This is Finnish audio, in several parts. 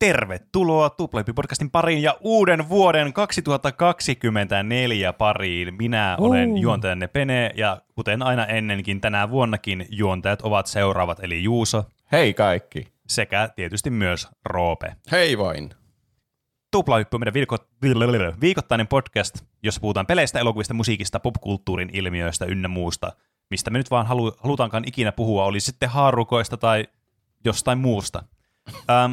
Tervetuloa Tuplahyppi-podcastin pariin ja uuden vuoden 2024 pariin. Minä olen juontajanne Pene ja kuten aina ennenkin tänä vuonnakin juontajat ovat seuraavat eli Juuso Hei kaikki. sekä tietysti myös Roope. Hei vain. Tuplahyppy on meidän viikko- viikoittainen podcast, jossa puhutaan peleistä, elokuvista, musiikista, popkulttuurin ilmiöistä ynnä muusta, mistä me nyt vaan halu- halutaankaan ikinä puhua, oli sitten haarukoista tai jostain muusta. Ähm,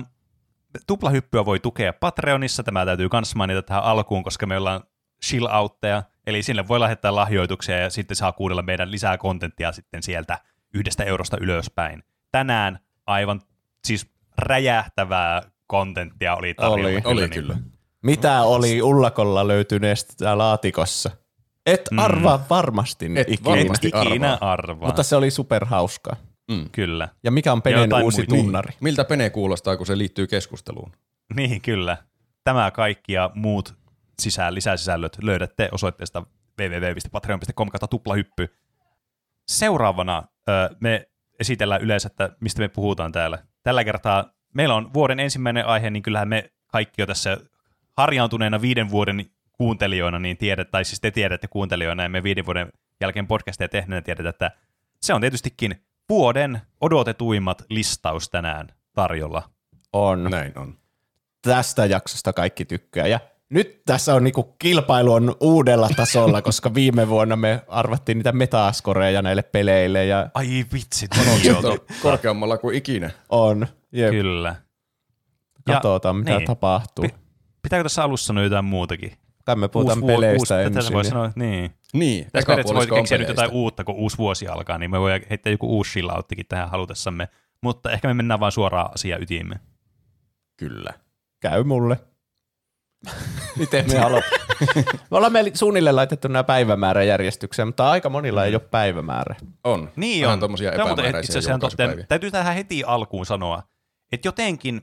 tuplahyppyä voi tukea Patreonissa, tämä täytyy myös mainita tähän alkuun, koska me ollaan chill outteja, eli sinne voi lähettää lahjoituksia ja sitten saa kuunnella meidän lisää kontenttia sitten sieltä yhdestä eurosta ylöspäin. Tänään aivan siis räjähtävää kontenttia oli tarjolla. Oli, Oli niin. kyllä. Mitä oli ullakolla löytyneestä laatikossa? Et arvaa varmasti Et ikinä. varmasti. Et ikinä arvaa. arvaa. Mutta se oli superhauskaa. Mm. Kyllä. Ja mikä on jotain uusi muita. tunnari? Miltä Pene kuulostaa, kun se liittyy keskusteluun? Niin, kyllä. Tämä kaikki ja muut sisään, lisäsisällöt löydätte osoitteesta www.patreon.com kautta tuplahyppy. Seuraavana me esitellään yleensä, että mistä me puhutaan täällä. Tällä kertaa meillä on vuoden ensimmäinen aihe, niin kyllähän me kaikki jo tässä harjaantuneena viiden vuoden kuuntelijoina, niin tiedät, tai siis te tiedätte kuuntelijoina, ja me viiden vuoden jälkeen podcasteja tehneenä tiedät, että se on tietystikin vuoden odotetuimmat listaus tänään tarjolla. On. Näin on. Tästä jaksosta kaikki tykkää. Ja nyt tässä on niinku kilpailu on uudella tasolla, koska viime vuonna me arvattiin niitä metaskoreja näille peleille ja Ai vitsi, On niin korkeammalla kuin ikinä. on. Jep. Kyllä. Katsotaan mitä niin. tapahtuu. Pi- Pitääkö tässä alussa sanoa jotain muutakin? Kai me puhutaan vuo- peleistä tätä ensin. voi ja- sanoa, niin. Niin, Tässä periaatteessa voi keksiä nyt jotain uutta, kun uusi vuosi alkaa, niin me voi heittää joku uusi chillouttikin tähän halutessamme. Mutta ehkä me mennään vain suoraan asiaan ytimeen. Kyllä. Käy mulle. Miten me haluamme? Me ollaan meillä suunnilleen laitettu nämä päivämääräjärjestykseen, mutta aika monilla ei ole päivämäärä. On. Niin Vähän on. tommosia Tämä on muuten epämääräisiä itse asiassa ihan totta. Täytyy tähän heti alkuun sanoa, että jotenkin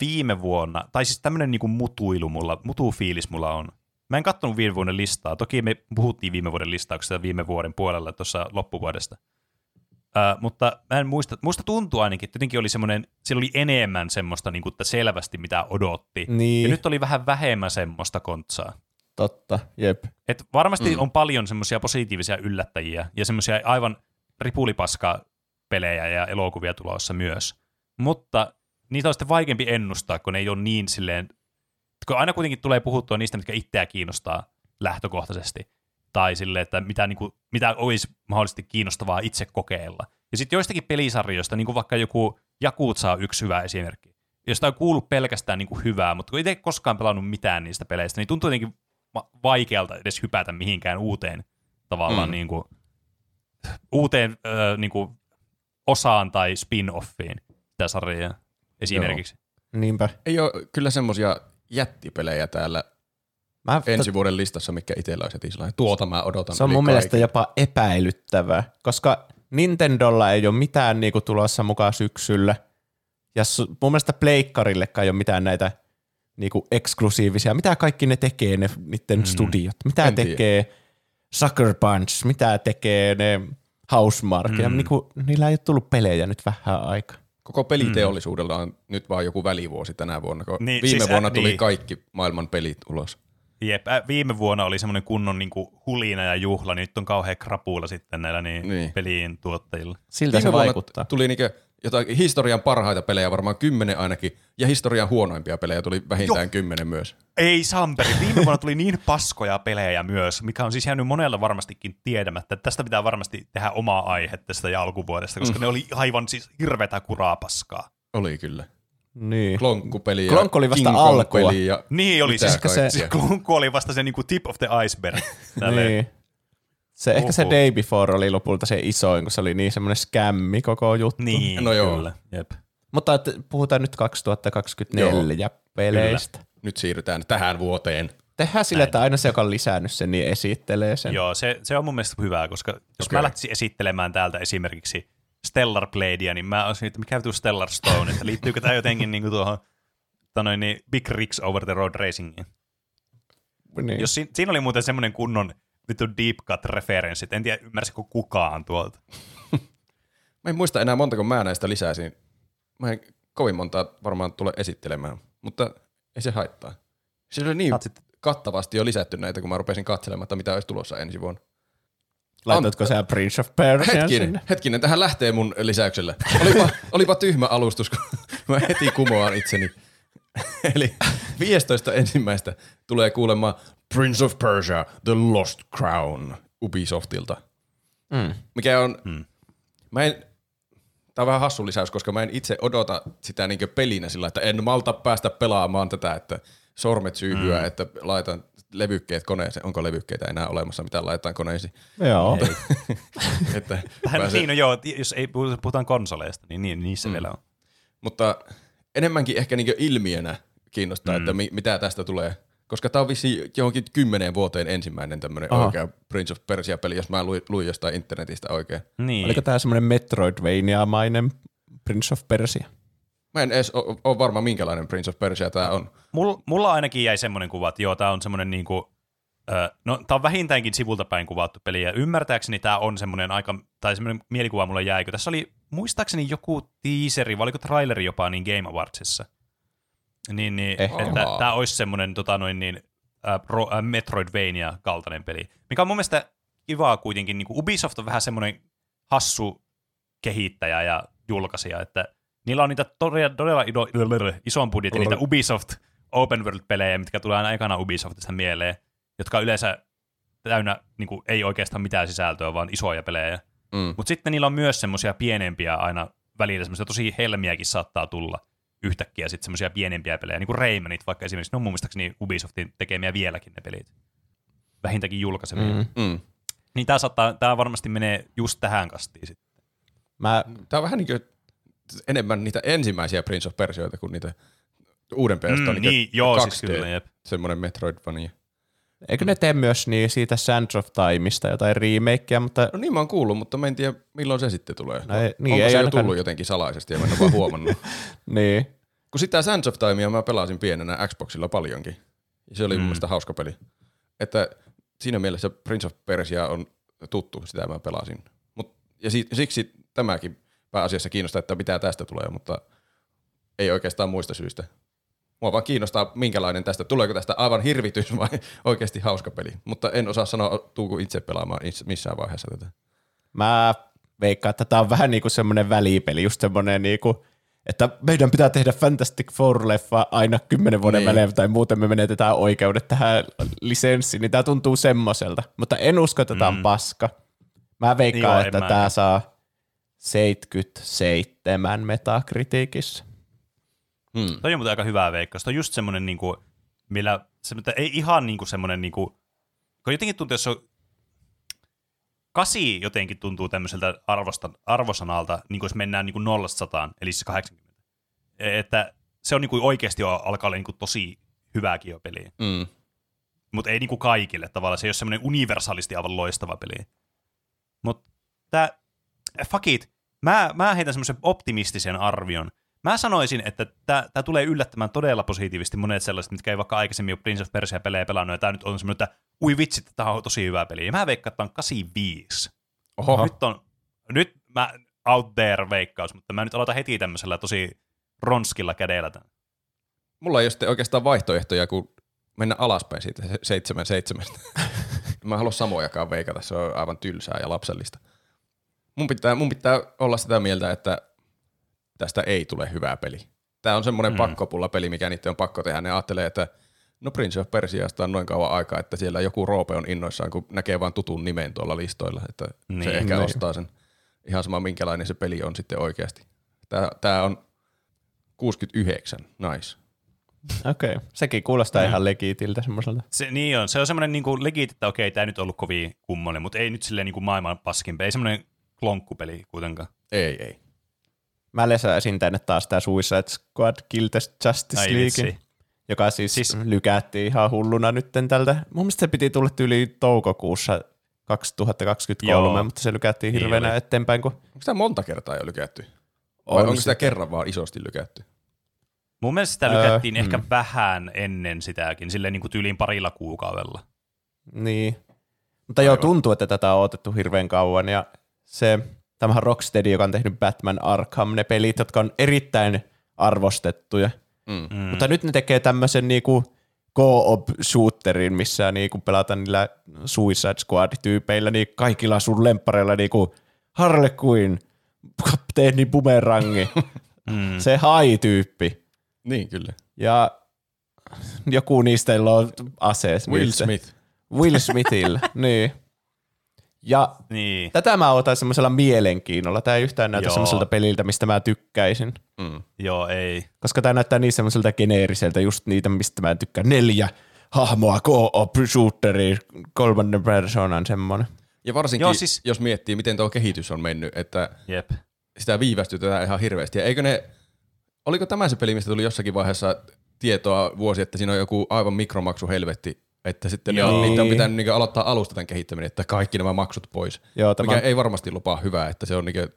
viime vuonna, tai siis tämmöinen niinku mutuilu mulla, mutufiilis mulla on. Mä en katsonut viime vuoden listaa. Toki me puhuttiin viime vuoden listauksesta viime vuoden puolella tuossa loppuvuodesta. Uh, mutta mä en muista, muista tuntuu ainakin, että jotenkin oli semmoinen, siellä oli enemmän semmoista niin kuin, että selvästi mitä odotti. Niin. Ja nyt oli vähän vähemmän semmoista kontsaa. Totta, jep. Et varmasti mm. on paljon semmoisia positiivisia yllättäjiä ja semmoisia aivan ripulipaska pelejä ja elokuvia tulossa myös. Mutta niitä on sitten vaikeampi ennustaa, kun ne ei ole niin silleen, kun aina kuitenkin tulee puhuttua niistä, mitkä itseä kiinnostaa lähtökohtaisesti. Tai silleen, että mitä, niin kuin, mitä olisi mahdollisesti kiinnostavaa itse kokeilla. Ja sitten joistakin pelisarjoista, niin kuin vaikka joku Jakutsa on yksi hyvä esimerkki, josta on kuullut pelkästään niin kuin hyvää, mutta kun itse koskaan pelannut mitään niistä peleistä, niin tuntuu jotenkin va- vaikealta edes hypätä mihinkään uuteen tavallaan Mm. niin kuin, uuteen ö, niin kuin, osaan tai spin-offiin sitä sarjaa esimerkiksi. Niinpä. Ei ole kyllä semmosia jättipelejä täällä Mä, ensi vuoden listassa, mikä itsellä olisi sellainen. Tuota mä odotan. se on mun mielestä kaiken. jopa epäilyttävää, koska Nintendolla ei ole mitään niinku tulossa mukaan syksyllä. Ja mun mielestä Pleikkarillekaan ei ole mitään näitä niinku eksklusiivisia. Mitä kaikki ne tekee, ne niiden mm. studiot? Mitä En tiedä. tekee Sucker Punch? Mitä tekee ne Housemark? Ja Mm. niinku, niillä ei ole tullut pelejä nyt vähän aikaa. Koko peliteollisuudella on nyt vaan joku välivuosi tänä vuonna, kun Niin, niin, viime siis, vuonna äh, tuli niin. kaikki maailman pelit ulos. Jep, äh, viime vuonna oli semmoinen kunnon niin kuin, hulina ja juhla, niin nyt on kauhean krapuula sitten näillä niin, niin. Niin. pelien tuottajilla. Siltä Viime se vaikuttaa. tuli niinkö jotain historian parhaita pelejä, varmaan kymmenen ainakin, ja historian huonoimpia pelejä tuli vähintään kymmenen myös. Ei Samperi, viime vuonna tuli niin paskoja pelejä myös, mikä on siis jäänyt monella varmastikin tiedämättä. että Tästä pitää varmasti tehdä omaa aihe tästä ja alkuvuodesta, koska mm. ne oli aivan siis hirveätä kuraa paskaa. Oli kyllä. Niin. Klonkkupeli ja Klonkku oli vasta alkua. ja Niin oli siis, se- se, klunkku oli vasta se niinku tip of the iceberg. Niin. Se, ehkä se. Day Before oli lopulta se isoin, kun se oli niin semmoinen skämmi koko juttu. Niin, No joo. kyllä. Jep. Mutta että puhutaan nyt 2024 joo. peleistä. nyt siirrytään tähän vuoteen. Tehdään sillä, että aina se, joka on lisännyt sen, niin esittelee sen. Joo, se, se on mun mielestä hyvä, koska jos okay. Okei. mä lähtisin esittelemään täältä esimerkiksi Stellar Bladea, niin mä olisin, että mikä vitu Stellar Stone, että liittyykö tämä jotenkin niinku tuohon tanoin, niin Big Rigs Over the Road Racingiin. Niin. Jos si- siinä oli muuten semmoinen kunnon vittu deep cut-referenssit, en tiedä ymmärsikö kukaan tuolta. Mä en muista enää montako mä näistä lisäisin. Mä en kovin monta varmaan tule esittelemään, mutta ei se haittaa. Siellä oli niin Saat sit- kattavasti jo lisätty näitä, kun mä rupesin katselemaan, että mitä olisi tulossa ensi vuonna. Laitatko sä Prince of Persia Hetkinen, sinne? hetkinen, tähän lähtee mun lisäyksellä. Olipa, olipa tyhmä alustus, kun mä heti kumoan itseni. Eli 15 ensimmäistä tulee kuulemaan Prince of Persia, The Lost Crown Ubisoftilta. Mm. Mikä on, mä en, tää on vähän hassu lisäys, koska mä en itse odota sitä niinkö pelinä sillä, että en malta päästä pelaamaan tätä, että sormet syyhyä, mm. että laitan levykkeet koneeseen. Onko levykkeitä enää olemassa, mitä laitetaan koneisiin? Joo. että Tähän, pääsee- niin, no joo, jos ei puhuta- puhutaan konsoleista, niin, niin niissä mm. vielä on. Mutta enemmänkin ehkä niin ilmiönä kiinnostaa, mm. että mi- mitä tästä tulee. Koska tämä on vissi johonkin kymmeneen vuoteen ensimmäinen tämmöinen Aha. oikea Prince of Persia-peli, jos mä luin, luin jostain internetistä oikein. Niin. Oliko tää semmoinen Metroidvania-mainen Prince of Persia? Mä en edes ole, varma, minkälainen Prince of Persia tämä on. Mulla, mulla ainakin jäi semmoinen kuva, että joo, tää on semmoinen niinku, no tää on vähintäänkin sivulta päin kuvattu peli, ja ymmärtääkseni tää on semmoinen aika, tai semmoinen mielikuva mulla jäi, kun tässä oli muistaakseni joku teaseri, vai oliko traileri jopa niin Game Awardsissa. Niin, niin Ehkä. että tää olisi semmoinen tota noin niin, äh, pro, äh, Metroidvania-kaltainen peli, mikä on mun mielestä kivaa kuitenkin, niin kuin Ubisoft on vähän semmoinen hassu kehittäjä ja julkaisija, että niillä on niitä todella, todella ido, ison budjetin, niitä Ubisoft open world-pelejä, mitkä tulee aina ekana Ubisoftista mieleen, jotka yleensä täynnä niin kuin, ei oikeastaan mitään sisältöä, vaan isoja pelejä. Mm. Mutta sitten niillä on myös semmoisia pienempiä aina välillä, semmoisia tosi helmiäkin saattaa tulla yhtäkkiä sitten semmoisia pienempiä pelejä, niin kuin Raymanit vaikka esimerkiksi, ne on mun mielestäni Ubisoftin tekemiä vieläkin ne pelit. Vähintäänkin julkaisevia. Mm. Mm. Niin tää, saattaa, tää varmasti menee just tähän kastiin sitten. Mä, Tämä on vähän niin kuin enemmän niitä ensimmäisiä Prince of Persioita kuin niitä uudempia, on Mm, niin niin, joo, siis 2D, kyllä, jep. semmoinen Metroidvania. Eikö ne tee myös niin siitä Sands of Timeista jotain remakea, mutta No niin mä oon kuullut, mutta mä en tiedä milloin se sitten tulee. No ei- niin, Onko ei se jo ainakaan- tullut jotenkin salaisesti ja mä en ole vaan huomannut. niin. Kun sitä Sands of Timea mä pelasin pienenä Xboxilla paljonkin. Se oli mm. mun mielestä hauska peli. Että siinä mielessä Prince of Persia on tuttu, sitä mä pelasin. Mut, ja si- siksi tämäkin pääasiassa kiinnostaa, että mitä tästä tulee, mutta ei oikeastaan muista syistä. Mua vaan kiinnostaa, minkälainen tästä, tuleeko tästä aivan hirvitys vai oikeasti hauska peli. Mutta en osaa sanoa, tuuko itse pelaamaan missään vaiheessa tätä. Mä veikkaan, että tää on vähän niinku semmoinen välipeli, just semmoinen niinku, että meidän pitää tehdä Fantastic Four-leffa aina kymmenen vuoden Niin. välein, tai muuten me menetetään oikeudet tähän lisenssiin, niin tää tuntuu semmoiselta. Mutta en usko, että tää on Mm. paska. Mä veikkaan, Joo, että mä. tää saa 77 metakritiikissä. Hmm. Toi on muuten aika hyvä veikkaus. Toi on just semmoinen, niinku, millä se, ei ihan niinku semmoinen, niinku, kun jotenkin tuntuu, jos se on kasi jotenkin tuntuu tämmöiseltä arvosta, arvosanalta, niin kuin jos mennään niin kuin nollasta sataan, eli siis 80. Että se on niin kuin oikeasti jo alkaa olla niin kuin tosi hyvääkin jo peliä. Mm. Mutta ei niin kuin kaikille tavallaan. Se ei ole semmoinen universaalisti aivan loistava peli. Mutta tämä, fuck it, mä, mä heitän semmoisen optimistisen arvion. Mä sanoisin, että tämä tulee yllättämään todella positiivisesti monet sellaiset, mitkä ei vaikka aikaisemmin ole Prince of Persia-pelejä pelannut, ja tämä nyt on semmoinen, että ui vitsi, tämä on tosi hyvä peli. Ja mä veikkaan, että tämä on 85. Oho. Nyt on, nyt mä out there veikkaus, mutta mä nyt aloitan heti tämmöisellä tosi ronskilla kädellä tämän. Mulla ei ole oikeastaan vaihtoehtoja, kun mennä alaspäin siitä se- seitsemän seitsemästä. Mä en halua samojakaan veikata, se on aivan tylsää ja lapsellista. Mun pitää, mun pitää olla sitä mieltä, että tästä ei tule hyvää peli. Tämä on semmoinen Mm. mm. pakkopulla peli, mikä niiden on pakko tehdä. Ne ajattelee, että no Prince of Persiasta on noin kauan aikaa, että siellä joku roope on innoissaan, kun näkee vain tutun nimen tuolla listoilla. Että Niin. se ehkä Niin. ostaa sen. Ihan sama, minkälainen se peli on sitten oikeasti. Tää, tää on 69, nice. Okei, okay. sekin kuulostaa mm. ihan legiitiltä semmoiselta. Se, niin on, se on semmoinen niin legit, että okei, tämä ei nyt ollut kovin kummonen, mutta ei nyt silleen niin kuin maailman paskin Ei semmoinen klonkkupeli kuitenkaan. Ei, ei. Mä lisäisin tänne taas tää Suicide Squad Kill the Justice Ai League, vitsi. joka siis, Siis- lykättiin ihan hulluna nytten tältä. Mun mielestä se piti tulla yli toukokuussa 2023, Joo. mutta se lykättiin Niin hirveänä oli. eteenpäin, kun Onko sitä monta kertaa jo lykätty? Vai On onko sitä. sitä kerran vaan isosti lykätty? Mun mielestä sitä Öö, lykättiin ehkä mm. vähän ennen sitäkin, silleen niin kuin tyyliin parilla kuukaudella. Niin. Mutta joo, Aivan. tuntuu, että tätä on otettu hirveän kauan ja se, tämähän Rocksteady, joka on tehnyt Batman Arkham, ne pelit, jotka on erittäin arvostettuja. Mm. Mm. Mutta nyt ne tekee tämmöisen niinku co-op shooterin, missä niinku pelataan niillä Suicide Squad-tyypeillä, niin kaikilla sun lemppareilla niinku Harley Quinn, kapteeni Bumerangi, Mm. se hai-tyyppi. Niin, kyllä. Ja joku niistä on asees. Will Smith. Will Smithillä, niin. Ja Niin. tätä mä otan semmoisella mielenkiinnolla. Tämä ei yhtään näytä Joo. semmoiselta peliltä, mistä mä tykkäisin. Mm. Joo, ei. Koska tämä näyttää niin semmoiselta geneeriseltä, just niitä, mistä mä tykkään. Neljä hahmoa, co-op, shooteri, kolmannen persoonan semmoinen. Ja varsinkin, Joo, siis... jos miettii, miten tuo kehitys on mennyt, että Jep. sitä viivästytetään ihan hirveästi. Ja eikö ne, oliko tämä se peli, mistä tuli jossakin vaiheessa tietoa vuosi, että siinä on joku aivan mikromaksu helvetti, että sitten ne Joo. niitä on Niin. pitänyt niin aloittaa alusta tämän kehittäminen, että kaikki nämä maksut pois. Joo, tämä, Mikä ei varmasti lupaa hyvää, että se on niin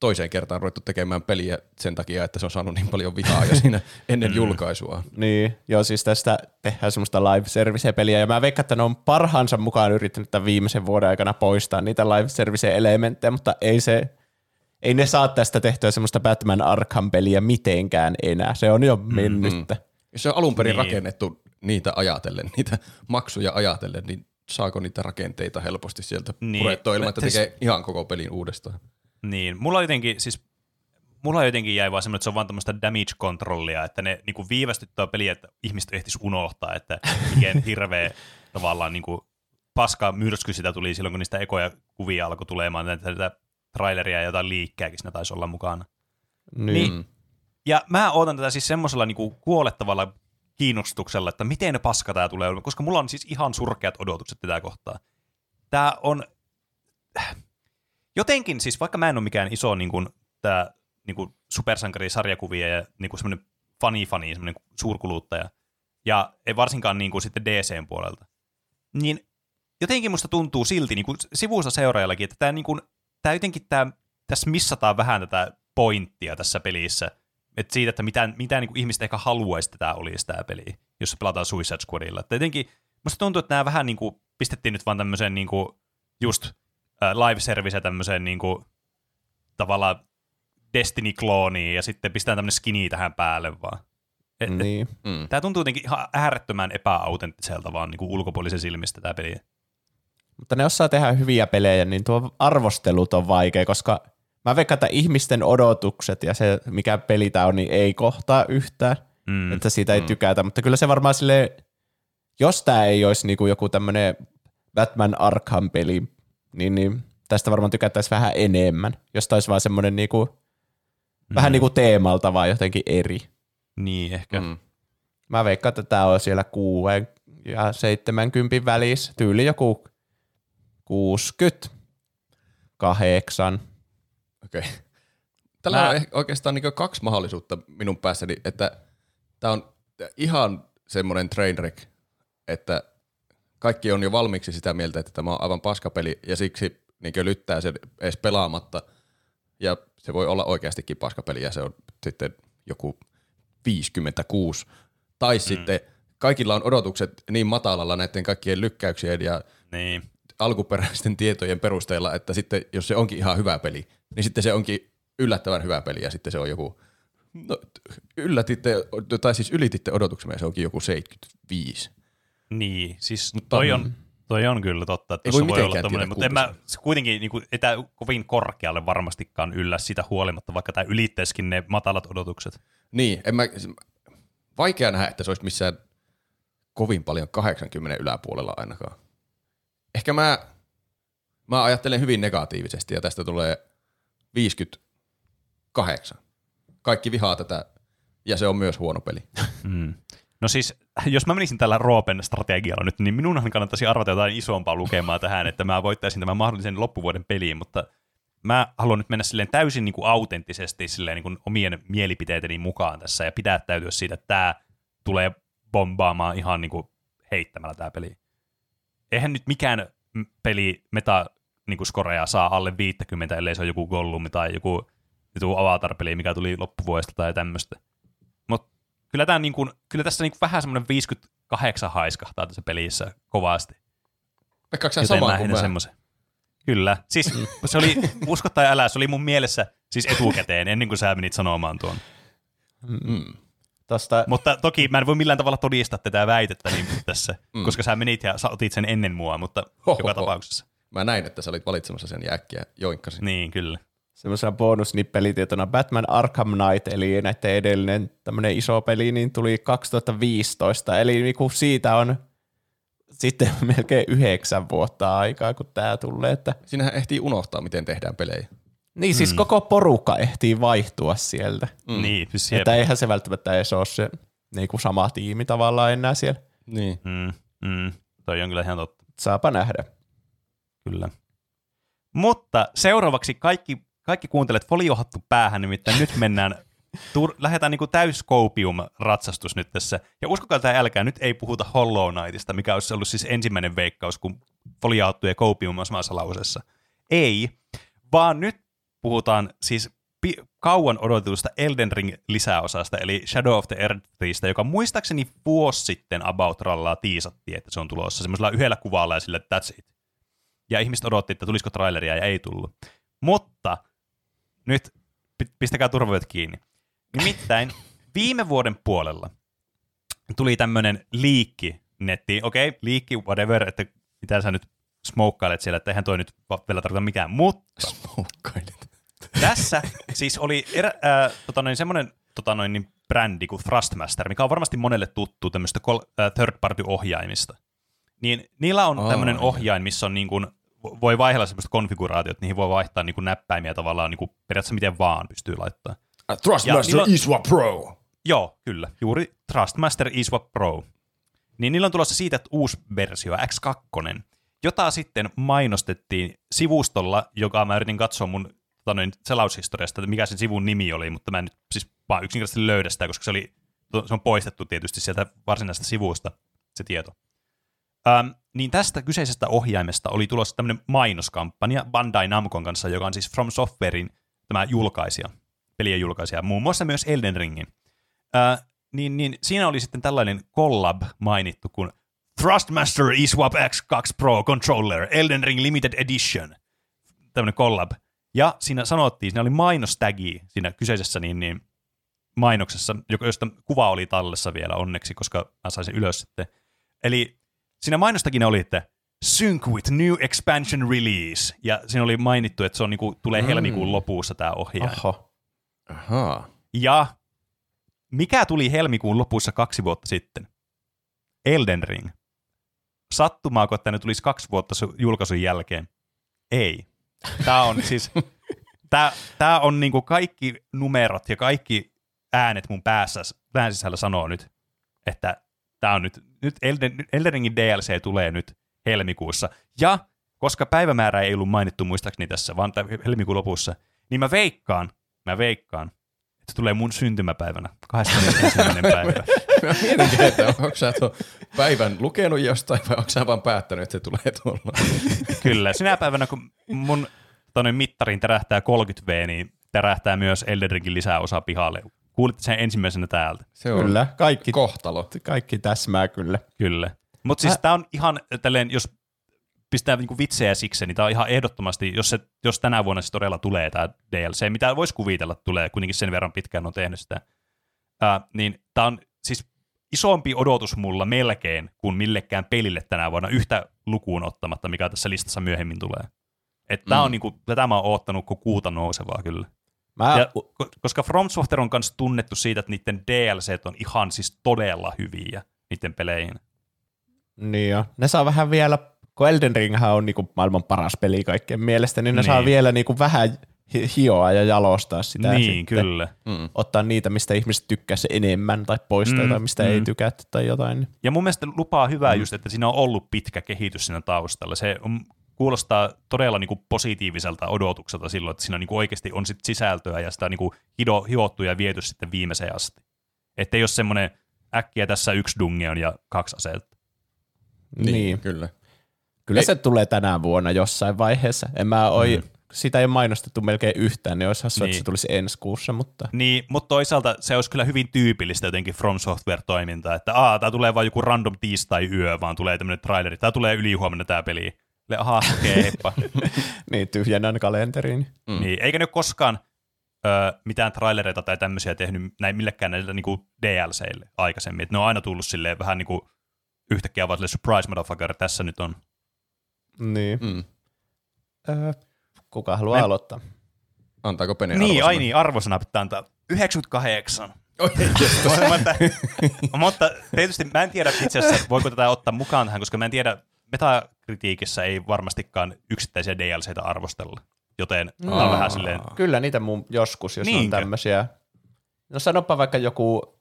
toiseen kertaan ruvettu tekemään peliä sen takia, että se on saanut niin paljon vihaa jo siinä ennen julkaisua. Niin, joo, siis tästä tehdään semmoista live service peliä ja mä veikkaan, että ne on parhaansa mukaan yrittänyt tämän viimeisen vuoden aikana poistaa niitä live service elementtejä, mutta ei se, ei ne saa tästä tehtyä semmoista Batman Arkham-peliä mitenkään enää. Se on jo mennyttä. Jos se on alun perin niin. rakennettu niitä ajatellen, niitä maksuja ajatellen, niin saako niitä rakenteita helposti sieltä Niin. niin. purettua ilman, että Siis- tekee ihan koko pelin uudestaan. Niin, mulla jotenkin, siis mulla jotenkin jäi vaan semmoinen, että se on vaan tämmöistä damage-kontrollia, että ne niinku viivästyttää peliä, että ihmiset ehtis unohtaa, että miten hirveä tavallaan niinku paska myrsky sitä tuli silloin, kun niistä ekoja kuvia alkoi tulemaan, näitä, näitä traileria ja jotain liikkääkin siinä taisi olla mukana. Niin. Mm. Ja mä ootan tätä siis semmoisella niinku kuolettavalla kiinnostuksella, että miten paska tämä tulee olemaan, koska mulla on siis ihan surkeat odotukset tätä kohtaa. Tämä on jotenkin, siis vaikka mä en ole mikään iso niin kuin, tää, niin kuin supersankarisarjakuvia ja niin kuin semmoinen fani-fani, semmoinen suurkuluttaja, ja ei varsinkaan niin kuin sitten DCn puolelta, niin jotenkin musta tuntuu silti niin kuin sivuista seuraajallakin, että tämä, niin kuin, tämä jotenkin tämä, tässä missataan vähän tätä pointtia tässä pelissä, että siitä, että mitä, mitä niin kuin ihmiset ehkä haluaisi, että tämä olisi tämä peli, jos pelataan Suicide Squadilla. Että jotenkin musta tuntuu, että nämä vähän niin kuin pistettiin nyt vaan tämmöiseen niin kuin just äh, live service tämmöiseen niin kuin, tavallaan Destiny-klooniin ja sitten pistetään tämmöinen skini tähän päälle vaan. Et, et, niin. Mm. Tämä tuntuu jotenkin ihan äärettömän epäautenttiselta vaan niin kuin ulkopuolisen silmistä tämä peli. Mutta ne osaa tehdä hyviä pelejä, niin tuo arvostelut on vaikea, koska mä veikkaan, että ihmisten odotukset ja se, mikä peli tämä on, niin ei kohtaa yhtään, Mm. mm. että siitä ei tykätä. Mutta kyllä se varmaan sille, jos tämä ei olisi niinku joku tämmöinen Batman Arkham-peli, niin, niin tästä varmaan tykättäisiin vähän enemmän. Jos tämä olisi vaan semmoinen niinku, mm. vähän niin kuin teemalta vaan jotenkin eri. Niin, ehkä. Mm. Mm. Mä veikkaan, että tämä on siellä 6 ja 70 välissä. Tyyli joku 60, 8. Okei. Tällä Mä- on oikeastaan niin kaksi mahdollisuutta minun päässäni, että tämä on ihan semmoinen trainwreck, että kaikki on jo valmiiksi sitä mieltä, että tämä on aivan paskapeli ja siksi niin lyttää sen edes pelaamatta. Ja se voi olla oikeastikin paskapeli ja se on sitten joku 56. Tai mm. sitten kaikilla on odotukset niin matalalla näiden kaikkien lykkäyksien ja Niin. alkuperäisten tietojen perusteella, että sitten jos se onkin ihan hyvä peli, niin sitten se onkin yllättävän hyvä peli ja sitten se on joku, no yllätitte, tai siis ylititte odotuksemme ja se onkin joku 75. Niin, siis Mutta- toi on, toi on kyllä totta, että voi voi olla tommonen, mutta en mä se kuitenkin niin kuin, ei tää kovin korkealle varmastikaan yllä sitä huolimatta, vaikka tämä ylittäisikin ne matalat odotukset. Niin, en mä, vaikea nähdä, että se olisi missään kovin paljon 80 yläpuolella ainakaan. Ehkä mä, mä ajattelen hyvin negatiivisesti ja tästä tulee 58. Kaikki vihaa tätä ja se on myös huono peli. Mm. No siis, jos mä menisin tällä Roopen strategialla nyt, niin minunhan kannattaisi arvata jotain isompaa lukemaa tähän, että mä voittaisin tämän mahdollisen loppuvuoden peliin, mutta mä haluan nyt mennä silleen täysin niin kuin autenttisesti silleen niin kuin omien mielipiteiteni mukaan tässä ja pidättäytyä siitä, että tämä tulee bombaamaan ihan niin kuin heittämällä tämä peli. Eihän nyt mikään peli meta niin kuin skoreja saa alle 50, ellei se ole joku Gollum tai joku, joku Avatar-peli, mikä tuli loppuvuodesta tai tämmöistä. Mutta kyllä, tää niin kuin, kyllä tässä niin kuin vähän semmoinen 58 haiskahtaa tässä pelissä kovasti. Veikkaatko sä Joten samaa mä kuin mä? semmoisen. Kyllä. Siis se oli, usko tai älä, se oli mun mielessä siis etukäteen, ennen kuin sä menit sanomaan tuon. Mm. Tosta, Mutta toki mä en voi millään tavalla todistaa tätä väitettä niin tässä, mm. koska sä menit ja sä otit sen ennen mua, mutta Hohoho. joka tapauksessa. Mä näin, että sä olit valitsemassa sen ja äkkiä joinkkasin. Niin, kyllä. semmoisena bonusnippelitietona Batman Arkham Knight, eli näiden edellinen tämmöinen iso peli, niin tuli 2015, eli niinku siitä on sitten melkein yhdeksän vuotta aikaa, kun tämä tulee. Että... Siinähän ehtii unohtaa, miten tehdään pelejä. Niin siis mm. koko porukka ehtii vaihtua sieltä. Mm. Niin, siis Että eihän se välttämättä edes ole se niinku sama tiimi tavallaan enää siellä. Niin. Mm, mm, toi on kyllä ihan totta. Saapa nähdä. Kyllä. Mutta seuraavaksi kaikki, kaikki kuuntelet foliohattu päähän, nimittäin nyt mennään, tur, lähdetään niinku täyskoupium-ratsastus nyt tässä. Ja uskokaa tai älkää, nyt ei puhuta Hollow Knightista, mikä olisi ollut siis ensimmäinen veikkaus, kun foliohattu ja koupium on samassa lauseessa. Ei, vaan nyt puhutaan siis pi- kauan odotetusta Elden Ring-lisäosasta, eli Shadow of the Erdtriestä, joka muistaakseni vuosi sitten About Rallaa tiisattiin, että se on tulossa semmoisella yhdellä kuvalla ja sille that's it. Ja ihmiset odotti, että tulisiko traileria ja ei tullut. Mutta nyt pi- pistäkää turvavyöt kiinni. Nimittäin viime vuoden puolella tuli tämmöinen liikki nettiin. Okei, okay, liikki, whatever, että mitä sä nyt smokailet siellä, että eihän toi nyt vielä tarkoita mikään. Mutta Smokailit. tässä siis oli erä, äh, tota noin, semmoinen tota noin, niin brändi kuin Thrustmaster, mikä on varmasti monelle tuttu tämmöistä kol- äh, third-party-ohjaimista. Niin niillä on Aa, tämmöinen ohjain, missä on niin kuin, voi vaihdella semmoista konfiguraatiota, niihin voi vaihtaa niin kuin näppäimiä tavallaan niin kuin periaatteessa miten vaan pystyy laittamaan. Uh, Thrustmaster niillä Iswa Pro. Joo, kyllä. Juuri Trustmaster Iswap Pro. Niin niillä on tulossa siitä että uusi versio, X2, jota sitten mainostettiin sivustolla, joka mä yritin katsoa mun tota noin, selaushistoriasta, että mikä sen sivun nimi oli, mutta mä en nyt siis vaan yksinkertaisesti löydä sitä, koska se, oli, se on poistettu tietysti sieltä varsinaisesta sivusta se tieto. Ähm, niin tästä kyseisestä ohjaimesta oli tulossa tämmöinen mainoskampanja Bandai Namcon kanssa, joka on siis From Softwarein tämä julkaisija, pelien julkaisija, muun muassa myös Elden Ringin. Äh, niin, niin siinä oli sitten tällainen collab mainittu kuin Thrustmaster eSwap X2 Pro Controller Elden Ring Limited Edition. Tämmöinen collab. Ja siinä sanottiin, siinä oli mainostagi siinä kyseisessä niin, niin, mainoksessa, josta kuva oli tallessa vielä onneksi, koska mä sain sen ylös sitten. Eli siinä mainostakin oli, että Sync with new expansion release. Ja siinä oli mainittu, että se on, niinku, tulee Mm. helmikuun lopussa tämä ohjain. Oho. Ahaa. Ja mikä tuli helmikuun lopussa kaksi vuotta sitten? Elden Ring. Sattumaako, että ne tulisi kaksi vuotta su- julkaisun jälkeen? Ei. Tämä on siis, tämä, tämä on niinku kaikki numerot ja kaikki äänet mun päässä, pään sisällä sanoo nyt, että tämä on nyt, nyt Elden, Elden Ringin DLC tulee nyt helmikuussa. Ja koska päivämäärä ei ollut mainittu muistaakseni tässä, vaan helmikuun lopussa, niin mä veikkaan, mä veikkaan, että tulee mun syntymäpäivänä, 21. päivä. Mä mietinkin, että onko sä tuon päivän lukenut jostain vai onko sä vaan päättänyt, että se tulee tuolla. Kyllä, sinä päivänä kun mun tonne mittarin tärähtää 30V, niin tärähtää myös Elden Ringin lisäosa pihalle. Kuulitte sen ensimmäisenä täältä. Se on Kyllä, kaikki, kohtalo. kaikki täsmää kyllä. Kyllä. Mutta siis Mä- tämä on ihan tälleen, jos pistää niinku vitsejä siksi, niin tämä on ihan ehdottomasti, jos, se, jos tänä vuonna se todella tulee tämä DLC, mitä voisi kuvitella tulee, kuitenkin sen verran pitkään on tehnyt sitä, ää, niin tämä on siis isompi odotus mulla melkein kuin millekään pelille tänä vuonna yhtä lukuun ottamatta, mikä tässä listassa myöhemmin tulee. Että tämä Mm. on niinku, tätä mä oon oottanut kuin kuuta nousevaa kyllä. Mä, Ja, ko- koska From Software on myös tunnettu siitä, että niiden DLCt on ihan siis todella hyviä niiden peleihin. Niin jo. Ne saa vähän vielä, kun Elden Ringhän on niinku maailman paras peli kaikkien mielestä, niin ne Niin. saa vielä niinku vähän hi- hioa ja jalostaa sitä. niin, sitten. kyllä. Mm. Ottaa niitä, mistä ihmiset tykkää se enemmän, tai poistaa Mm, jotain, mistä mm. ei tykätty tai jotain. Ja mun mielestä lupaa hyvää Mm. just, että siinä on ollut pitkä kehitys siinä taustalla. Se on, kuulostaa todella niin kuin positiiviselta odotukselta silloin, että siinä niin kuin oikeasti on sit sisältöä ja sitä niin kuin hido, hiottu ja viety sitten viimeiseen asti. Että ei ole semmoinen äkkiä tässä yksi dungeon ja kaksi aseetta. Niin. niin. Kyllä. Kyllä Ei- se tulee tänä vuonna jossain vaiheessa. En mä oi, Mm. sitä ei ole mainostettu melkein yhtään, niin olisi hassua, Niin. että se tulisi ensi kuussa, mutta Niin, mutta toisaalta se olisi kyllä hyvin tyypillistä jotenkin From Software-toimintaa, että aa, tää tulee vain joku random tiistai-yö, vaan tulee tämmöinen traileri, tää tulee ylihuomenna tää peli. Le, aha, okei, heippa. niin tyhjennän kalenteriin. Mm. Niin, eikä ne koskaan ö, mitään trailereita tai tämmöisiä tehnyt näin millekään näille niinku DLCille aikaisemmin. Et ne on aina tullut silleen vähän niinku yhtäkkiä vaan silleen surprise motherfucker, tässä nyt on. Niin. Mm. Öö, kuka haluaa Me- aloittaa? Antaako Pene Niin, arvosanan? ai niin, arvosana pitää antaa 98. Oi, yes. mutta, mutta tietysti mä en tiedä itse asiassa, voiko tätä ottaa mukaan tähän, koska mä en tiedä, metakritiikissä ei varmastikaan yksittäisiä DLCitä arvostella. Joten tämä on vähän silleen, Kyllä niitä mun joskus, jos Niinkö? on tämmöisiä. No sanoppa vaikka joku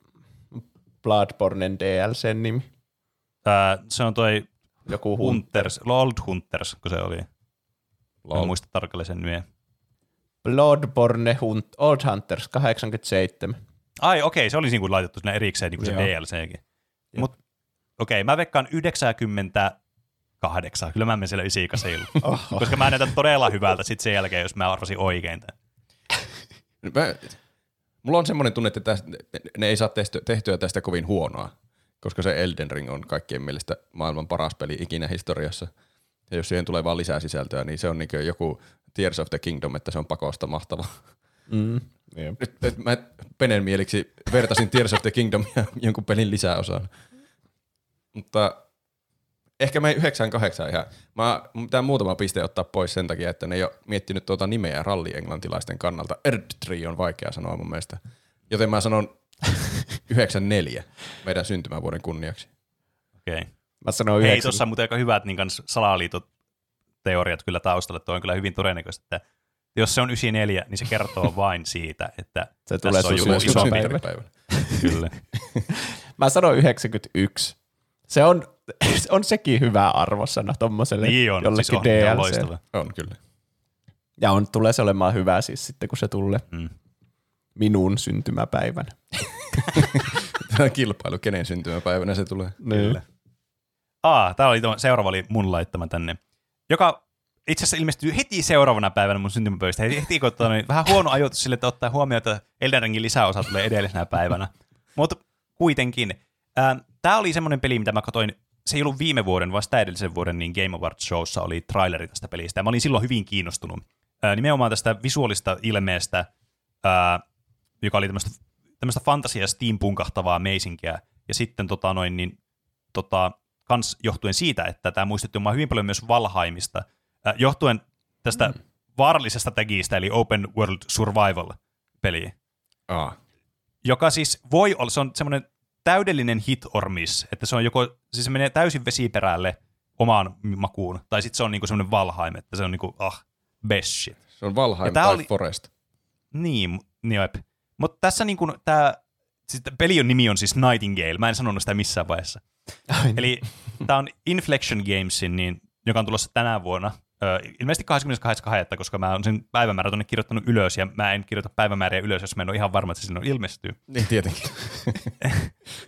Bloodbornen DLC nimi. ää, se on toi Joku Hun- Hunters, Old Hunters, kun se oli. Lol. en muista tarkalleen sen nimeä. Bloodborne Hunt, Old Hunters 87. Ai okei, se oli niin kuin laitettu sinne erikseen niin kuin se. DLCkin. Mutta okei, mä veikkaan 98. Kyllä mä menen siellä 98. Oho. koska mä näytän todella hyvältä sit sen jälkeen, jos mä arvasin oikein tämän. Mä, mulla on semmoinen tunne, että tästä, ne ei saa tehtyä, tehtyä tästä kovin huonoa, koska se Elden Ring on kaikkien mielestä maailman paras peli ikinä historiassa. Ja jos siihen tulee vaan lisää sisältöä, niin se on niin joku Tears of the Kingdom, että se on pakosta mahtava. Mm. Jep. Nyt, nyt mä Penen mieliksi vertasin Tears of the Kingdom ja jonkun pelin lisäosaan. Mutta ehkä me 98 ihan. Mä pitää muutama piste ottaa pois sen takia, että ne ei ole miettinyt tuota nimeä rallienglantilaisten kannalta. Erdtree on vaikea sanoa mun mielestä. Joten mä sanon 94 meidän syntymävuoden kunniaksi. Okei. Mä sanoin Hei, 90. tuossa on muuten aika hyvät niin kans salaliitot teoriat kyllä taustalla. Tuo on kyllä hyvin todennäköistä, että jos se on 94, niin se kertoo vain siitä, että Se tässä tulee on joku sun iso synttäripäivänä. Kyllä. Mä sanoin 91. Se on, on sekin hyvä arvosana tommoselle Niin on, jollekin siis on, on DLC. loistava. On kyllä. ja on, tulee se olemaan hyvä siis sitten, kun se tulee Mm. minun syntymäpäivänä. Tämä kilpailu, kenen syntymäpäivänä se tulee. Kyllä. Aa, tää oli seuraava oli mun laittama tänne, joka itse asiassa ilmestyy heti seuraavana päivänä mun syntymäpäivästä. Heti, heti kun niin, vähän huono ajoitus sille, että ottaa huomioon, että Elden Ringin lisäosa tulee edellisenä päivänä. Mutta kuitenkin. Tämä oli semmoinen peli, mitä mä katsoin, se ei ollut viime vuoden, vaan sitä edellisen vuoden, niin Game Awards Showssa oli traileri tästä pelistä. Ja mä olin silloin hyvin kiinnostunut. Ää, nimenomaan tästä visuaalista ilmeestä, ää, joka oli tämmöistä, tämmöistä fantasia steampunkahtavaa meisinkiä. Ja sitten tota noin, niin, tota, kans johtuen siitä, että tämä muistutti mua hyvin paljon myös Valheimista, äh, johtuen tästä mm. vaarallisesta tagista, eli Open World Survival-peli, Aa, joka siis voi olla, se on semmoinen täydellinen hit or miss, että se on joko, siis se menee täysin vesiperälle omaan makuun, tai sitten se on niinku semmoinen Valheim, että se on niinku, ah, best shit. se on tää tai oli- Forest. Niin, niin. Mutta tässä niinku tämä, siis pelion nimi on siis Nightingale, mä en sanonut sitä missään vaiheessa. Ai niin. Eli tämä on Inflection Gamesin, niin, joka on tulossa tänä vuonna. Ö, ilmeisesti 28.2., koska mä oon sen päivämäärä tuonne kirjoittanut ylös, ja mä en kirjoita päivämääriä ylös, jos mä en ole ihan varma, että se sinne ilmestyy. Niin tietenkin.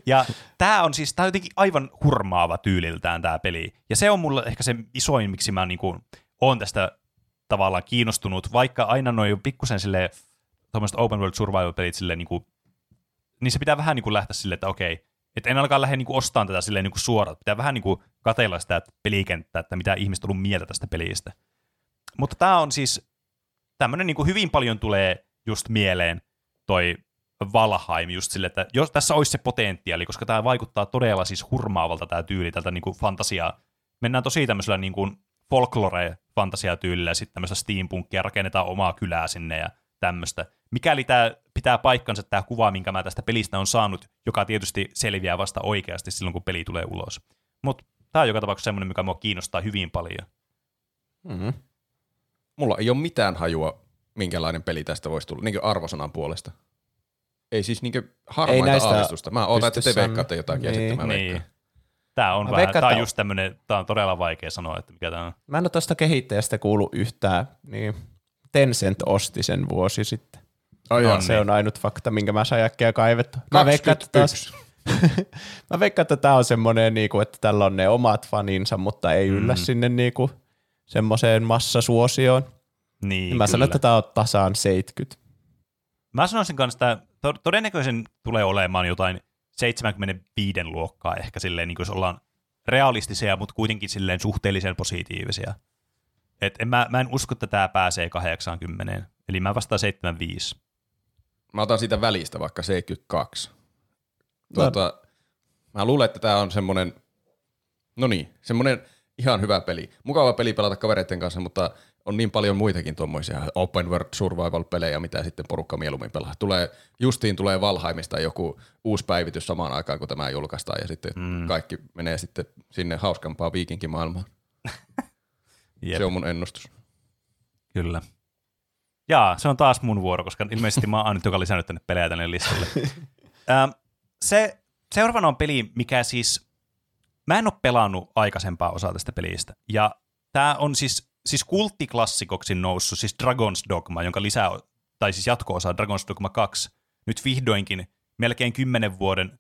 Ja tämä on siis, tää on jotenkin aivan hurmaava tyyliltään tämä peli. Ja se on mulle ehkä se isoin, miksi mä niinku, oon tästä tavallaan kiinnostunut, vaikka aina noin pikkusen sille tuommoiset open world survival-pelit silleen niinku, niin se pitää vähän niinku lähteä silleen, että okei, että en alkaa lähde niinku ostamaan tätä silleen niinku suoraan. Pitää vähän niinku katella sitä pelikenttää, että mitä ihmiset on ollut mieltä tästä pelistä. Mutta tämä on siis tämmöinen niinku hyvin paljon tulee just mieleen toi Valheim just sille, että jos tässä olisi se potentiaali, koska tämä vaikuttaa todella siis hurmaavalta tämä tyyli tältä niinku fantasiaa. Mennään tosi tämmöisellä niinku folklore-fantasiatyylillä ja sitten tämmöistä steampunkia, rakennetaan omaa kylää sinne ja tämmöistä. Mikäli tämä pitää paikkansa tämä kuva, minkä mä tästä pelistä on saanut, joka tietysti selviää vasta oikeasti silloin, kun peli tulee ulos. Mutta tämä on joka tapauksessa semmoinen, mikä mua kiinnostaa hyvin paljon. Mm-hmm. Mulla ei ole mitään hajua, minkälainen peli tästä voisi tulla, niin arvosanan puolesta. Ei siis niin Ei harmaita näistä aavistusta. Mä ootan, että te veikkaatte jotakin ja Niin. sitten mä Niin. veikkaan. Tämä on, Mä vähän, veikkaan, tää on just tämmöinen, tämä on todella vaikea sanoa, että mikä tämä on. Mä en ole tuosta kehittäjästä kuullut yhtään, niin Tencent osti sen vuosi sitten. Ai No jaa. niin. Se on ainut fakta, minkä mä sain äkkiä kaivettua. Mä veikkaan, että taas, 21. mä veikkaan, että tää on semmoinen, niinku, että tällä on ne omat faninsa, mutta ei yllä Mm. sinne niinku, semmoiseen massasuosioon. Niin, Niin mä sanon, kyllä. että tää on tasaan 70. Mä sanoisin kanssa, että to- todennäköisen tulee olemaan jotain 75 luokkaa ehkä silleen, niin kuin jos ollaan realistisia, mutta kuitenkin silleen suhteellisen positiivisia. Et en, mä, mä en usko, että tämä pääsee 80, eli mä vastaan 75. mä otan siitä välistä vaikka 72. Tuota, mä luulen, että tää on semmonen, no niin, semmonen ihan hyvä peli. Mukava peli pelata kavereiden kanssa, mutta on niin paljon muitakin tuommoisia open world survival-pelejä, mitä sitten porukka mieluummin pelaa. Tulee, justiin tulee Valheimista joku uusi päivitys samaan aikaan, kun tämä julkaistaan, ja sitten mm. kaikki menee sitten sinne hauskampaan viikinkimaailmaan. Jep, Se on mun ennustus. kyllä. Jaa, se on taas mun vuoro, koska ilmeisesti mä oon ainut, joka lisännyt tänne pelejä tänne listalle. ähm, se, seuraavana on peli, mikä siis, mä en ole pelannut aikaisempaa osaa tästä pelistä, ja tämä on siis, siis kulttiklassikoksi noussut, siis Dragon's Dogma, jonka lisää, tai siis jatko-osa Dragon's Dogma 2, nyt vihdoinkin melkein kymmenen vuoden,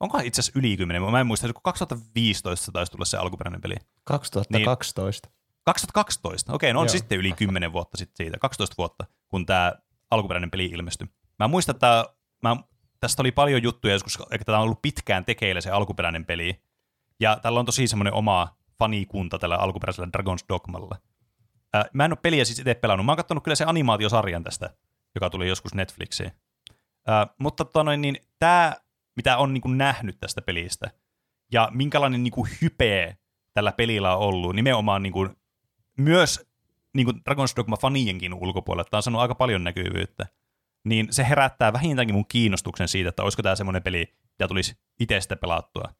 onko itse asiassa yli kymmenen, mä en muista, kun 2015 taisi tulla se alkuperäinen peli. 2012. 2012, okei, no on Joo. sitten yli 10 vuotta sitten siitä, 12 vuotta, kun tämä alkuperäinen peli ilmestyi. Mä muistan, että mä, tästä oli paljon juttuja joskus, että tämä on ollut pitkään tekeillä se alkuperäinen peli, ja tällä on tosi semmoinen oma fanikunta tällä alkuperäisellä Dragon's Dogmalla. Ää, mä en ole peliä siis itse pelannut, mä oon katsonut kyllä sen animaatiosarjan tästä, joka tuli joskus Netflixiin. Ää, mutta tota noin, niin tämä, mitä on niin kuin nähnyt tästä pelistä, ja minkälainen niin kuin hype tällä pelillä on ollut, nimenomaan niin kuin myös niin kuin Dragon's Dogma-fanienkin ulkopuolella, tämä on saanut aika paljon näkyvyyttä, niin se herättää vähintäänkin mun kiinnostuksen siitä, että olisiko tämä semmoinen peli, mitä tulisi itse sitten pelattua.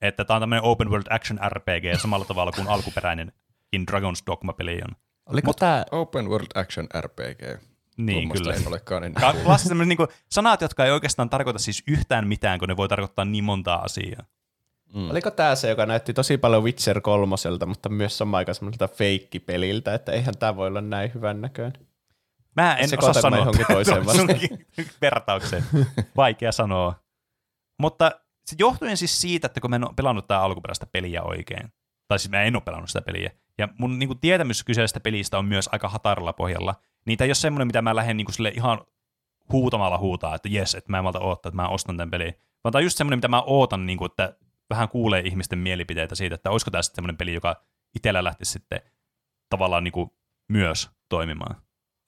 Että tämä on tämmöinen open world action RPG samalla tavalla kuin alkuperäinenkin Dragon's Dogma-peli on. Oliko tämä, Open World Action RPG. Niin, Tuommoista kyllä. En olekaan ennen Ka- kuullut. Klassi semmoiset niin sanat, jotka ei oikeastaan tarkoita siis yhtään mitään, kun ne voi tarkoittaa niin montaa asiaa. Mm. oliko tämä se, joka näytti tosi paljon Witcher kolmoselta, mutta myös samaan aikaan semmoiselta feikkipeliltä, että eihän tämä voi olla näin hyvän näköinen. Mä en Sekoitanko osaa sanoa toiseen vertaukseen. Vaikea sanoa. Mutta se johtuen siis siitä, että kun mä en ole pelannut tää alkuperäistä peliä oikein, tai siis mä en ole pelannut sitä peliä, ja mun niin kuin, tietämys kyseisestä pelistä on myös aika hataralla pohjalla, niin tämä ei ole semmoinen, mitä mä lähden niin kuin, sille ihan huutamalla huutaa, että jes, että mä en malta odottaa, että mä ostan tämän pelin. Vaan tämä on just semmoinen, mitä mä ootan, niin kuin, että vähän kuulee ihmisten mielipiteitä siitä, että olisiko tämä sitten semmoinen peli, joka itsellä lähtisi sitten tavallaan niin kuin, myös toimimaan.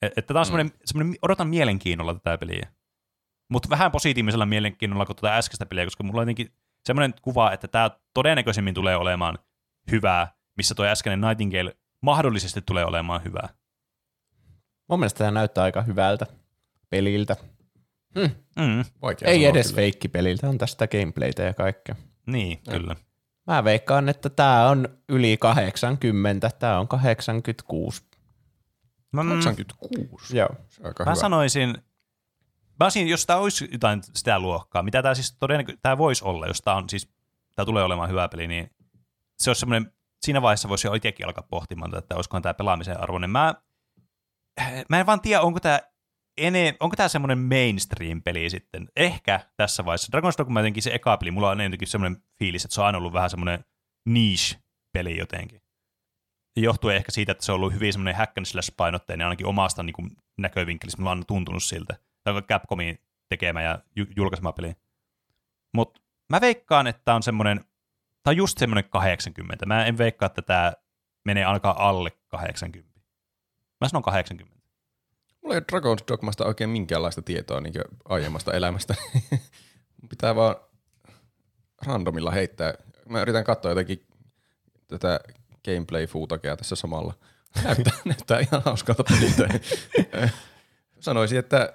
Et- Että tämä on semmoinen, semmoinen, odotan mielenkiinnolla tätä peliä. Mutta vähän positiivisella mielenkiinnolla kuin tuota äskeistä peliä, koska mulla on jotenkin semmoinen kuva, että tämä todennäköisemmin tulee olemaan hyvää, missä tuo äskeinen Nightingale mahdollisesti tulee olemaan hyvää. Mun mielestä tämä näyttää aika hyvältä peliltä. Mm, Vaikea Ei edes kyllä. feikkipeliltä, on tästä gameplaytä ja kaikkea. Niin, kyllä. Mä veikkaan, että tämä on yli 80, tämä on 86. Mä, mm, 86. Joo. Se on aika mä hyvä. sanoisin, mä olisin, jos tämä olisi jotain sitä luokkaa, mitä tämä siis todennäköisesti, tämä voisi olla, jos tämä on siis, tämä tulee olemaan hyvä peli, niin se olisi semmoinen, siinä vaiheessa voisi jo itsekin alkaa pohtimaan, että olisikohan tämä pelaamisen arvoinen. Mä, mä en vaan tiedä, onko tämä ene, onko tämä semmoinen mainstream-peli sitten? Ehkä tässä vaiheessa. Dragon's Dogma jotenkin se eka peli, mulla on jotenkin semmoinen fiilis, että se on aina ollut vähän semmoinen niche-peli jotenkin. Ja Johtuen ehkä siitä, että se on ollut hyvin semmoinen hack and slash painotteinen ainakin omasta niin kuin, näkövinkkelistä. Mulla on tuntunut siltä. Tämä on Capcomin tekemä ja ju- julkaisema peli. Mutta mä veikkaan, että on semmoinen, tai just semmoinen 80. Mä en veikkaa, että tämä menee ainakaan alle 80. Mä sanon 80. Mulla ei ole Dragon's Dogmasta oikein minkäänlaista tietoa niin aiemmasta elämästä. Pitää vaan randomilla heittää. Mä yritän katsoa jotenkin tätä gameplay-fuutakea tässä samalla. Näyttää, näyttää ihan hauskalta peliltä. Sanoisin, että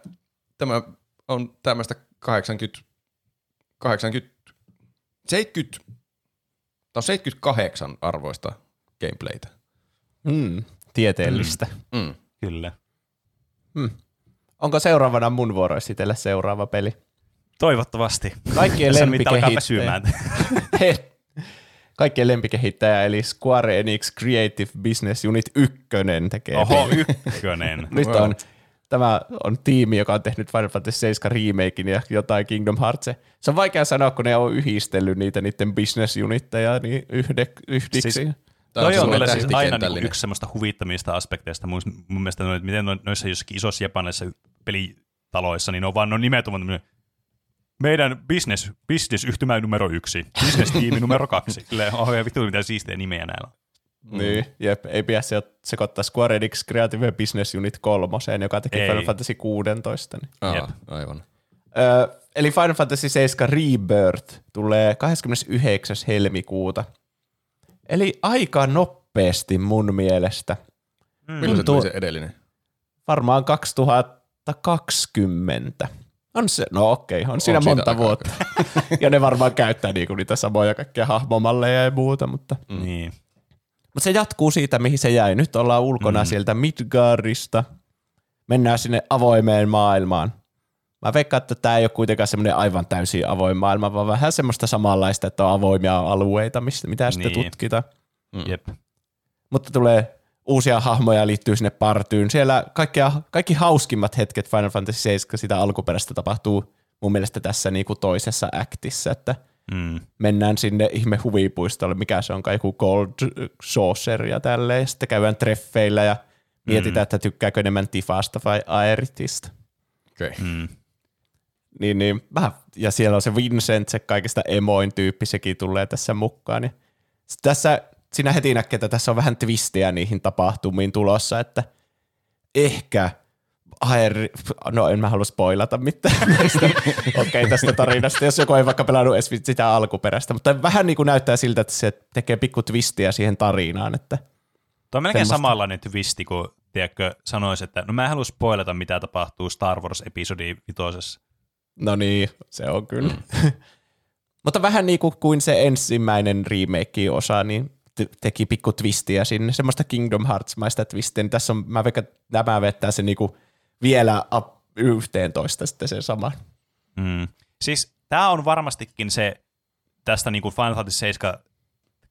tämä on tämmöistä 80, 80, 70, tämä on 78 arvoista gameplaytä. Mm, tieteellistä. Mm. Mm. Kyllä. Onko seuraavana mun vuoro esitellä seuraava peli? Toivottavasti. Kaikkien lempikehittäjä. Kaikkien lempikehittäjä eli Square Enix Creative Business Unit 1 tekee Oho, ykkönen. Nyt on, tämä on tiimi, joka on tehnyt Final Fantasy 7 remakein ja jotain Kingdom Hearts. Se on vaikea sanoa, kun ne on yhdistellyt niitä niiden business unitteja niin yhde, yhdiksi. Siis- Toi on semmoinen kyllä siis aina niin tähtikentällinen. yksi semmoista huvittamista aspekteista mun, mun mielestä, noin, miten no, noissa jossakin isossa japanilaisissa pelitaloissa, niin ne on vaan no nimet on tämmönen, meidän business, business yhtymä numero yksi, business tiimi numero kaksi. Silleen, oh, ja vittu mitä siistejä nimeä näillä on. Niin, jep, ei pidä se sekoittaa Square Enix Creative Business Unit kolmoseen, joka teki Ei. Final Fantasy 16. Niin. Aa, Jep. aivan. Öö, eli Final Fantasy 7 Rebirth tulee 29. helmikuuta. Eli aika nopeasti mun mielestä. Milloin se tuli se edellinen? Varmaan 2020. On se, no okei, on siinä On monta aikaa vuotta. ja ne varmaan käyttää niinku niitä samoja kaikkia hahmomalleja ja muuta, mutta, Mm. Niin. mutta se jatkuu siitä, mihin se jäi. Nyt ollaan ulkona Mm. mm. sieltä Midgarista. Mennään sinne avoimeen maailmaan. Mä veikkaan, että tämä ei ole kuitenkaan semmoinen aivan täysin avoin maailma, vaan vähän semmoista samanlaista, että on avoimia alueita, mistä, mitä sitten Niin. tutkitaan. Jep. Mutta tulee uusia hahmoja liittyy sinne partyyn. Siellä kaikkia, kaikki hauskimmat hetket Final Fantasy 7 sitä alkuperäistä tapahtuu mun mielestä tässä niinku toisessa actissa, että Mm. mennään sinne ihme huvipuistolle, mikä se on, kai joku Gold Saucer ja tälleen, ja sitten käydään treffeillä ja mietitään, että tykkääkö enemmän Tifasta vai Aeritista. Okei. Okay. Mm. Niin, niin, mä, ja siellä on se Vincent, se kaikista emoin tyyppi, sekin tulee tässä mukaan. Niin. Sitten tässä, siinä heti näkee, että tässä on vähän twistiä niihin tapahtumiin tulossa, että ehkä Aer, no en mä halua spoilata mitään näistä, okei okay, tästä tarinasta, jos joku ei vaikka pelannut edes sitä alkuperäistä, mutta vähän niin kuin näyttää siltä, että se tekee pikku twistiä siihen tarinaan, että Tuo on melkein Semmosta. samanlainen twisti, kun tiedätkö, sanoisi, että no mä en halua spoilata, mitä tapahtuu Star Wars-episodi vitosessa. No niin, se on kyllä. Mm. Mutta vähän niin kuin, kuin se ensimmäinen remake-osa, niin te- teki pikku twistiä sinne, semmoista Kingdom Hearts-maista twistiä, tässä on, mä veikkaan, nämä vettää se niinku vielä up 11 sitten se sama. Mm. Siis tämä on varmastikin se tästä niin kuin Final Fantasy 7,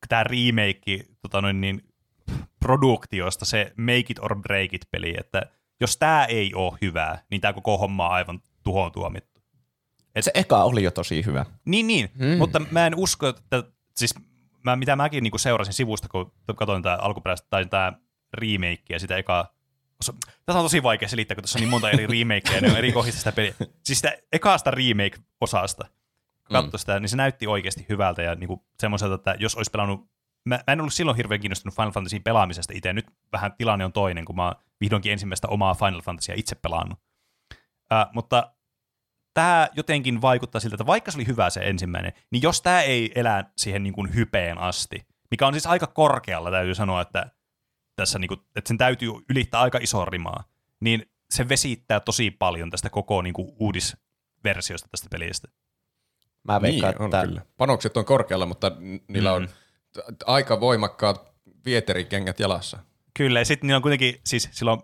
tämä remake tota noin, niin, produktiosta, se make it or break it peli, että jos tämä ei ole hyvää, niin tämä koko homma on aivan tuhoon tuomittu. Et se eka oli jo tosi hyvä. Niin, niin. Mm. Mutta mä en usko, että siis mä, mitä mäkin niinku seurasin sivusta, kun katsoin tämä alkuperäistä tai tämä remake ja sitä eka... Tätä on tosi vaikea selittää, kun tässä on niin monta eri remakeja ja ne on eri kohdista sitä peliä. Siis sitä ekasta remake-osasta, katsoi sitä, niin se näytti oikeasti hyvältä ja niinku semmoiselta, että jos olisi pelannut... Mä, mä en ollut silloin hirveän kiinnostunut Final Fantasyin pelaamisesta itse. Nyt vähän tilanne on toinen, kun mä oon vihdoinkin ensimmäistä omaa Final Fantasyä itse pelannut. Äh, mutta tämä jotenkin vaikuttaa siltä, että vaikka se oli hyvä se ensimmäinen, niin jos tämä ei elä siihen niin kuin hypeen asti, mikä on siis aika korkealla, täytyy sanoa, että, tässä niin kuin, että sen täytyy ylittää aika iso rimaa, niin se vesittää tosi paljon tästä koko niin kuin uudisversiosta tästä pelistä. Mä Niin, veikkaan, on että kyllä. Panokset on korkealla, mutta niillä Mm. on aika voimakkaat vieterikengät jalassa. Kyllä, ja sitten niillä on kuitenkin, siis silloin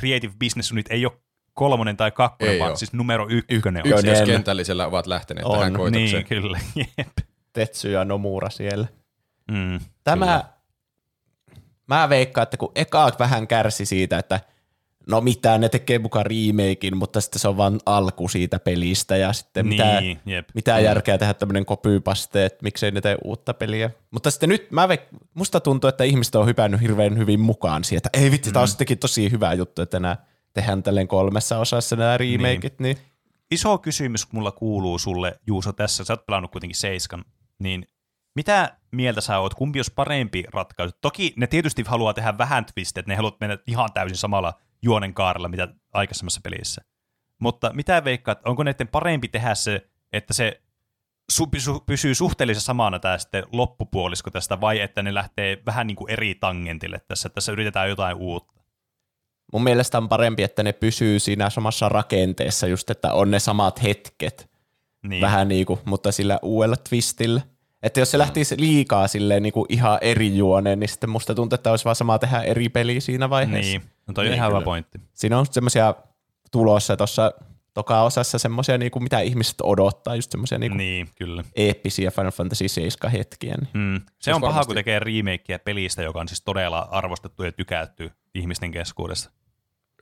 Creative Business Unit ei ole kolmonen tai kakkonen, Ei vaan oo. siis numero ykkönen. on. Ykkönen. Ykköskentällisellä ovat lähteneet On. tähän koitokseen. Niin, kyllä. Jep. Tetsu ja Nomura siellä. Mm. Tämä, mä veikkaan, että kun eka vähän kärsi siitä, että no mitä, ne tekee mukaan remakein, mutta sitten se on vaan alku siitä pelistä ja sitten mitä, Niin, jep. mitä järkeä tehdä tämmöinen kopypaste, että miksei ne tee uutta peliä. Mutta sitten nyt mä veik- musta tuntuu, että ihmiset on hypännyt hirveän hyvin mukaan siihen, että ei vitsi, tää on sittenkin tosi hyvä juttu, että nämä tehdään tälleen kolmessa osassa nämä remakeit, niin. niin iso kysymys mulla kuuluu sulle, Juuso, tässä. Sä oot pelannut kuitenkin seiskan. Niin mitä mieltä sä oot? Kumpi olisi parempi ratkaisu? Toki ne tietysti haluaa tehdä vähän twist, että ne haluat mennä ihan täysin samalla juonen kaarella, mitä aikaisemmassa pelissä. Mutta mitä veikkaat, onko näiden parempi tehdä se, että se pysyy suhteellisen samana tämä sitten loppupuolisko tästä, vai että ne lähtee vähän niin kuin eri tangentille tässä, että tässä yritetään jotain uutta? Mun mielestä on parempi, että ne pysyy siinä samassa rakenteessa, just että on ne samat hetket, Niin. vähän niin kuin, mutta sillä uudella twistillä. Että jos se lähtisi liikaa silleen niin kuin ihan eri juoneen, niin sitten musta tuntuu, että olisi vaan sama tehdä eri peliä siinä vaiheessa. Niin, no toi on Niin, ihan hyvä pointti. Siinä on semmoisia tulossa tuossa toka osassa semmoisia, niin kuin mitä ihmiset odottaa, just semmoisia niin Niin, kyllä. eeppisiä Final Fantasy 7 hetkiä. Niin. Mm. Se Siis on paha, varmasti- kun tekee remakeä pelistä, joka on siis todella arvostettu ja tykätty ihmisten keskuudessa.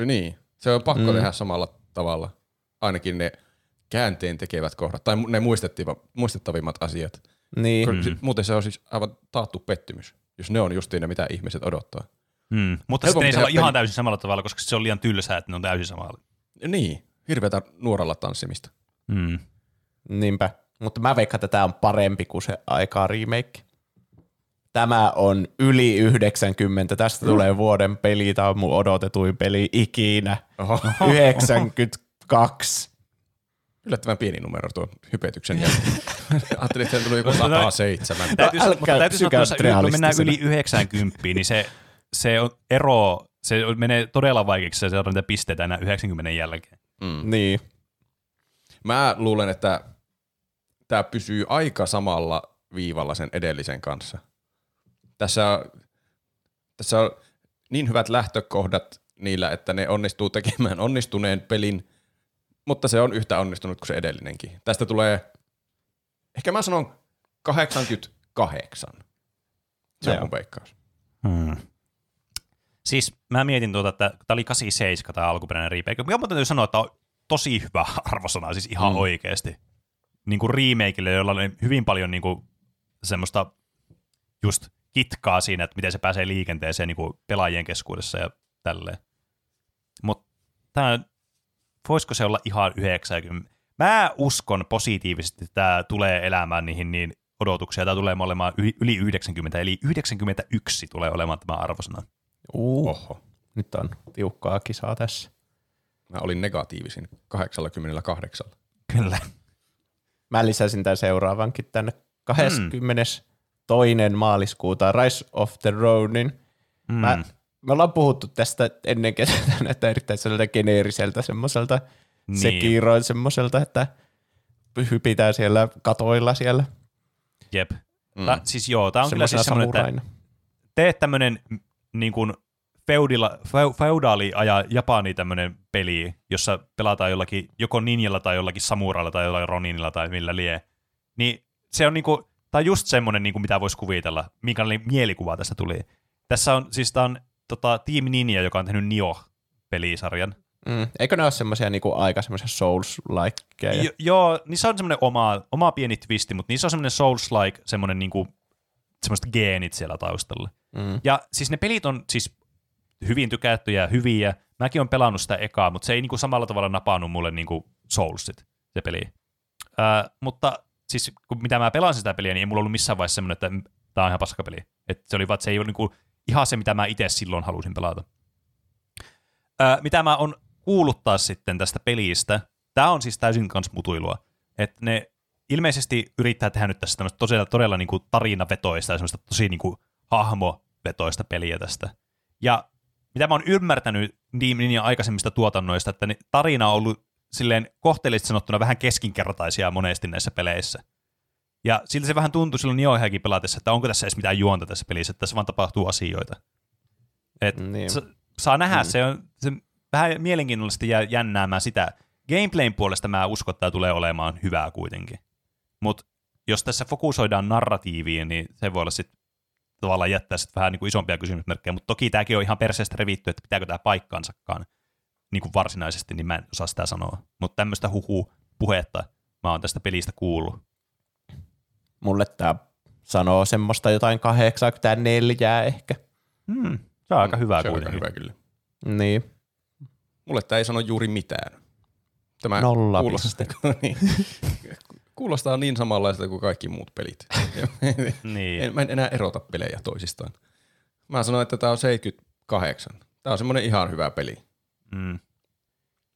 Niin, se on pakko Mm. tehdä samalla tavalla. Ainakin ne käänteen tekevät kohdat, tai ne muistettavimmat asiat. Niin. Mm. Muuten se on siis aivan taattu pettymys, jos ne on justiin ne, mitä ihmiset odottaa. Mm. Mutta Helpompi sitten ei saa olla tehdä ihan peli- täysin samalla tavalla, koska se on liian tylsää, että ne on täysin samalla. Niin, hirveätä nuoralla tanssimista. Mm. Niinpä. Mutta mä veikkaan, että tämä on parempi kuin se aikaa remake. Tämä on yli 90. Tästä tulee vuoden peli. Tämä on mun odotetuin peli ikinä. Oho. 92. Yllättävän pieni numero tuon hypetyksen jälkeen. Ajattelin, että tuli joku 107. Täytyy, älkää mutta täytyy sanoa, että kun mennään yli realistisena. 90, niin se, se on ero, se menee todella vaikeaksi se saada niitä pisteitä enää 90 jälkeen. Mm. Niin. Mä luulen, että tämä pysyy aika samalla viivalla sen edellisen kanssa. Tässä on, tässä on niin hyvät lähtökohdat niillä, että ne onnistuu tekemään onnistuneen pelin, mutta se on yhtä onnistunut kuin se edellinenkin. Tästä tulee, ehkä mä sanon 88. Se on mun veikkaus. Hmm. Siis mä mietin tuota, että tämä oli 87 tämä alkuperäinen remake, mun täytyy sanoa, että on tosi hyvä arvosana, siis ihan Mm. mm. oikeasti. Niin kuin remakeille, jolla on hyvin paljon niin kuin semmoista just kitkaa siinä, että miten se pääsee liikenteeseen niin kuin pelaajien keskuudessa ja tälleen. Mutta tämä, voisiko se olla ihan 90? Mä uskon positiivisesti, että tämä tulee elämään niihin niin odotuksia. Tämä tulee olemaan yli- yli 90, eli 91 tulee olemaan tämä arvosana. Uh, Oho. nyt on tiukkaa kisaa tässä. Mä olin negatiivisin 88. Kyllä. Mä lisäsin tämän seuraavankin tänne 22. maaliskuuta Rise of the Ronin. Mm. Mä, me ollaan puhuttu tästä ennen kesää, että erittäin sellaiselta geneeriseltä semmoiselta niin. Sekiroin semmoiselta, että hypitään siellä katoilla siellä. Jep. Mm. Mm. siis joo, tämä on kyllä siis semmoinen, että samuraina. teet tämmöinen niin kuin feudila, feu, feudaali aja Japani tämmöinen peli, jossa pelataan jollakin, joko ninjalla tai jollakin samuralla tai jollakin roninilla tai millä lie, niin se on niinku, on just semmoinen, niinku, mitä voisi kuvitella, minkälainen mielikuva tästä tuli. Tässä on, siis tää on tota, Team Ninja, joka on tehnyt Nioh-pelisarjan. Mm. Eikö ne ole semmoisia niinku aika semmoisia Souls-likeja? Jo, joo, niissä on semmoinen oma, oma pieni twisti, mutta niissä on semmoinen Souls-like, semmoinen niinku, semmoiset geenit siellä taustalla. Mm. Ja siis ne pelit on siis hyvin tykättyjä ja hyviä. Mäkin on pelannut sitä ekaa, mutta se ei niinku samalla tavalla napannut mulle niinku Soulsit, se peli. Ää, mutta siis kun mitä mä pelasin sitä peliä, niin ei mulla ollut missään vaiheessa semmoinen, että tämä on ihan paskapeli. Et se oli vaan, että se ei ole niinku ihan se, mitä mä itse silloin halusin pelata. Ää, mitä mä on kuullut taas sitten tästä pelistä, tämä on siis täysin kans mutuilua. Että ne ilmeisesti yrittää tehdä nyt tässä tämmöistä todella, todella niinku tarinavetoista ja semmoista tosi niinku hahmovetoista peliä tästä. Ja mitä mä oon ymmärtänyt niin, niin aikaisemmista tuotannoista, että ne tarina on ollut silleen kohteellisesti sanottuna vähän keskinkertaisia monesti näissä peleissä. Ja siltä se vähän tuntui silloin Nioheakin pelatessa, että onko tässä edes mitään juonta tässä pelissä, että tässä vaan tapahtuu asioita. Et Niin. sa- saa nähdä, mm. se on se vähän mielenkiinnollisesti jää jännäämään sitä. Gameplayn puolesta mä uskon, että tämä tulee olemaan hyvää kuitenkin. Mutta jos tässä fokusoidaan narratiiviin, niin se voi olla sitten tavallaan jättää sit vähän niin kuin isompia kysymysmerkkejä, mutta toki tämäkin on ihan perseestä revitty, että pitääkö tämä paikkaansakaan niin kuin varsinaisesti, niin mä en osaa sitä sanoa. Mutta tämmöistä huhu puhetta mä oon tästä pelistä kuullut. Mulle tämä sanoo semmoista jotain 84 ehkä. Hmm, se on aika hyvä Se on aika hyvä kyllä. Niin. Mulle tämä ei sano juuri mitään. Tämä Nolla kuulostaa, niin, kuulostaa niin samanlaiselta kuin kaikki muut pelit. Niin. en, mä en enää erota pelejä toisistaan. Mä sanoin, että tämä on 78. Tämä on semmoinen ihan hyvä peli. Mm.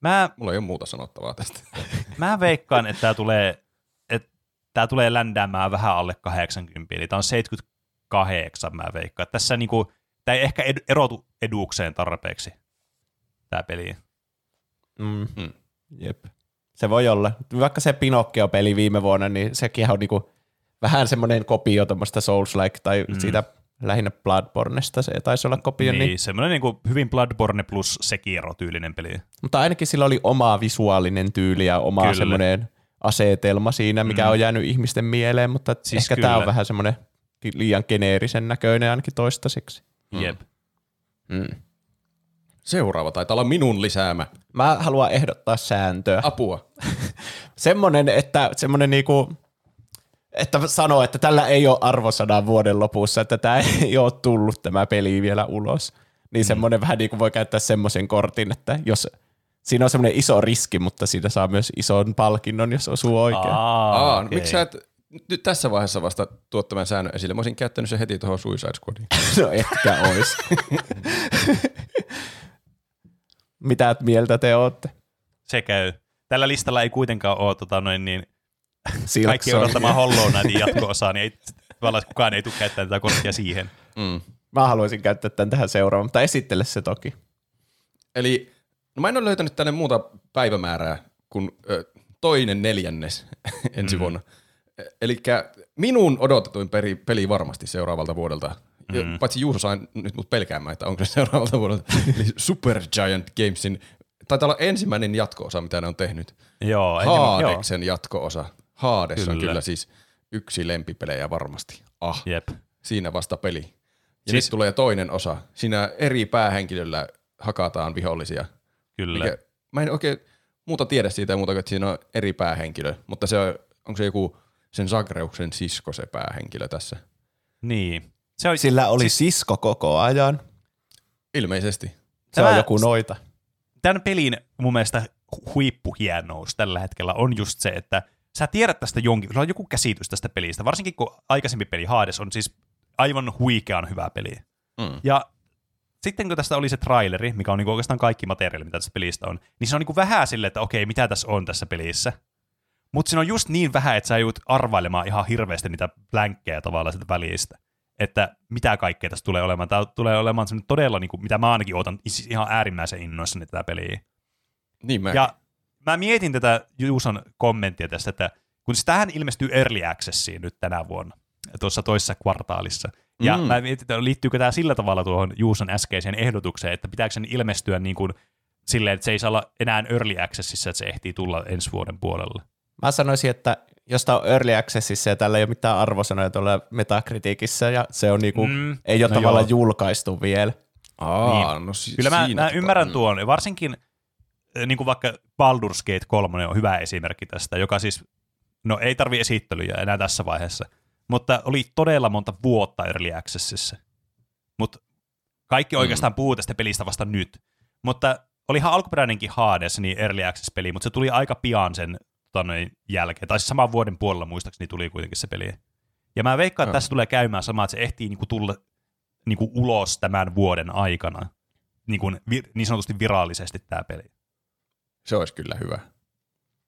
Mä, Mulla ei ole muuta sanottavaa tästä. mä veikkaan, että tämä tulee, että tämä tulee ländäämään vähän alle 80, eli tämä on 78 mä veikkaan. Tässä niinku, tämä ei ehkä ed- erotu edukseen tarpeeksi, tämä peli. Mm. Mm. Jep. Se voi olla. Vaikka se Pinocchio-peli viime vuonna, niin sekin on niinku vähän semmoinen kopio tuommoista Souls-like, tai mm. siitä lähinnä Bloodbornesta se taisi olla kopio. Niin, Niin. niin. semmoinen niinku hyvin Bloodborne plus Sekiro-tyylinen peli. Mutta ainakin sillä oli oma visuaalinen tyyli ja oma Kyllä. semmoinen asetelma siinä, mikä Mm. on jäänyt ihmisten mieleen, mutta Siis ehkä tämä on kyllä. vähän semmoinen liian geneerisen näköinen ainakin toistaiseksi. Mm. Jep. Mm. Seuraava taitaa olla minun lisäämä. Mä haluan ehdottaa sääntöä. Apua. Semmoinen, että semmoinen niinku, että sanoo, että tällä ei ole arvosadan vuoden lopussa, että tämä ei ole tullut tämä peli vielä ulos. Niin mm. semmoinen vähän niin kuin voi käyttää semmoisen kortin, että jos siinä on semmoinen iso riski, mutta siitä saa myös ison palkinnon, jos osuu oikein. Aa, okei. miksi sä et nyt tässä vaiheessa vasta tuot tämän säännön esille. Mä olisin käyttänyt sen heti tuohon Suicide Squadiin. No ehkä ois. Mitä mieltä te ootte? Se käy. Tällä listalla ei kuitenkaan ole tota, noin niin, kaikki Silkson. odottamaan Hollow Knightin jatko-osaa, niin ei, tavallaan kukaan ei tule käyttämään tätä korttia siihen. Mm. Mä haluaisin käyttää tämän tähän seuraavaan, mutta esittele se toki. Eli no mä en ole löytänyt tänne muuta päivämäärää kuin ö, toinen neljännes ensi Mm. vuonna. Eli minun odotetuin peri, peli varmasti seuraavalta vuodelta. Mm. Paitsi Juuso sain nyt mut pelkäämään, että onko se seuraavalta vuodelta. Eli Super Giant Gamesin, taitaa olla ensimmäinen jatko-osa, mitä ne on tehnyt. Joo. Haadeksen jatko-osa. Haades on Kyllä. kyllä siis yksi lempipelejä varmasti. Ah, Jep. siinä vasta peli. Ja Siis- nyt tulee toinen osa. Siinä eri päähenkilöllä hakataan vihollisia. Kyllä. Mikä, mä en oikein muuta tiedä siitä muuta kuin, että siinä on eri päähenkilö, mutta se on, onko se joku sen Zagreuksen sisko se päähenkilö tässä? Niin. Se on, Sillä oli siis, sisko koko ajan. Ilmeisesti. Se Tämä- on joku noita. tämän pelin mun mielestä hu- huippuhienous tällä hetkellä on just se, että sä tiedät tästä jonkin, sulla on joku käsitys tästä pelistä, varsinkin kun aikaisempi peli Hades on siis aivan huikean hyvä peli. Mm. Ja sitten kun tästä oli se traileri, mikä on niinku oikeastaan kaikki materiaali, mitä tästä pelistä on, niin se on niinku vähän silleen, että okei, mitä tässä on tässä pelissä. Mutta siinä on just niin vähän, että sä joudut arvailemaan ihan hirveästi niitä blänkkejä tavallaan sitä välistä. Että mitä kaikkea tässä tulee olemaan. Tämä tulee olemaan todella, niinku, mitä mä ainakin odotan siis ihan äärimmäisen innoissani tätä peliä. Niin mä. Ja mä mietin tätä Juuson kommenttia tästä, että kun siis tämähän ilmestyy Early Accessiin nyt tänä vuonna, tuossa toisessa kvartaalissa. Ja mm. Mä mietin, että liittyykö tämä sillä tavalla tuohon Juuson äskeiseen ehdotukseen, että pitääkö sen ilmestyä niin kuin silleen, että se ei saa olla enää Early Accessissa, että se ehtii tulla ensi vuoden puolella. Mä sanoisin, että jos tää on Early Accessissa ja tällä ei ole mitään arvosanoja tuolla Metacriticissa ja se on niinku, Mm, mm, ei ole no tavallaan joo. julkaistu vielä. Aa, niin. no si- Kyllä mä, siinä mä ymmärrän mm. tuon, varsinkin niin kuin vaikka Baldur's Gate 3 on hyvä esimerkki tästä, joka siis, no ei tarvi esittelyjä enää tässä vaiheessa, mutta oli todella monta vuotta Early Accessissa. Mutta kaikki Mm. oikeastaan puhuu tästä pelistä vasta nyt. Mutta olihan alkuperäinenkin Hades, niin Early Access-peli, mutta se tuli aika pian sen tonne jälkeen. Tai siis saman vuoden puolella muistaakseni tuli kuitenkin se peli. Ja mä veikkaan, että tässä tulee käymään sama, että se ehtii niinku tulla niinku ulos tämän vuoden aikana. Niin, kuin, vi- niin sanotusti virallisesti tämä peli. Se olisi kyllä hyvä.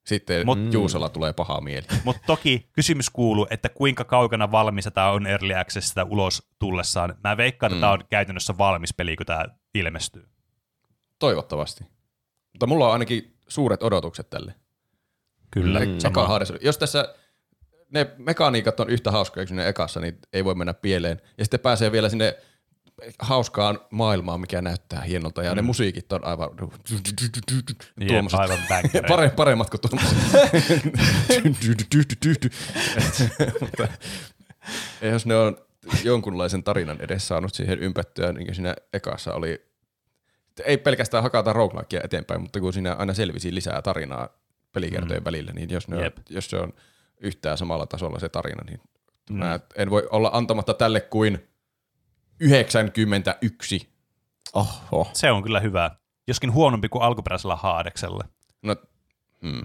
Sitten Mut- Mut, Juusolla tulee paha mieli. Mutta toki kysymys kuuluu, että kuinka kaukana valmista tämä on Early Accessista ulos tullessaan. Mä veikkaan, että Mm. tämä on käytännössä valmis peli, kun tämä ilmestyy. Toivottavasti. Mutta mulla on ainakin suuret odotukset tälle. Kyllä. Mm. Mm. Jos tässä ne mekaniikat on yhtä hauskoja kuin ne ekassa, niin ei voi mennä pieleen. Ja sitten pääsee vielä sinne hauskaan maailmaan, mikä näyttää hienolta. Ja mm. ne musiikit on aivan tuommoiset. aivan. Pare, paremmat kuin tuommoiset. Mutta jos ne on jonkunlaisen tarinan edes saanut siihen ympättyä, niin kuin siinä ekassa oli, ei pelkästään hakata roguelikea eteenpäin, mutta kun siinä aina selvisi lisää tarinaa pelikertojen mm. välillä, niin jos, ne on, Jep. jos se on yhtään samalla tasolla se tarina, niin Mm. mm. mä en voi olla antamatta tälle kuin 91. Oho. Se on kyllä hyvä. Joskin huonompi kuin alkuperäisellä Haadeksella. No, hmm.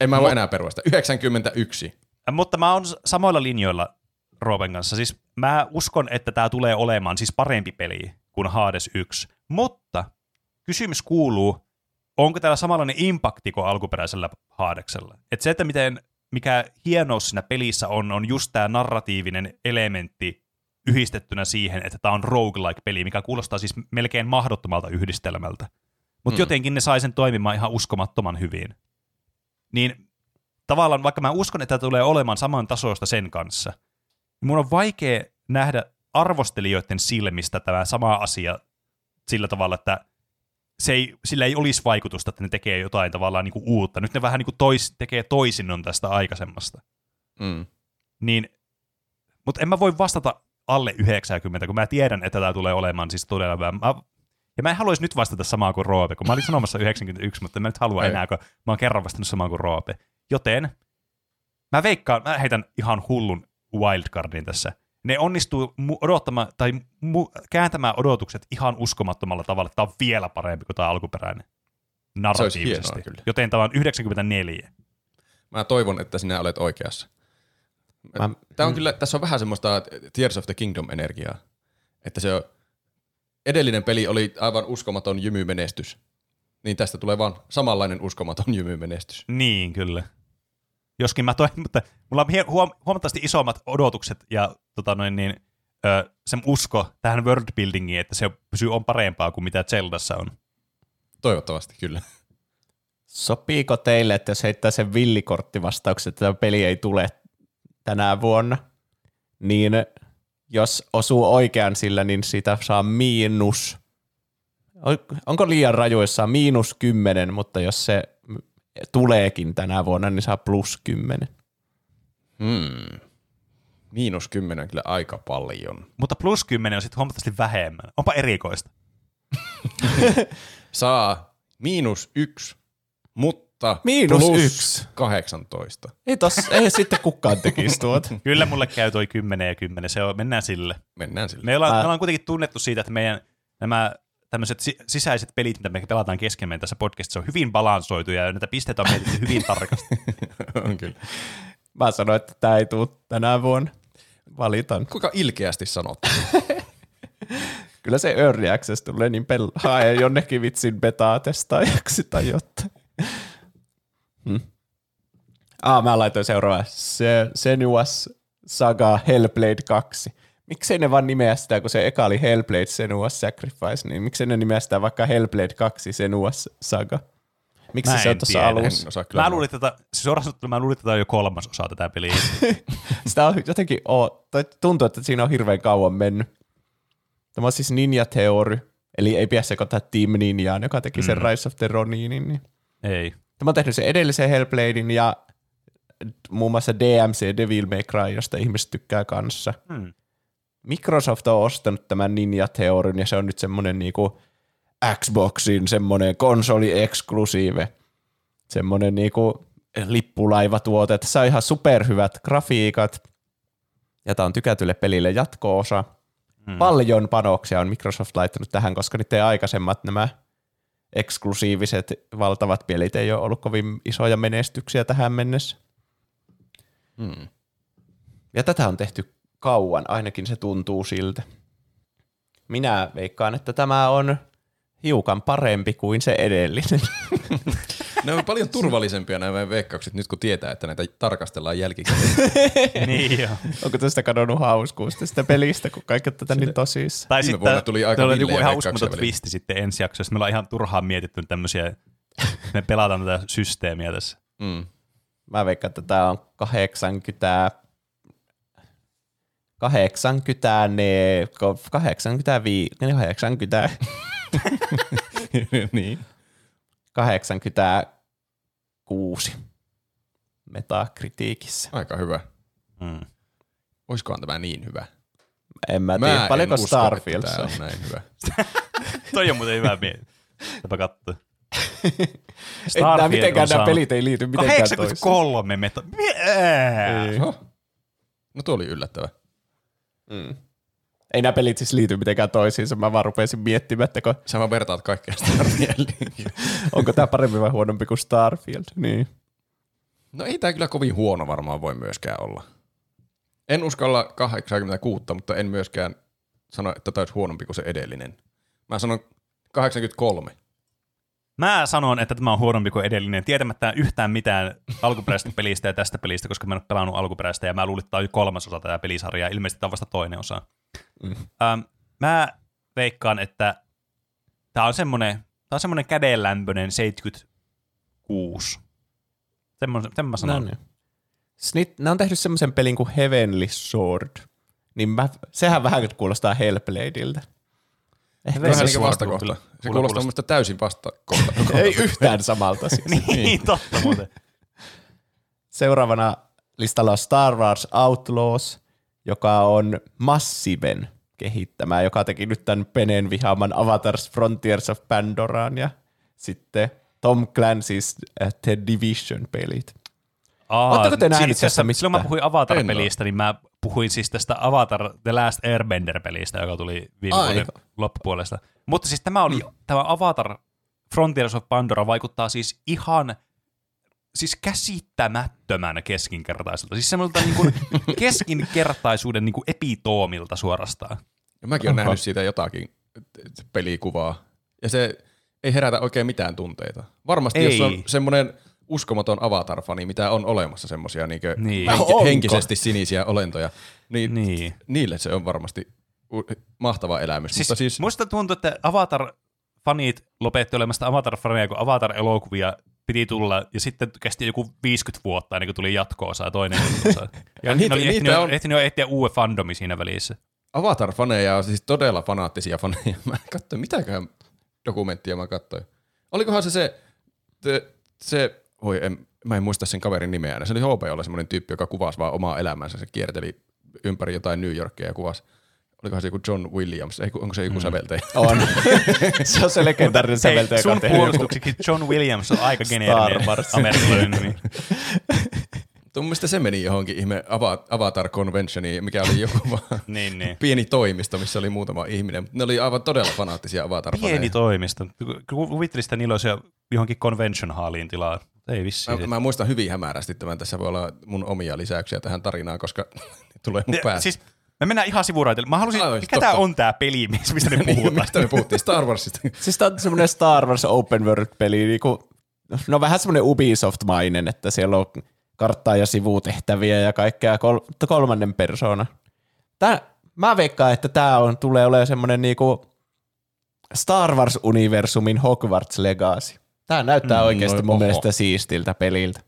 En mä voi enää peruista. 91. Äh, Mutta mä oon samoilla linjoilla Roopen kanssa. Siis mä uskon, että tämä tulee olemaan siis parempi peli kuin Hades 1. Mutta kysymys kuuluu, onko täällä samanlainen impakti kuin alkuperäisellä Hadeksella? Että se, että miten, mikä hienous siinä pelissä on, on just tämä narratiivinen elementti yhdistettynä siihen, että tämä on roguelike-peli, mikä kuulostaa siis melkein mahdottomalta yhdistelmältä. Mutta Mm. jotenkin ne sai sen toimimaan ihan uskomattoman hyvin. Niin tavallaan, vaikka mä uskon, että tämä tulee olemaan saman tasoista sen kanssa, niin mun on vaikea nähdä arvostelijoiden silmistä tämä sama asia sillä tavalla, että se ei, sillä ei olisi vaikutusta, että ne tekee jotain tavallaan niin kuin uutta. Nyt ne vähän niin kuin tois, tekee toisinnon tästä aikaisemmasta. Mm. Niin, mutta en mä voi vastata alle 90, kun mä tiedän, että tämä tulee olemaan siis todella hyvä. Mä, ja mä en haluaisi nyt vastata samaa kuin Roope, kun mä olin sanomassa 91, mutta mä nyt halua Ei. enää, kun mä oon kerran vastannut samaa kuin Roope. Joten mä veikkaan, mä heitän ihan hullun wildcardin tässä. Ne onnistuu mu- odottamaan, tai mu- kääntämään odotukset ihan uskomattomalla tavalla, että tämä on vielä parempi kuin tämä alkuperäinen narratiivisesti. hienoa kyllä. Joten tämä on 94. Mä toivon, että sinä olet oikeassa. Mä, Tää on kyllä, tässä on vähän semmoista Tears of the Kingdom-energiaa. Että se on, edellinen peli oli aivan uskomaton jymymenestys. Niin tästä tulee vaan samanlainen uskomaton jymymenestys. Niin, kyllä. Joskin mä toin, mutta mulla on huom- huomattavasti isommat odotukset ja tota noin, niin, ö, se usko tähän worldbuildingiin, että se pysyy on parempaa kuin mitä Zeldassa on. Toivottavasti kyllä. sopiiko teille, että jos heittää sen villikorttivastauksen, että tämä peli ei tule tänä vuonna, niin jos osuu oikean sillä, niin siitä saa miinus. On- Onko liian saa miinus kymmenen, mutta jos se tuleekin tänä vuonna, niin saa plus kymmenen. Hmm. Miinus kymmenen on kyllä aika paljon. Mutta plus 10 on sitten huomattavasti vähemmän. Onpa erikoista. Saa miinus yksi, mutta Miinus plus yksi. 18. Ei, tos, ei sitten kukaan tekisi tuota. Kyllä mulle käy toi 10 ja 10, se on, mennään sille. Mennään sille. Me ollaan, Mä- me ollaan kuitenkin tunnettu siitä, että meidän nämä tämmöiset si- sisäiset pelit, mitä me pelataan keskemme tässä podcastissa, on hyvin balansoitu ja näitä pisteitä on mietitty hyvin tarkasti. on kyllä. Mä sanoin, että tämä ei tule tänä vuonna. Valitan. Kuinka ilkeästi sanot? Kyllä se Early Access tulee niin pel- hae jonnekin vitsin beta-testaajaksi tai jotain. Hmm. Ah, mä laitoin seuraava. Se, Senua's Saga Hellblade 2. Miksei ne vaan nimeä sitä, kun se eka oli Hellblade Senua's Sacrifice, niin miksei ne nimeä sitä vaikka Hellblade 2 Senua's Saga? Miksi Mä se on tuossa alussa? Mä luulin, että, siis sanottuna mä luulin, että tämä on jo kolmas osa tätä peliä. Sitä on jotenkin, oo, tai tuntuu, että siinä on hirveän kauan mennyt. Tämä on siis Ninja Theory, eli ei pidä sekoittaa Team Ninjaan, joka teki sen Mm. Rise of the Roninin. Niin. Ei. Tämä on tehnyt sen edellisen Hellbladein ja muun muassa DMC Devil May Cry, josta ihmiset tykkää kanssa. Hmm. Microsoft on ostanut tämän Ninja Theoryn ja se on nyt semmoinen niinku Xboxin semmoinen konsoli-eksklusiive, semmoinen niinku lippulaivatuote. Tässä on ihan superhyvät grafiikat ja tämä on tykätylle pelille jatko-osa. Hmm. Paljon panoksia on Microsoft laittanut tähän, koska niiden aikaisemmat nämä eksklusiiviset valtavat pelit ei ole ollut kovin isoja menestyksiä tähän mennessä. Hmm. Ja tätä on tehty kauan, ainakin se tuntuu siltä. Minä veikkaan, että tämä on hiukan parempi kuin se edellinen. Ne on paljon turvallisempia nämä veikkaukset nyt kun tietää, että näitä tarkastellaan jälkikäteen. niin joo. Onko tästä kadonnut hauskuus tästä pelistä, kun kaikki on tätä niin tosissaan? Tai Viime sitten tuli aika oli joku ihan uskomaton twisti sitten ensi jaksossa. Me ollaan ihan turhaan mietitty tämmöisiä, me pelataan tätä systeemiä tässä. Mm. Mä veikkaan, että tämä on 80... 80, ne, 85, 80, niin. 86 metakritiikissä. Aika hyvä. Hmm. Oiskohan tämä niin hyvä? En mä tiedä, paljonko Starfield on näin hyvä. Toi on muuten hyvä mieli. Täpä katsoa. Ei, nämä mitenkään nämä pelit ei liity mitenkään toisiinsa. 83 meta. Ei. Oho. No tuo oli yllättävä. Mm. Ei nämä pelit siis liity mitenkään toisiinsa. Mä vaan rupesin miettimään, että kun, Sä vaan vertaat kaikkea Starfieldiin. onko tämä parempi vai huonompi kuin Starfield. Niin. No ei tämä kyllä kovin huono varmaan voi myöskään olla. En uskalla 86, mutta en myöskään sano, että tämä olisi huonompi kuin se edellinen. Mä sanon 83. Mä sanon, että tämä on huonompi kuin edellinen, tietämättä yhtään mitään alkuperäisestä pelistä ja tästä pelistä, koska mä en ole pelannut alkuperäistä ja mä luulin, että tämä on kolmas osa tätä pelisarjaa. Ilmeisesti tämä on vasta toinen osa. Mm. Ähm, mä veikkaan, että tämä on semmoinen, tämä on semmoinen kädenlämpöinen 76. Semmoinen, sen mä sanon. No niin. Snit, ne on tehnyt semmoisen pelin kuin Heavenly Sword. Niin mä, sehän vähän kuulostaa Hellbladeilta. Ehkä Vähän se niin Sword vastakohta. Se Kuulostaa- kuulostaa kuulostaa täysin vastakohta. ei yhtään samalta siis. niin, totta muuten. Seuraavana listalla on Star Wars Outlaws, joka on Massiven kehittämä, joka teki nyt tämän Penen vihaaman Avatars Frontiers of Pandoraan ja sitten Tom Clancy's äh, The Division-pelit. Aa, Ootteko te nähnyt siis asiassa tästä Silloin mä puhuin Avatar-pelistä, niin mä puhuin siis tästä Avatar The Last Airbender-pelistä, joka tuli viime Ai. vuoden loppupuolesta. Mutta siis tämä oli, Mm. tämä Avatar Frontiers of Pandora vaikuttaa siis ihan siis käsittämättömän keskinkertaiselta. Siis semmoilta niin kuin keskinkertaisuuden niin kuin epitoomilta suorastaan. Ja mäkin olen nähnyt siitä jotakin pelikuvaa. Ja se ei herätä oikein mitään tunteita. Varmasti Ei. jos on semmoinen uskomaton avatar-fani, mitä on olemassa semmoisia niin Niin. Onko? henkisesti sinisiä olentoja, niin, Niin. niille se on varmasti mahtava elämys. Siis, Mutta siis musta tuntuu, että Avatar-fanit lopetti olemasta Avatar-faneja, kun Avatar-elokuvia piti tulla, ja sitten kesti joku 50 vuotta ennen kuin tuli jatko-osa ja toinen osa. Ja niitä- oli niitä ehtinyt, on- ehtinyt uuden fandomi siinä välissä. Avatar-faneja on siis todella fanaattisia faneja. Mä katsoin, mitäköhän dokumenttia mä katsoin. Olikohan se se, se, se oi, en, mä en muista sen kaverin nimeä. Se oli HBOlla semmoinen tyyppi, joka kuvasi vaan omaa elämänsä. Se kierteli ympäri jotain New Yorkia ja kuvasi. Olikohan se joku John Williams? Ei, kun- onko se joku mm. säveltäjä? On. se on se legendaarinen säveltäjä, Hei, sun joka on tehnyt joku- puolustukseksi John Williams on aika geneerinen Wars. amerikkalainen nimi. Mun mielestä se meni johonkin ihme Ava- Avatar Conventioniin, mikä oli joku vaan niin, niin. pieni toimisto, missä oli muutama ihminen. Mutta ne oli aivan todella fanaattisia Avatar-faneja. Pieni toimisto. Ku- Kuvittelisi, että niillä olisi jo johonkin convention halliin tilaa. Ei vissiin. Mä, mä muistan hyvin hämärästi tämän. Tässä voi olla mun omia lisäyksiä tähän tarinaan, koska tulee mun päästä. Siis me mennään ihan sivuraiteille. Mä halusin, Aivan, mikä totta. tää on tää peli, mistä me Niin, puhutaan? mistä me puhuttiin? Star Warsista. Siis tää on semmoinen Star Wars open world-peli, niinku, no vähän semmoinen Ubisoft-mainen, että siellä on karttaa ja sivutehtäviä ja kaikkea kol- kolmannen persona. Tää, mä veikkaan, että tämä on, tulee olemaan semmoinen niinku Star Wars-universumin Hogwarts Legacy. Tämä näyttää Mm, mm, oikeasti no, mun oho. mielestä siistiltä peliltä.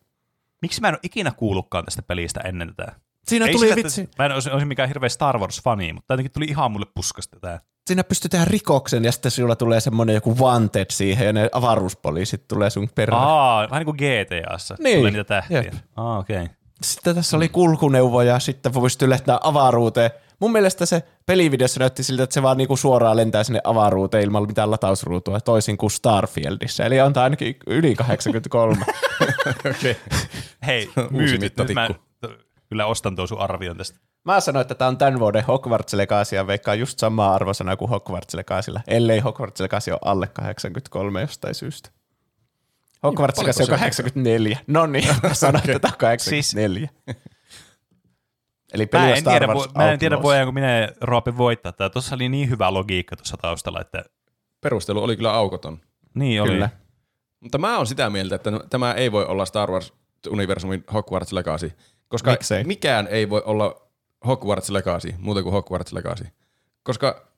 Miksi mä en ole ikinä kuullutkaan tästä pelistä ennen tätä? Siinä Ei tuli sillä, vitsi, mä en olisi, olisi mikään hirveä Star Wars-fani, mutta jotenkin tuli ihan mulle puskasta tää. siinä pystyy tehdä rikoksen ja sitten sulla tulee semmoinen joku wanted siihen ja ne avaruuspoliisit tulee sun perään. Aa, vähän niin kuin GTAssa. Niin, Tulee niitä tähtiä. jep. Aa, okei. Okay. Sitten tässä oli kulkuneuvoja ja sitten pystyy lähteä avaruuteen. Mun mielestä se pelivideossa näytti siltä, että se vaan niinku suoraan lentää sinne avaruuteen ilman mitään latausruutua, toisin kuin Starfieldissä. Eli on ainakin yli 83. Okei. Hei, myyty. Nyt mä kyllä ostan tuon sun arvion tästä. Mä sanoin, että tämä on tämän vuoden Hogwarts Legacy ja veikkaa just samaa arvosana kuin Hogwarts Legacylla, ellei Hogwarts Legacy ole alle 83 jostain syystä. Hogwarts Paljonko Legacy on se on? 84. No niin, mä sanoin, että tämä on 84. Eli peli Mä en, Star tiedä, Wars mä en tiedä, voidaanko minä Roope voittaa. Tää tuossa oli niin hyvä logiikka tuossa taustalla, että Perustelu oli kyllä aukoton. niin oli. Kyllä. Mutta mä oon sitä mieltä, että tämä ei voi olla Star Wars-universumin Hogwarts Legacy, koska Miksei? mikään ei voi olla Hogwarts Legacy, muuta kuin Hogwarts Legacy. Koska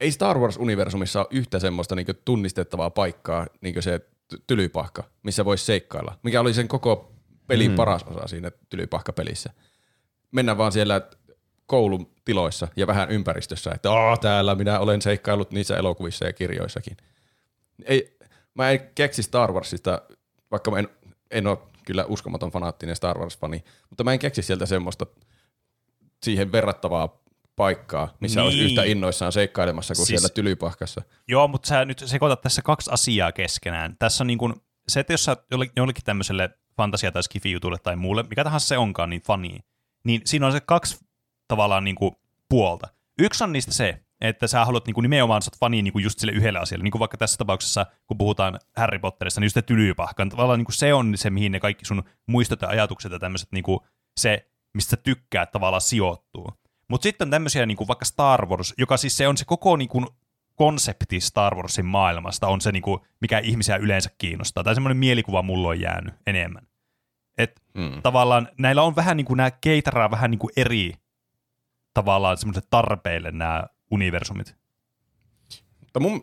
ei Star Wars-universumissa ole yhtä semmoista niin tunnistettavaa paikkaa, niin se ty- tylypahka, missä voisi seikkailla. Mikä oli sen koko pelin mm. paras osa siinä tylypahkapelissä. Mennään vaan siellä koulun tiloissa ja vähän ympäristössä, että Aa, täällä minä olen seikkaillut niissä elokuvissa ja kirjoissakin. Ei, mä en keksi Star Warsista, vaikka mä en, en ole kyllä uskomaton fanaattinen Star Wars-fani, mutta mä en keksi sieltä semmoista siihen verrattavaa paikkaa, missä niin. olisi yhtä innoissaan seikkailemassa kuin Siis- siellä tylypahkassa. Joo, mutta sä nyt sekoitat tässä kaksi asiaa keskenään. Tässä on niin kuin, se, että jos sä jolle- jollekin tämmöiselle fantasia- tai skifi-jutulle tai muulle, mikä tahansa se onkaan, niin fani, niin siinä on se kaksi tavallaan niin kuin puolta. Yksi on niistä se, että sä haluat niin kuin nimenomaan sä oot fani niin kuin just sille yhdelle asialle. Niin kuin vaikka tässä tapauksessa, kun puhutaan Harry Potterista, niin just se tylypahkan. Tavallaan niin kuin se on se, mihin ne kaikki sun muistot ja ajatukset ja tämmöiset, niin kuin se, mistä sä tykkäät tavallaan sijoittuu. Mutta sitten on tämmöisiä niin kuin vaikka Star Wars, joka siis se on se koko niin kuin konsepti Star Warsin maailmasta, on se, niin kuin, mikä ihmisiä yleensä kiinnostaa. Tai semmoinen mielikuva mulla on jäänyt enemmän. Et Mm. tavallaan näillä on vähän niin kuin nämä keitaraa vähän niin kuin eri tavallaan semmoiselle tarpeille nämä universumit. Mutta mun,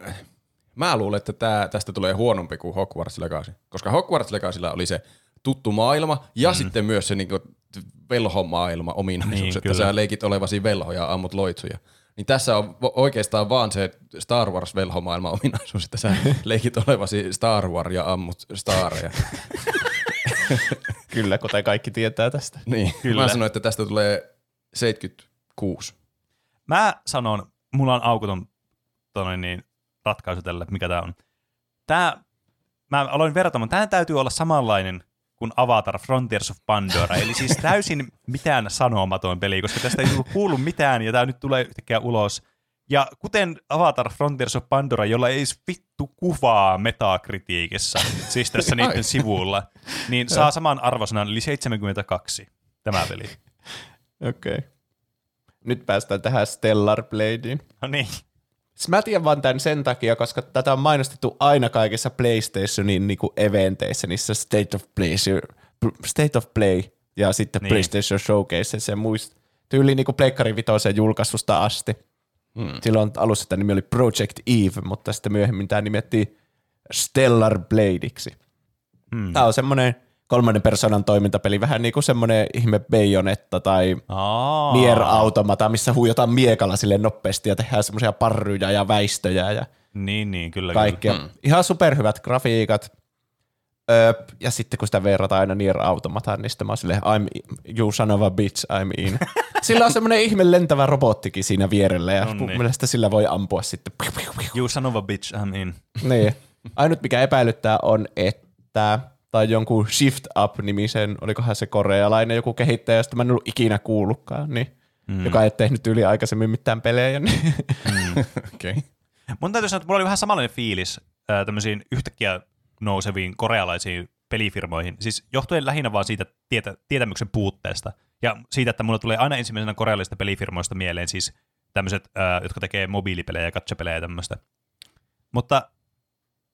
mä luulen, että tää, tästä tulee huonompi kuin Hogwarts Legacy, koska Hogwarts Legacylla oli se tuttu maailma ja mm. sitten myös se niinku velhomaailma ominaisuus, Niin, että kyllä. sä leikit olevasi velhoja ja ammut loitsuja. Niin tässä on oikeastaan vaan se Star Wars velhomaailma ominaisuus, että sä leikit olevasi Star Wars ja ammut stareja. Kyllä, kuten kaikki tietää tästä. niin, Kyllä. mä sanoin, että tästä tulee 76. Mä sanon, mulla on aukoton tonne, niin, ratkaisu tällä, että mikä tämä on. Tää, mä aloin vertaamaan, tämä täytyy olla samanlainen kuin Avatar Frontiers of Pandora, eli siis täysin mitään sanomaton peli, koska tästä ei tullut kuulu mitään, ja tämä nyt tulee yhtäkkiä ulos. Ja kuten Avatar Frontiers of Pandora, jolla ei edes vittu kuvaa metakritiikissä, siis tässä niiden sivulla, niin saa saman arvosanan, eli 72 tämä peli. Okei. Okay. Nyt päästään tähän Stellar Bladeen. No niin. Siis mä tiedän vaan tämän sen takia, koska tätä on mainostettu aina kaikissa PlayStationin niinku eventeissä, niissä State of Play, State of Play ja sitten Niin. niin. PlayStation Showcaseissa ja muista. Tyyli niinku Pleikkari vitosen julkaisusta asti. Hmm. Silloin alussa tämä nimi oli Project Eve, mutta sitten myöhemmin tämä nimettiin Stellar Bladeiksi. Hmm. Tämä on semmoinen kolmannen persoonan toimintapeli, vähän niin kuin semmoinen ihme Bayonetta tai Aa. Nier Automata, missä huijotaan miekalla sille nopeasti ja tehdään semmoisia parryjä ja väistöjä ja Niin, niin, kyllä. kaikkea. Hmm. Ihan superhyvät grafiikat. Öö, ja sitten kun sitä verrataan aina Nier Automataan, niin sitten mä oon silleen, I'm, you son of a bitch, I'm in. sillä on semmoinen ihme lentävä robottikin siinä vierellä, ja No mun niin. mielestä sillä voi ampua sitten. Kyllä. You son of a bitch, I'm in. niin. Ainut mikä epäilyttää on, että tai jonkun Shift Up-nimisen, olikohan se korealainen joku kehittäjä, josta mä en ollut ikinä kuullutkaan, niin, mm. joka ei tehnyt yli aikaisemmin mitään pelejä. Niin. Okei. Okay. Mun täytyy sanoa, että mulla oli vähän samanlainen fiilis ää, tämmöisiin yhtäkkiä nouseviin korealaisiin pelifirmoihin. Siis johtuen lähinnä vaan siitä tietä, tietämyksen puutteesta. Ja siitä, että mulla tulee aina ensimmäisenä korealaisista pelifirmoista mieleen siis tämmöiset, ää, jotka tekee mobiilipelejä ja gacha-pelejä ja tämmöistä. Mutta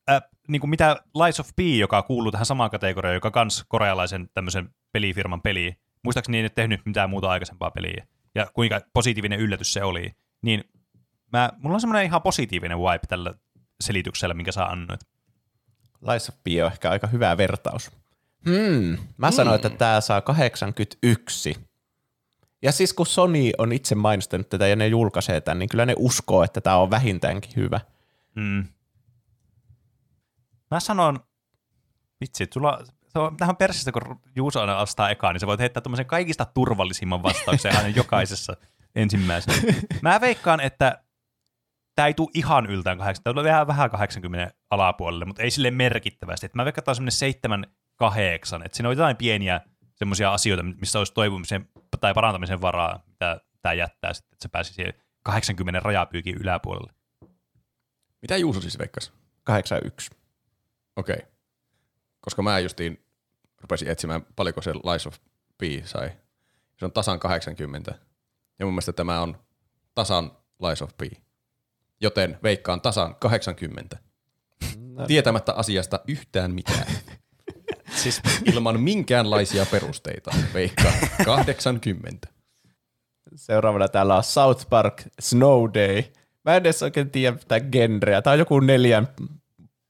ää, niin kuin mitä Lies of P, joka kuuluu tähän samaan kategoriaan, joka kans korealaisen tämmöisen pelifirman peli, muistaakseni ei nyt tehnyt mitään muuta aikaisempaa peliä, ja kuinka positiivinen yllätys se oli, niin mä, mulla on semmoinen ihan positiivinen vibe tällä selityksellä, minkä sä annoit. Lies of P on ehkä aika hyvä vertaus. Hmm. Mä sanoin, että tämä saa 81. Ja siis kun Sony on itse mainostanut tätä ja ne julkaisee tämän, niin kyllä ne uskoo, että tämä on vähintäänkin hyvä. Mm. Mä sanon, vitsi, sulla, se on tähän persistä, kun Juuso aina astaa ekaan, niin sä voit heittää tuommoisen kaikista turvallisimman vastauksen aina jokaisessa ensimmäisenä. Mä veikkaan, että tämä ei tule ihan yltään 80, tämä tulee vähän, vähän 80 alapuolelle, mutta ei sille merkittävästi. Et mä veikkaan, että tämä on semmoinen 7 8, että siinä on jotain pieniä semmoisia asioita, missä olisi toivomisen tai parantamisen varaa, mitä tämä jättää sitten, että se pääsi siihen 80 rajapyykin yläpuolelle. Mitä Juuso siis veikkasi? 81. Okei. Okay. Koska mä justiin rupesin etsimään, paljonko se Lies of P sai. Se on tasan 80. Ja mun mielestä tämä on tasan Lies of P. Joten veikkaan tasan 80. No. Tietämättä asiasta yhtään mitään. siis ilman minkäänlaisia perusteita. Veikkaan 80. Seuraavana täällä on South Park Snow Day. Mä en edes oikein tiedä tätä genreä. Tämä on joku neljän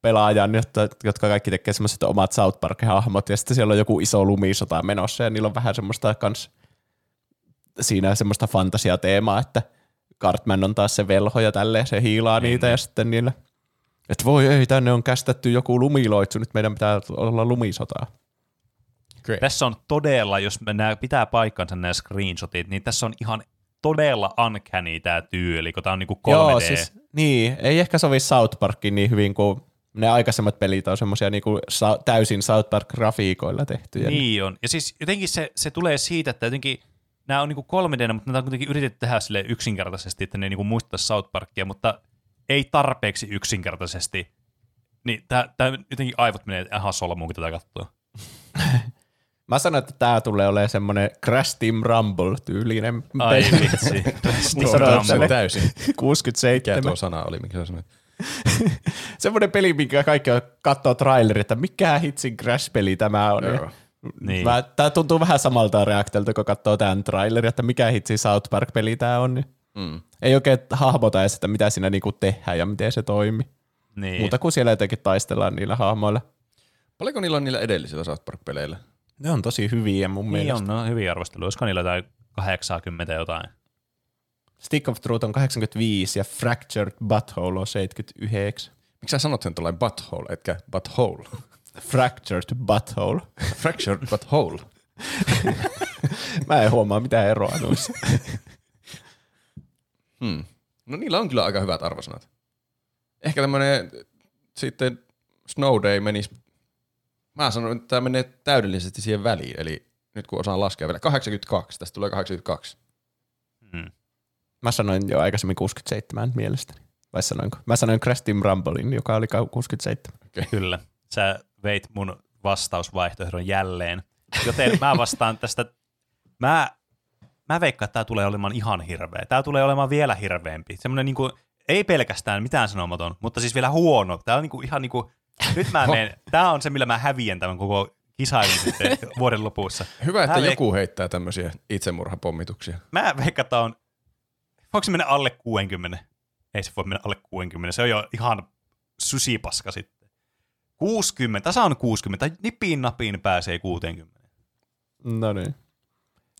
pelaajan, jotka, jotka kaikki tekee semmoiset omat South Park-hahmot, ja sitten siellä on joku iso lumisota menossa, ja niillä on vähän semmoista kans siinä semmoista fantasiateemaa, että Cartman on taas se velho ja tälleen, se hiilaa niitä, ja sitten niillä, että voi ei, tänne on kästetty joku lumiloitsu, nyt meidän pitää olla lumisotaa. Great. Tässä on todella, jos nämä pitää paikkansa nämä screenshotit, niin tässä on ihan todella uncanny tämä tyyli, kun tämä on niinku 3D. Joo, siis, niin, ei ehkä sovi South Parkiin niin hyvin kuin ne aikaisemmat pelit on semmoisia niinku sa- täysin South Park-grafiikoilla tehtyjä. Niin on. Ja siis jotenkin se, se tulee siitä, että jotenkin nämä on niinku 3D, mutta nämä on kuitenkin yritetty tehdä sille yksinkertaisesti, että ne niinku muistaisi South Parkia, mutta ei tarpeeksi yksinkertaisesti. Niin tää, tää jotenkin aivot menee ihan solmuun, kun tätä katsoo. Mä sanoin, että tää tulee olemaan semmoinen Crash Team Rumble-tyylinen Ai peli. vitsi. Sanoin, sen että täysin. Mikä 67. tuo sana oli, mikä sä sanoit? Semmoinen peli, minkä kaikki katsoo traileri, että mikä hitsin Crash-peli tämä on. Joo. Niin. Mä, tää tuntuu vähän samalta reaktelta, kun katsoo tämän trailerin, että mikä hitsi South Park-peli tämä on. Niin Mm. ei oikein hahmota edes, että mitä siinä niinku tehdään ja miten se toimii. niin. Mutta kun siellä jotenkin taistellaan niillä hahmoilla. Paljonko niillä on niillä edellisillä South Park-peleillä? Ne on tosi hyviä mun niin mielestä. on, no, hyviä arvosteluja. Olisiko niillä jotain 80 jotain? Stick of Truth on 85 ja Fractured Butthole on 79. Miksi sä sanot sen tuollainen butthole, etkä butthole? Fractured Butthole. Fractured butthole. Mä en huomaa mitään eroa noissa. Hmm. No niillä on kyllä aika hyvät arvosanat. Ehkä tämmönen sitten Snow Day menisi, mä sanon, että tämä menee täydellisesti siihen väliin, eli nyt kun osaan laskea vielä, 82, tästä tulee 82. Mä sanoin jo aikaisemmin 67 mielestäni. Vai sanoinko? Mä sanoin Crash Team Rumblein, joka oli 67. Kyllä. Sä veit mun vastausvaihtoehdon jälleen. Joten mä vastaan tästä. Mä, mä veikkaan, että tää tulee olemaan ihan hirveä. Tää tulee olemaan vielä hirveämpi. Semmoinen niinku, ei pelkästään mitään sanomaton, mutta siis vielä huono. Tää on niinku ihan niinku, nyt mä menen, tää on se, millä mä häviän tämän koko kisailun sitten vuoden lopussa. Hyvä, että Mä veik- joku heittää tämmöisiä itsemurhapommituksia. Mä veikkaan, että tää on, voiko se mennä alle 60? Ei se voi mennä alle 60, se on jo ihan susipaska sitten. 60, tasa on 60, nipiin napiin pääsee 60. No niin.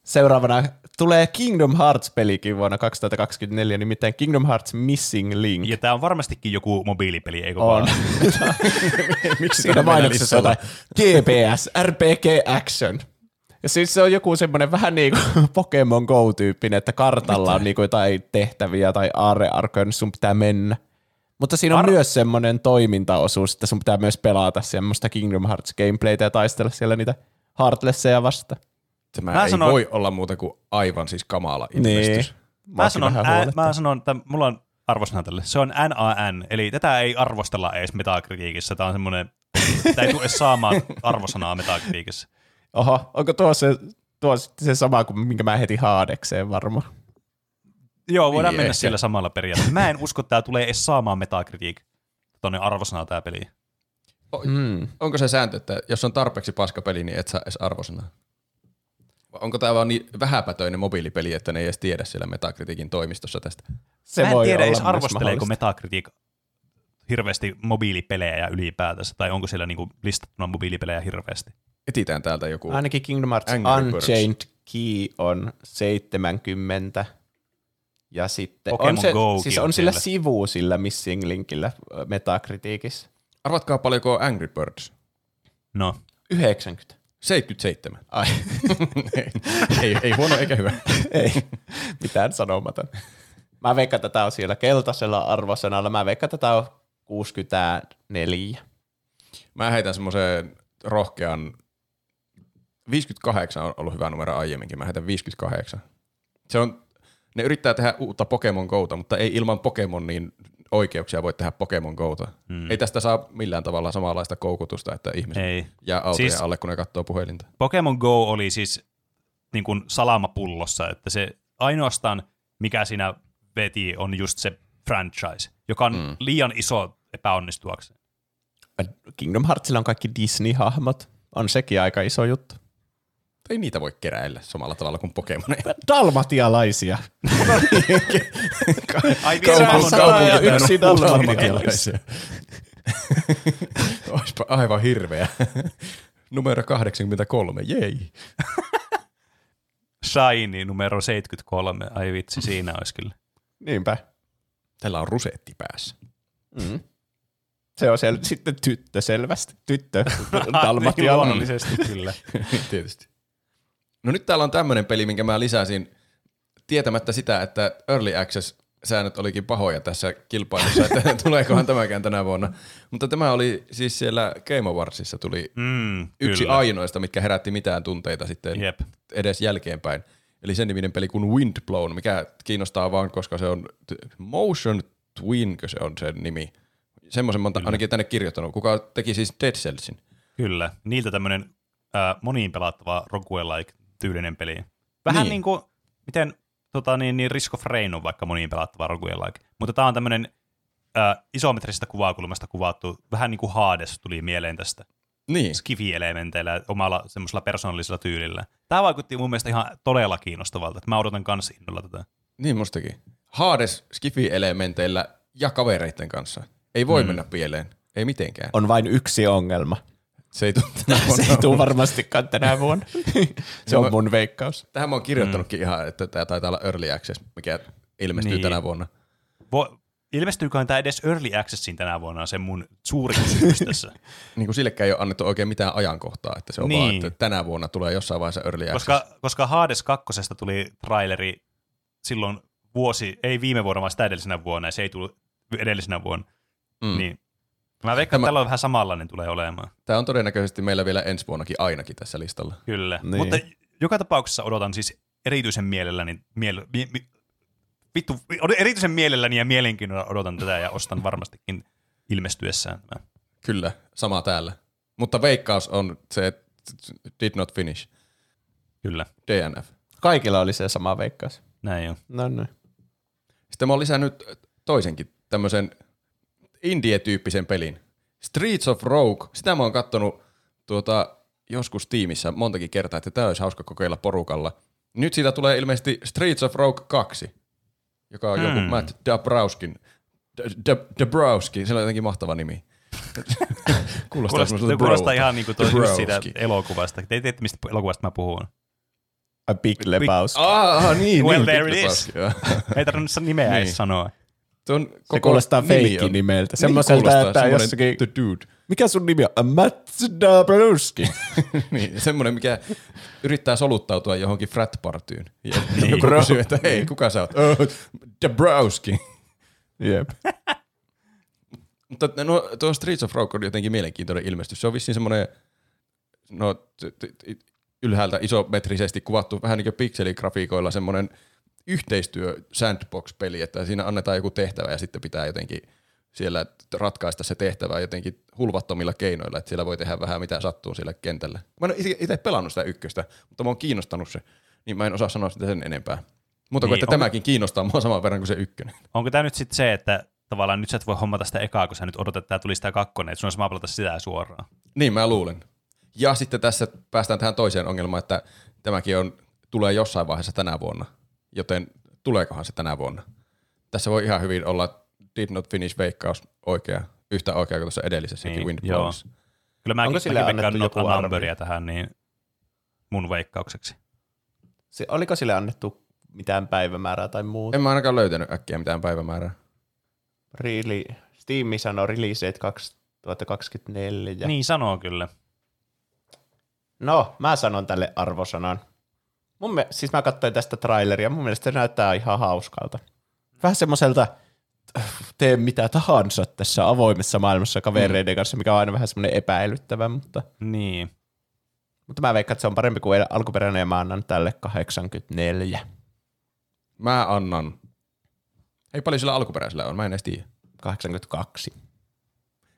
Seuraavana tulee Kingdom Hearts-pelikin vuonna 2024, nimittäin Kingdom Hearts Missing Link. Ja tää on varmastikin joku mobiilipeli, eikö On. vaan? Miksi Siinä mainoksessa jotain GPS, RPG Action. Ja siis se on joku semmoinen vähän niin kuin Pokemon Go-tyyppinen, että kartalla on niin kuin jotain tehtäviä tai aarrearkoja, niin sun pitää mennä. Mutta siinä on Ar- myös semmoinen toimintaosuus, että sun pitää myös pelata semmoista Kingdom Hearts gameplaytä ja taistella siellä niitä Heartlesseja vasta. Tämä Mä ei sanon- voi olla muuta kuin aivan siis kamala Niin. ilmestys. Mä sanon, vähän ää, huolettaa. mä sanon, että mulla on arvosana tälle. Se on NAN, eli tätä ei arvostella edes metakritiikissä. Tämä on semmoinen, tämä ei tule edes saamaan arvosanaa metakritiikissä. Oho, onko tuo se, tuo se sama kuin minkä mä heti haadekseen varmaan? Joo, voidaan Niin, mennä ehkä. siellä samalla periaatteella. Mä en usko, että tämä tulee edes saamaan metakritiik tuonne arvosanaa tämä peli. Mm. Onko se sääntö, että jos on tarpeeksi paskapeli, niin et saa edes arvosanaa? Vai Onko tämä vaan niin vähäpätöinen mobiilipeli, että ne ei edes tiedä siellä Metakritiikin toimistossa tästä? Se Mä en voi tiedä olla edes arvosteleeko. Metacritic hirveästi mobiilipelejä ylipäätänsä, tai onko siellä niinku listattuna mobiilipelejä hirveästi. Etitään täältä joku. Ainakin Kingdom Hearts Angry Birds. Unchained Key on 70. Ja sitten Pokemon on, se, Gokin siis on on sillä sivu sillä Missing Linkillä ö, Metacriticissa. Arvatkaa paljonko Angry Birds? No, 90. 77. Ai, ei, ei, ei huono eikä hyvä. ei, mitään sanomaton. Mä veikkaan, että tätä on siellä keltaisella arvosanalla. Mä veikkaan, että tätä on 64. Mä heitän semmoisen rohkean, 58 on ollut hyvä numero aiemminkin, mä heitän 58. Se on, ne yrittää tehdä uutta Pokemon Gouta, mutta ei ilman Pokemonin oikeuksia voi tehdä Pokemon Gouta. Hmm. Ei tästä saa millään tavalla samanlaista koukutusta, että ihmiset ei. jää autojen Siis- siis, alle, kun ne katsoo puhelinta. Pokemon Go oli siis niin kuin salamapullossa, että se ainoastaan, mikä siinä veti, on just se franchise, joka on mm. liian iso epäonnistuakseen. Kingdom Heartsilla on kaikki Disney-hahmot. On sekin aika iso juttu. Ei niitä voi keräillä samalla tavalla kuin Pokemoneja. Dalmatialaisia. Ai Kaupunki- vielä ja yksi dalmatialaisia. Olisipa aivan hirveä. Numero 83, jei. Shiny numero 73. Ai vitsi, siinä olisi kyllä. Niinpä. Tällä on rusetti päässä. Mm. Se on sel- sitten tyttö selvästi. Tyttö Niin, Dalmatialainen. kyllä. Tietysti. No nyt täällä on tämmöinen peli, minkä mä lisäsin tietämättä sitä, että Early Access säännöt olikin pahoja tässä kilpailussa, että tuleekohan tämäkään tänä vuonna. Mutta tämä oli siis siellä Game Awardsissa tuli Mm, yksi kyllä. ainoista, mitkä herätti mitään tunteita sitten Jep. edes jälkeenpäin. Eli sen niminen peli kuin Windblown, mikä kiinnostaa vaan, koska se on Motion Twinkö se on sen nimi. Semmoisen monta ainakin tänne kirjoittanut, kuka teki siis Dead Cellsin. Kyllä, niiltä tämmöinen äh, moniin pelattava roguelike-tyylinen peli. Vähän niin, Niin. kuin, miten tota, niin, niin Risk of Rain on vaikka moniin pelattava roguelike. Mutta tämä on tämmöinen äh, isometrisestä kuvakulmasta kuvattu, vähän niin kuin Hades tuli mieleen tästä Niin, skifi-elementeillä omalla semmoisella persoonallisella tyylillä. Tämä vaikutti mun mielestä ihan todella kiinnostavalta, että mä odotan kanssa innolla tätä. niin mustakin. Hades Skifi-elementeillä ja kavereiden kanssa. Ei voi mm. mennä pieleen. Ei mitenkään. On vain yksi ongelma. Se ei tule tänä Se vuonna. ei tule varmastikaan tänä vuonna. Se on mun veikkaus. Tähän mä oon kirjoittanutkin mm. ihan, että tämä taitaa olla Early Access, mikä ilmestyy Niin. tänä vuonna. Vo, ilmestyyköhän tämä edes Early Accessiin tänä vuonna on se mun suuri kysymys tässä. Niin kuin sillekään ei ole annettu oikein mitään ajankohtaa, että se on niin. vaan, että tänä vuonna tulee jossain vaiheessa Early Access. koska, koska Hades 2 tuli traileri silloin vuosi, ei viime vuonna, vaan sitä edellisenä vuonna, ja se ei tullut edellisenä vuonna. Mm. Niin. Mä veikkaan, Tämä- että tällä on vähän samanlainen tulee olemaan. Tämä on todennäköisesti meillä vielä ensi vuonnakin ainakin tässä listalla. Kyllä. Niin. Mutta joka tapauksessa odotan siis erityisen mielelläni, miel, mi, mi, vittu, erityisen mielelläni ja mielenkiinnolla odotan tätä ja ostan varmastikin ilmestyessään. Kyllä, sama täällä. Mutta veikkaus on se, että did not finish. Kyllä, DNF. Kaikilla oli se sama veikkaus. näin on. No niin. Sitten mä oon lisännyt toisenkin tämmöisen indie-tyyppisen pelin. Streets of Rogue. Sitä mä oon kattonut tuota, joskus tiimissä montakin kertaa, että tämä olisi hauska kokeilla porukalla. Nyt siitä tulee ilmeisesti Streets of Rogue 2, joka on hmm. joku Matt Dabrowskin. D- D- Dabrowski, sillä on jotenkin mahtava nimi. kuulostaa, Kuulostaa, kuulostaa ihan niin kuin siitä elokuvasta. Te tiedätte, mistä elokuvasta mä puhun. A Big Lebowski. Ah, niin, Well, niin, there it is. Ei tarvinnut nimeä Niin. edes sanoa. Se koko kuulostaa nimi feikki on- nimeltä. Niin Semmoiselta, kuulostaa, että jossakin... The Dude. Mikä sun nimi on? Matt Dabrowski. niin, semmoinen, mikä yrittää soluttautua johonkin frat-partyyn. Ja Niin. joku kysyy, että hei, kuka sä oot? Oh, Dabrowski. Jep. Mutta no, tuo Streets of Rogue on jotenkin mielenkiintoinen ilmestys. Se on vissiin semmoinen no, t- t- ylhäältä isometrisesti kuvattu vähän niin kuin pikseligrafiikoilla semmoinen yhteistyö sandbox-peli, että siinä annetaan joku tehtävä ja sitten pitää jotenkin siellä ratkaista se tehtävä jotenkin hulvattomilla keinoilla, että siellä voi tehdä vähän mitä sattuu siellä kentällä. Mä en ole itse pelannut sitä ykköstä, mutta mä oon kiinnostanut se, niin mä en osaa sanoa sitä sen enempää. Mutta kuin, Niin, että onko- tämäkin kiinnostaa mua saman verran kuin se ykkönen. Onko tämä nyt sitten se, että tavallaan nyt sä et voi hommata sitä ekaa, kun sä nyt odotat, että tää tulisi tämä kakkonen, että sun sama pelata sitä suoraan. Niin mä luulen. Ja sitten tässä päästään tähän toiseen ongelmaan, että tämäkin on, tulee jossain vaiheessa tänä vuonna, joten tuleekohan se tänä vuonna? Tässä voi ihan hyvin olla did not finish veikkaus oikea, yhtä oikea kuin tuossa edellisessäkin Niin, Wind joo. Blows. Kyllä mäkin, Onko sille mäkin annettu joku numberia tähän niin mun veikkaukseksi. Se, oliko sille annettu mitään päivämäärää tai muuta? En mä ainakaan löytänyt äkkiä mitään päivämäärää. Really, Steam sanoo release date 2024. Ja... Niin sanoo kyllä. No, mä sanon tälle arvosanan. Mun me, siis mä katsoin tästä traileria, mun mielestä se näyttää ihan hauskalta. Vähän semmoiselta, tee mitä tahansa tässä avoimessa maailmassa kavereiden kanssa, mikä on aina vähän semmoinen epäilyttävä, mutta, Niin. mutta mä veikkaan, että se on parempi kuin alkuperäinen ja mä annan tälle 84. Mä annan, ei paljon sillä alkuperäisellä on, mä en edes tiedä. 82.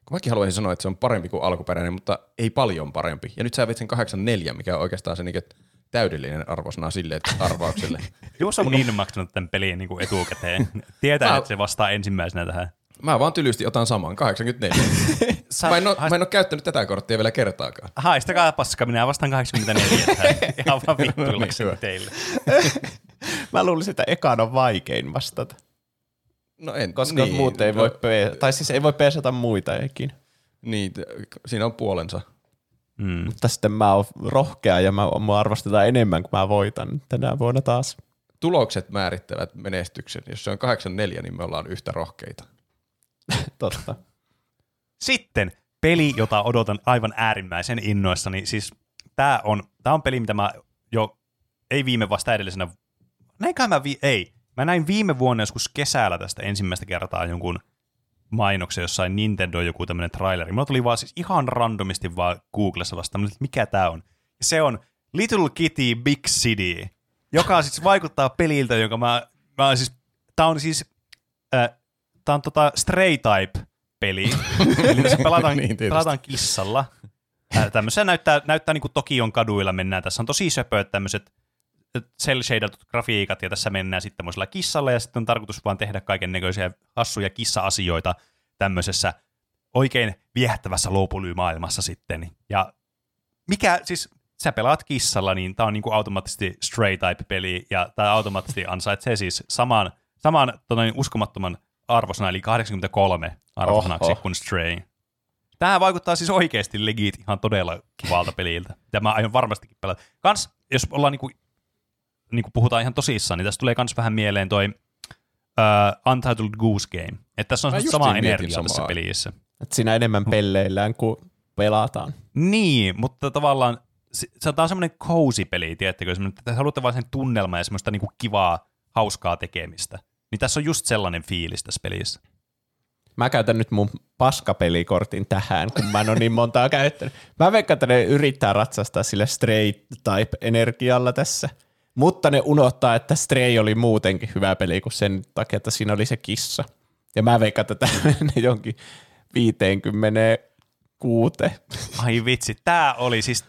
Kun mäkin haluaisin sanoa, että se on parempi kuin alkuperäinen, mutta ei paljon parempi. Ja nyt sä veit sen 84, mikä on oikeastaan se niinku täydellinen arvosana sille että arvaukselle. Jos on niin maksanut tämän pelin niin kuin etukäteen, tietää, Mä- että se vastaa ensimmäisenä tähän. Mä vaan tylysti otan saman, 84. Sä, mä, en oo, haist- mä en oo käyttänyt tätä korttia vielä kertaakaan. Haistakaa paska, minä vastaan 84 tähän. Ihan vaan No niin, teille. Mä luulisin, että ekaan on vaikein vastata, No en, koska niin, muut ei no, voi, pe- tai siis ei voi peesata muita eikin. Niin, siinä on puolensa. Mm. Mutta sitten mä oon rohkea ja mä, mua arvostetaan enemmän, kun mä voitan tänä vuonna taas. Tulokset määrittävät menestyksen. Jos se on 84, niin me ollaan yhtä rohkeita. Totta. Sitten peli, jota odotan aivan äärimmäisen innoissani. Siis tämä on, tää on peli, mitä mä jo, ei viime vasta edellisenä, näinköhän mä, vi- ei, mä näin viime vuonna joskus kesällä tästä ensimmäistä kertaa jonkun mainoksen jossain Nintendo joku tämmöinen traileri. Mulla tuli vaan siis ihan randomisti vaan Googlessa vastaan, että mikä tää on. Ja se on Little Kitty Big City, joka siis vaikuttaa peliltä, jonka mä, mä siis, tää on siis, äh, tää on tota Stray Type peli. Eli tässä pelataan, Niin, tietysti. pelataan kissalla. Äh, tämmöisiä näyttää, näyttää niin kuin Tokion kaduilla mennään. Tässä on tosi söpöt tämmöiset cel shadatut grafiikat, ja tässä mennään sitten tämmöisellä kissalla, ja sitten on tarkoitus vaan tehdä kaiken näköisiä hassuja kissa-asioita tämmöisessä oikein viehättävässä loopulymaailmassa sitten. Ja mikä, siis sä pelaat kissalla, niin tää on niinku automaattisesti Stray Type-peli, ja tää automaattisesti ansaitsee siis saman, saman tota, niin uskomattoman arvosana, eli 83 arvosanaksi Oho. kuin Stray. Tämä vaikuttaa siis oikeasti legit ihan todella kivalta peliltä. Ja mä aion varmastikin pelata. Kans, jos ollaan niinku, niinku puhutaan ihan tosissaan, niin tässä tulee kans vähän mieleen toi uh, Untitled Goose Game. Että tässä on Mä samaa mietin energiaa tässä pelissä. Et siinä enemmän pelleillään kuin pelataan. Niin, mutta tavallaan se, se on semmoinen cozy peli, semmoinen, että te haluatte vaan sen tunnelmaa ja semmoista niinku kivaa, hauskaa tekemistä. Niin tässä on just sellainen fiilis tässä pelissä. Mä käytän nyt mun paskapelikortin tähän, kun mä en ole niin montaa käyttänyt. Mä veikkaan, että ne yrittää ratsastaa sille straight type energialla tässä. Mutta ne unohtaa, että Stray oli muutenkin hyvä peli kuin sen takia, että siinä oli se kissa. Ja mä veikkaan, että tämä menee jonkin 56. Ai vitsi, tää oli siis,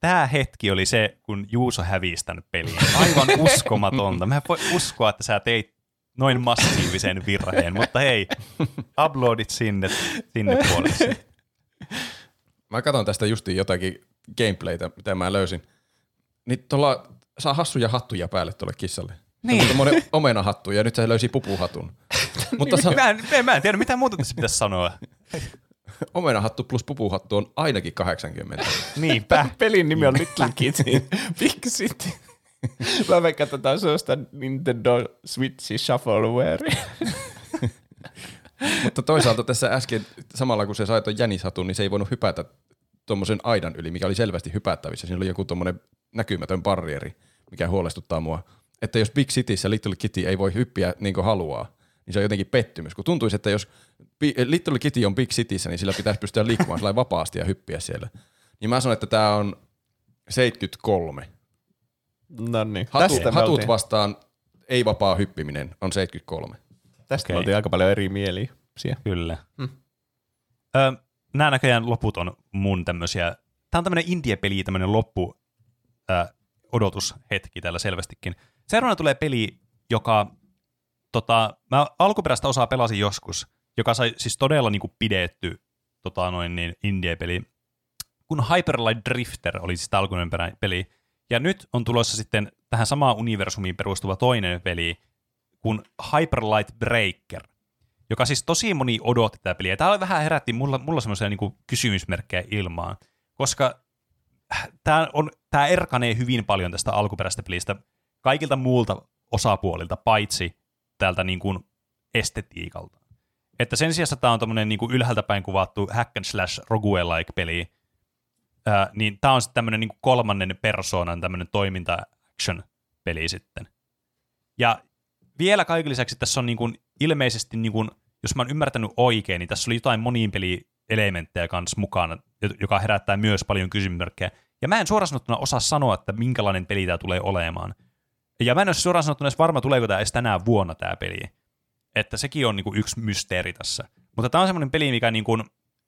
tää hetki oli se, kun Juuso hävisi tämän pelin. Aivan uskomatonta. Mä en voi uskoa, että sä teit noin massiivisen virheen, mutta hei, uploadit sinne, sinne puolelle. Mä katson tästä justiin jotakin gameplaytä, mitä mä löysin. Niin tuolla saa hassuja hattuja päälle tuolle kissalle. Niin. Se on tommonen omenahattu ja nyt se löysi pupuhatun. Mutta se Mä en, mä en tiedä, mitä muuta tässä pitäisi sanoa. omenahattu plus pupuhattu on ainakin 80. Niinpä. Pelin nimi on Little Kitty Big City. Mä veikkaan, että tämä on sellaista Nintendo Switch Shuffleware. Mutta toisaalta tässä äsken, samalla kun se sai tuon jänishatun, niin se ei voinut hypätä tuommoisen aidan yli, mikä oli selvästi hypättävissä. Siinä oli joku tuommoinen näkymätön barrieri, mikä huolestuttaa mua. Että jos Big Cityssä Little Kitty ei voi hyppiä niin kuin haluaa, niin se on jotenkin pettymys. Kun tuntuisi, että jos Bi- Little Kitty on Big Cityssä, niin sillä pitäisi pystyä liikkumaan sellainen vapaasti ja hyppiä siellä. Niin mä sanon, että tämä on 73. No niin, Hatu, tästä, hatut oltiin, vastaan ei-vapaa hyppiminen on 73. tästä Okei. me oltiin aika paljon eri mieliä. Kyllä. Hmm. Ö, nämä näköjään loput on mun tämmöisiä, tämä on tämmöinen indie-peli, tämmöinen loppu ö, odotushetki täällä selvästikin. Seuraavana tulee peli, joka, tota, mä alkuperäistä osaa pelasin joskus, joka sai siis todella niin kuin pidetty tota, noin niin indie-peli, kun Hyper Light Drifter oli siis tämä alkuperäinen peli. Ja nyt on tulossa sitten tähän samaan universumiin perustuva toinen peli, kuin Hyper Light Breaker, joka siis tosi moni odotti tätä peliä. Tämä vähän herätti mulla, mulla semmoisia niin kysymysmerkkejä ilmaan, koska tämä, on, tämä erkanee hyvin paljon tästä alkuperäisestä pelistä kaikilta muulta osapuolilta, paitsi tältä niin kuin estetiikalta. Että sen sijaan tämä on tämmöinen niin ylhäältä päin kuvattu hack and slash rogue-like peli, ää, niin tämä on sitten tämmöinen niin kolmannen persoonan tämmöinen toiminta-action-peli sitten. Ja vielä kaiken lisäksi tässä on niin kuin ilmeisesti, niin kuin, jos mä oon ymmärtänyt oikein, niin tässä oli jotain moniin pelielementtejä kanssa mukana, joka herättää myös paljon kysymysmerkkejä. Ja mä en suoraan sanottuna osaa sanoa, että minkälainen peli tämä tulee olemaan. Ja mä en ole suoraan sanottuna edes varma, tuleeko tämä edes tänä vuonna tämä peli. Että sekin on niin kuin yksi mysteeri tässä. Mutta tämä on semmoinen peli, mikä niin kuin,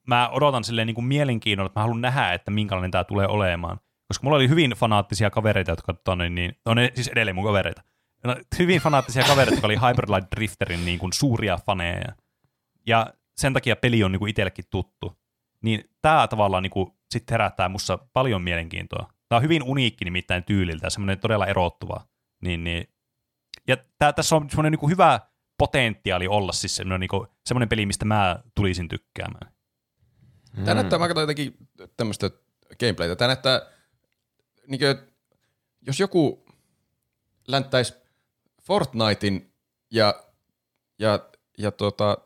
mä odotan silleen niin kuin mielenkiinnolla, että mä haluan nähdä, että minkälainen tämä tulee olemaan. Koska mulla oli hyvin fanaattisia kavereita, jotka tonne, niin, on ne siis edelleen mun kavereita. No, hyvin fanaattisia kavereita, jotka oli Hyper Light Drifterin niin kuin suuria faneja. Ja sen takia peli on niin kuin itsellekin tuttu. Niin tämä tavallaan niin kuin, sit herättää mussa paljon mielenkiintoa. Tämä on hyvin uniikki nimittäin tyyliltä, semmoinen todella erottuva. Niin, niin. Ja tää, tässä on semmoinen niin kuin hyvä potentiaali olla siis semmoinen, niin kuin, semmoinen peli, mistä mä tulisin tykkäämään. Tämä näyttää, mä katsoin jotenkin tämmöistä gameplaytä. Tämä näyttää, niin kuin, jos joku länttäisi Fortnitein ja, ja, ja tuota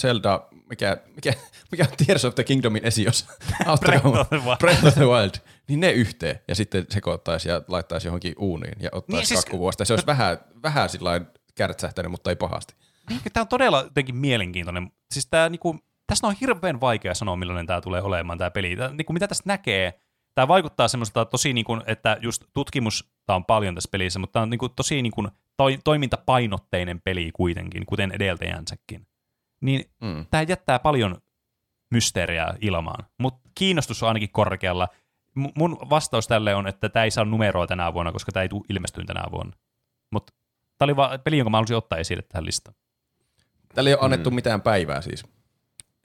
Zelda, mikä, mikä, mikä on Tears of the Kingdomin esiosa? Breath of the Wild. Breath of the Wild. Niin ne yhteen ja sitten sekoittaisi ja laittaisi johonkin uuniin ja ottaisi Niin niin, siis- kakkuvuosta. Se olisi vähän, vähän sillain kärtsähtänyt, mutta ei pahasti. Tämä on todella jotenkin mielenkiintoinen. Siis tää, niinku, tässä on hirveän vaikea sanoa, millainen tämä tulee olemaan tämä peli. Tää, niinku, mitä tästä näkee, tämä vaikuttaa semmoista tosi, niinku, että just tutkimusta on paljon tässä pelissä, mutta tämä on niinku, tosi niinku, toi, toimintapainotteinen peli kuitenkin, kuten edeltäjänsäkin. Niin Mm. tämä jättää paljon mysteeriä ilmaan, mutta kiinnostus on ainakin korkealla. M- mun vastaus tälle on, että tämä ei saa numeroa tänä vuonna, koska tämä ei tule ilmestyä tänä vuonna. Mutta tämä oli vaan peli, jonka mä halusin ottaa esille tähän listaan. Tällä ei ole annettu mitään päivää siis.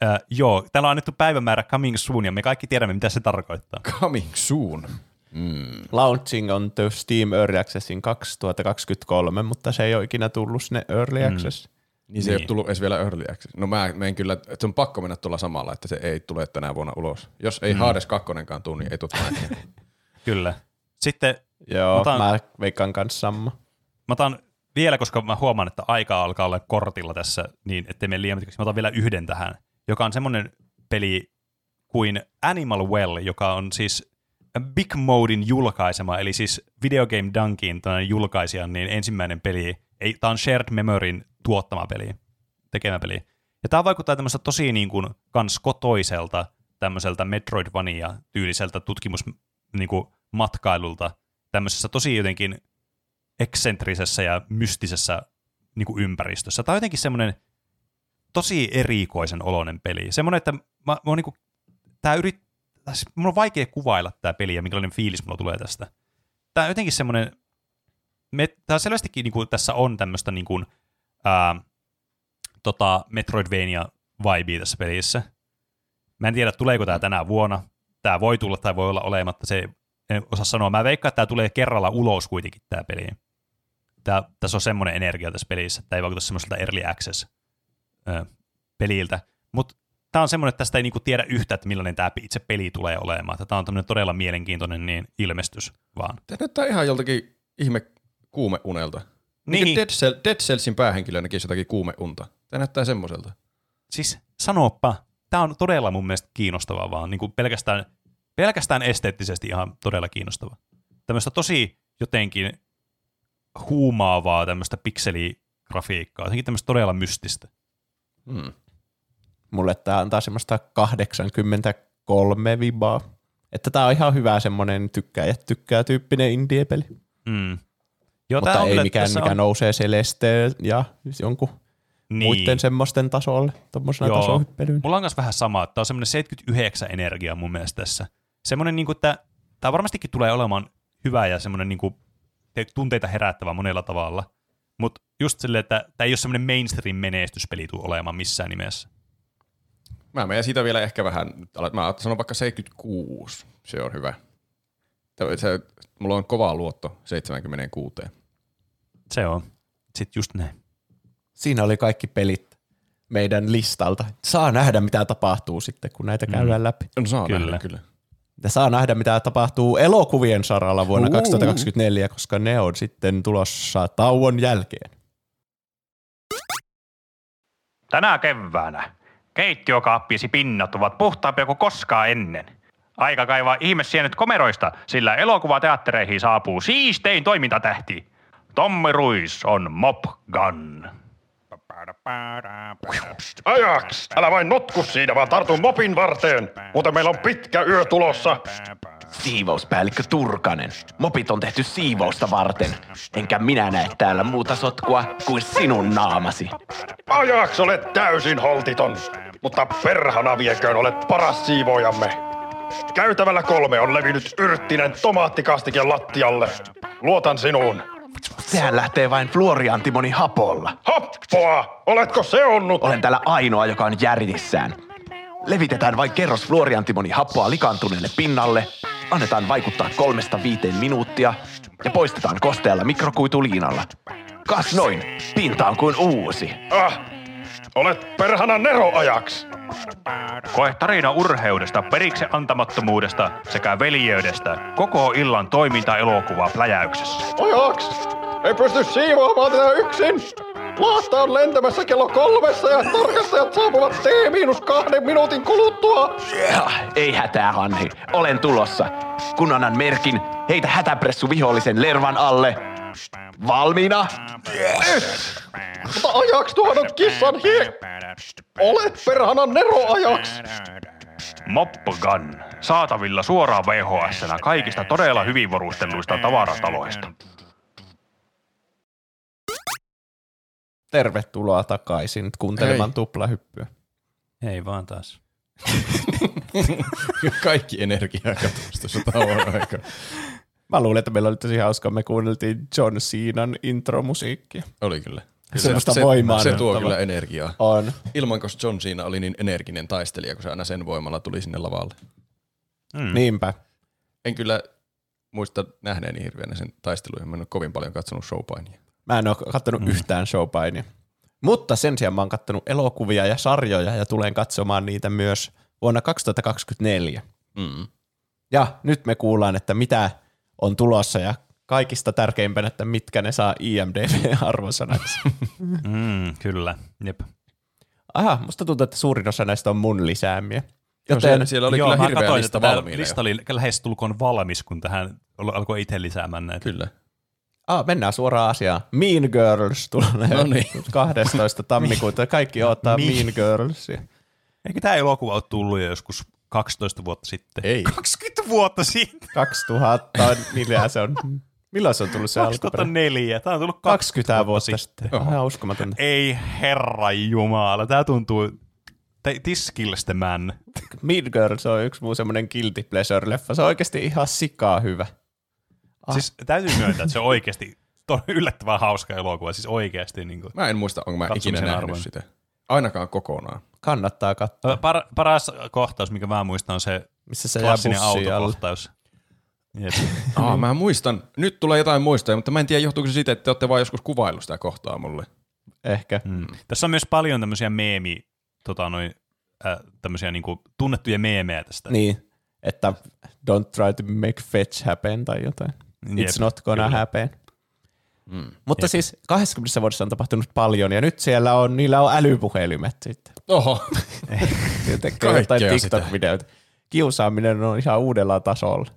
Äh, joo, täällä on annettu päivämäärä coming soon, ja me kaikki tiedämme, mitä se tarkoittaa. Coming soon. Mm. Launching on the Steam Early Accessin 2023, mutta se ei ole ikinä tullut sinne Early Access. Niin se Niin. ei ole tullut edes vielä early access. No mä menen kyllä, että se on pakko mennä tuolla samalla, että se ei tule tänä vuonna ulos. Jos ei mm. Hades 2 tule, niin ei tule tänä Kyllä. Sitten Joo, Otan- mä veikkaan kanssa sama. mä otan vielä, koska mä huomaan, että aika alkaa olla kortilla tässä, niin ettei mene liian pitkäksi. Mä otan vielä yhden tähän, joka on semmoinen peli kuin Animal Well, joka on siis Big Modin julkaisema, eli siis Video Game Dunkin julkaisijan niin ensimmäinen peli. Ei, tämä on Shared Memoryn tuottama peli, tekemä peli. Ja tämä vaikuttaa tämmöistä tosi niin kuin, kans kotoiselta, tämmöiseltä Metroidvania-tyyliseltä tutkimus niin tämmöisessä tosi jotenkin eksentrisessä ja mystisessä niin kuin ympäristössä. Tämä on jotenkin semmoinen tosi erikoisen oloinen peli. Semmoinen, että mä, mä niin kuin, tää yrit, siis mun on vaikea kuvailla tämä peli ja minkälainen fiilis mulla tulee tästä. Tämä on jotenkin semmoinen, me, tää selvästikin niin kuin, tässä on tämmöistä niin kuin, ää, tota, Metroidvania-vibea tässä pelissä. Mä en tiedä, tuleeko tämä tänä vuonna. Tämä voi tulla tai voi olla olematta, se en osaa sanoa. Mä veikkaan, että tämä tulee kerralla ulos kuitenkin tämä peli. Tää, tässä on semmoinen energia tässä pelissä, että tämä ei vaikuta semmoiselta early access peliltä. Mutta tämä on semmoinen, että tästä ei niinku tiedä yhtä, että millainen tämä itse peli tulee olemaan. Tämä on tämmöinen todella mielenkiintoinen niin ilmestys vaan. Tämä näyttää ihan joltakin ihme kuumeunelta. Niin. Niin. Dead, Cell, Dead Cellsin päähenkilö näkisi jotakin kuumeunta. Tämä näyttää semmoiselta. Siis sanoppa, tämä on todella mun mielestä kiinnostavaa vaan, niin kuin pelkästään, pelkästään esteettisesti ihan todella kiinnostava. Tämmöistä tosi jotenkin huumaavaa tämmöistä pikseligrafiikkaa, jotenkin tämmöistä todella mystistä. Hmm. Mulle tämä antaa semmoista 83 vibaa. Että tämä on ihan hyvä semmoinen tykkää ja tykkää tyyppinen indie-peli. Mm. Joo, Mutta tää on ei mikään, mikä on, nousee Celeste ja jonkun niin. muiden semmoisten tasolle, Joo. tasohyppelyyn. Mulla on myös vähän sama, että tämä on semmoinen 79 energiaa mun mielestä tässä. Semmoinen, niin kuin, että tämä varmastikin tulee olemaan hyvä ja semmoinen niin kuin, te- tunteita herättävä monella tavalla. Mutta just silleen, että tämä ei ole semmoinen mainstream-menestyspeli tuu olemaan missään nimessä. Mä menen siitä vielä ehkä vähän, mä sanon vaikka 76, se on hyvä. Tämä- Se, mulla on kova luotto 76. Se on. Sitten just näin. Siinä oli kaikki pelit meidän listalta. Saa nähdä, mitä tapahtuu sitten, kun näitä käydään läpi. No saa Kyllä. nähdä, kyllä. Ja saa nähdä, mitä tapahtuu elokuvien saralla vuonna Uu. 2024, koska ne on sitten tulossa tauon jälkeen. Tänä keväänä keittiökaappiisi pinnat ovat puhtaampia kuin koskaan ennen. Aika kaivaa ihmessienet komeroista, sillä elokuvateattereihin saapuu siistein toimintatähti. Tommi Ruis on Mop Gun. Ajaks! Älä vain notku siinä, vaan tartu mopin varteen. Muuten meillä on pitkä yö tulossa. Siivouspäällikkö Turkanen. Mopit on tehty siivousta varten. Enkä minä näe täällä muuta sotkua kuin sinun naamasi. Ajaks olet täysin holtiton. Mutta perhana vieköön olet paras siivojamme. Käytävällä kolme on levinnyt yrttinen tomaattikastike lattialle. Luotan sinuun. Sehän lähtee vain fluoriantimoni hapolla. Happoa! Oletko seonnut? Olen täällä ainoa, joka on järjissään. Levitetään vain kerros fluoriantimoni happoa likantuneelle pinnalle, annetaan vaikuttaa kolmesta viiteen minuuttia ja poistetaan kostealla mikrokuituliinalla. Kas noin, pinta on kuin uusi. Ah! Olet perhana neroajaks. Koe tarina urheudesta, periksi antamattomuudesta sekä veljeydestä koko illan toiminta-elokuva pläjäyksessä. Ajaks! Ei pysty siivoamaan tätä yksin! Laatta on lentämässä kello kolmessa ja tarkastajat saapuvat T-kahden minuutin kuluttua! Ja, ei hätää, Hanhi. Olen tulossa. Kun annan merkin, heitä hätäpressu vihollisen lervan alle. Valmiina? Mutta ajaks tuon on kissan hie... Olet perhana neroajaks! Mop Gun. Saatavilla suoraan vhs kaikista todella hyvin varustelluista tavarataloista. Tervetuloa takaisin kuuntelemaan Hei. tuplahyppyä. Ei vaan taas. Kaikki energiaa katosi tuossa tauon aikana. Mä luulen, että meillä oli tosi hauskaa. Me kuunneltiin John Cenan intromusiikkia. Oli kyllä. Semmoista se, voimaa Se tuo kyllä energiaa. On. Ilman, koska John Cena oli niin energinen taistelija, kun se aina sen voimalla tuli sinne lavalle. Mm. Niinpä. En kyllä muista nähneeni hirveänä sen taisteluja. Mä en ole kovin paljon katsonut showpainia. Mä en ole kattonut mm. yhtään showpainia. Mutta sen sijaan mä oon kattonut elokuvia ja sarjoja ja tulen katsomaan niitä myös vuonna 2024. Mm. Ja nyt me kuullaan, että mitä on tulossa ja kaikista tärkeimpänä, että mitkä ne saa IMDb-arvosanaksi. Mm, kyllä, jep. Aha, musta tuntuu, että suurin osa näistä on mun lisäämiä. Joten, Joten No siellä oli Joo, kyllä hirveä katsoin, lista valmiina. lista oli lähestulkoon valmis, kun tähän al- alkoi itse lisäämään näitä. Kyllä. ah, mennään suoraan asiaan. Mean Girls tulee No niin. 12. tammikuuta. Kaikki odottaa Mi- Mean Girlsia. Eikö tämä elokuva ole tullut jo joskus 12 vuotta sitten? Ei. 20 vuotta sitten? 2000, on- se on? Milloin se on tullut se alkuperäinen? 2004. Tämä on tullut 20 vuotta sitten. sitten. Ihan uskomatonta. Ei herra jumala, tämä tuntuu t- tiskilstämään. Mean Girls on yksi muu semmoinen guilty pleasure-leffa. Se on oikeasti ihan sikaa hyvä. Ah. Siis täytyy myöntää, että se on oikeasti yllättävän hauska elokuva. Siis oikeasti. Niin kuin. Mä en muista, onko mä ikinä nähnyt arvoinen. sitä. Ainakaan kokonaan. Kannattaa katsoa. Par- paras kohtaus, mikä mä muistan, on se Missä se jää klassinen autokohtaus. Jep. Aa, mä muistan. Nyt tulee jotain muistoja, mutta mä en tiedä, johtuuko se siitä, että te olette vaan joskus kuvaillut sitä kohtaa mulle. Ehkä. Mm. Tässä on myös paljon tämmöisiä meemi, tota, noin, äh, tämmöisiä niinku tunnettuja meemejä tästä. Niin, että don't try to make fetch happen tai jotain. Jep, It's not gonna kyllä. happen. Mm. Mutta Jep. siis 20 vuodessa on tapahtunut paljon ja nyt siellä on, niillä on älypuhelimet sitten. Oho. Tekee jotain. TikTok-videoita. Kiusaaminen on ihan uudella tasolla.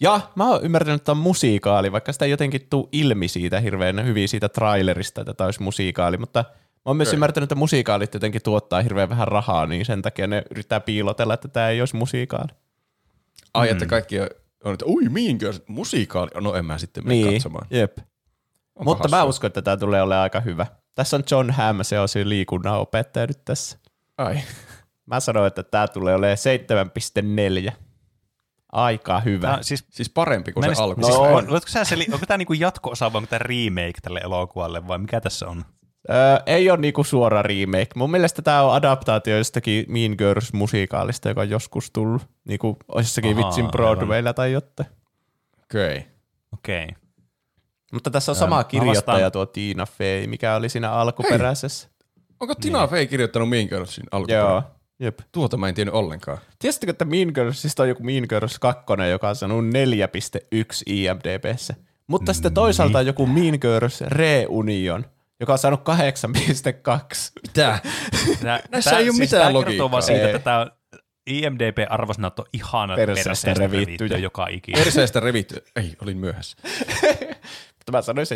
Ja mä oon ymmärtänyt, että on musiikaali, vaikka sitä ei jotenkin tuu ilmi siitä hirveän hyvin siitä trailerista, että tämä olisi musiikaali, mutta mä oon myös Okei. ymmärtänyt, että musiikaalit jotenkin tuottaa hirveän vähän rahaa, niin sen takia ne yrittää piilotella, että tämä ei olisi musiikaali. Ai, että kaikki on, että ui, Girls, musiikaali. No en mä sitten mene Niin, katsomaan. jep. Onpa Mutta mä hassua. uskon, että tämä tulee olemaan aika hyvä. Tässä on John Hamm, se on se liikunnan opettaja nyt tässä. Ai. Mä sanoin, että tämä tulee olemaan 7,4. Aika hyvä. Tää, siis, Siis parempi kuin mä en se edes- alku. No siis, on. on. Onko, sä seli, onko tämä niinku jatko-osa vai onko tämä remake tälle elokuvalle vai mikä tässä on? Öö, ei ole niinku suora remake. Mun mielestä tämä on adaptaatio jostakin Mean Girls musikaalista, joka on joskus tullut niinku jossakin Ahaa, vitsin aivan. Broadwaylla tai jotain. Okei. Okay. Okei. Okay. Mutta tässä on sama kirjoittaja vastaan- tuo Tina Fey, mikä oli siinä alkuperäisessä. Onko Tina Fey kirjoittanut Mean Girlsin alkuperään? Joo. Jep. Tuota mä en tiennyt ollenkaan. Tiesittekö, että Mean Girlsista on joku Mean Girls 2, joka on saanut 4,1 IMDBssä. Mutta sitten toisaalta on joku Mean Girls Reunion, joka on saanut 8,2. Mitä? Tää, Näissä ei oo mitään tää logiikkaa. vaan siitä, Ei. että tämä IMDB-arvosanat on ihana Perseestä revittyjä. revittyä joka ikinä. Perseestä revitty. Ei, olin myöhässä. Mutta mä sanoin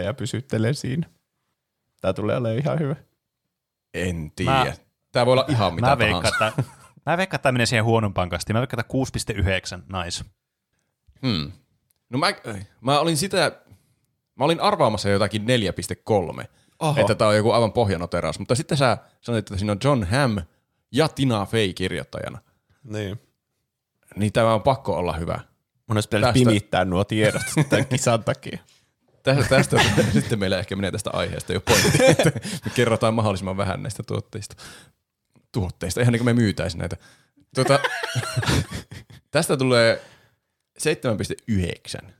7,4 ja pysyttelen siinä. Tää tulee olemaan ihan hyvä. En tiedä. Mä- Tää voi olla ihan mitä Mä tahansa. veikkaan, että, mä veikkaan, että tämä menee siihen huonompaan kastiin. Mä veikkaan, että 6,9, nice. Hmm. No mä, mä olin sitä, mä olin arvaamassa jotakin 4,3, Oho. että tää on joku aivan pohjanoteraus, mutta sitten sä sanoit, että siinä on John Hamm ja Tina Fey kirjoittajana. Niin. Niin tämä on pakko olla hyvä. Mun olisi pitänyt Tästä- pimittää nuo tiedot tämän kisan takia. Tästä, tästä sitten meillä ehkä menee tästä aiheesta jo pointti, että me kerrotaan mahdollisimman vähän näistä tuotteista. Tuotteista, ihan niin kuin me myytäisiin näitä. Tuota, tästä tulee 7,9.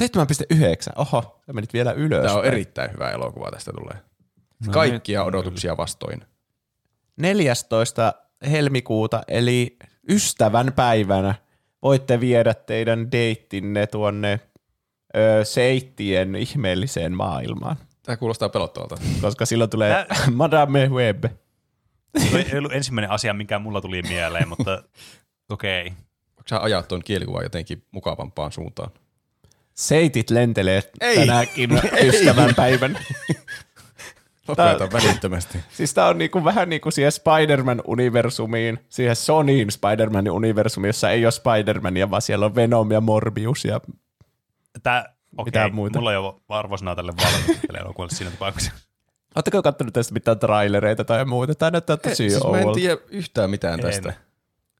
7,9. Oho, sä menit vielä ylös. Tämä on erittäin hyvä elokuva, tästä tulee. No Kaikkia odotuksia vastoin. 14. helmikuuta, eli ystävän päivänä, voitte viedä teidän deittinne tuonne ö, seittien ihmeelliseen maailmaan, Tämä kuulostaa pelottavalta. koska silloin tulee Tää- Madame Web. Se ei ollut ensimmäinen asia, mikä mulla tuli mieleen, mutta okei. Okay. Onko sä ajaa tuon kielikuvan jotenkin mukavampaan suuntaan? Seitit lentelee Ei. tänäkin ystävän päivän. Lopeta välittömästi. Siis tää on niinku, vähän niin kuin siihen Spider-Man-universumiin, siihen Sonyin Spider-Man-universumiin, jossa ei ole Spider-Mania, vaan siellä on Venom ja Morbius ja Tää, okei, Mitään muita? mulla ei ole arvosana tälle elokuvalle siinä tapauksessa. Oletteko kattonut tästä mitään trailereita tai muuta? Tämä näyttää tosi siis mä en tiedä yhtään mitään En. tästä.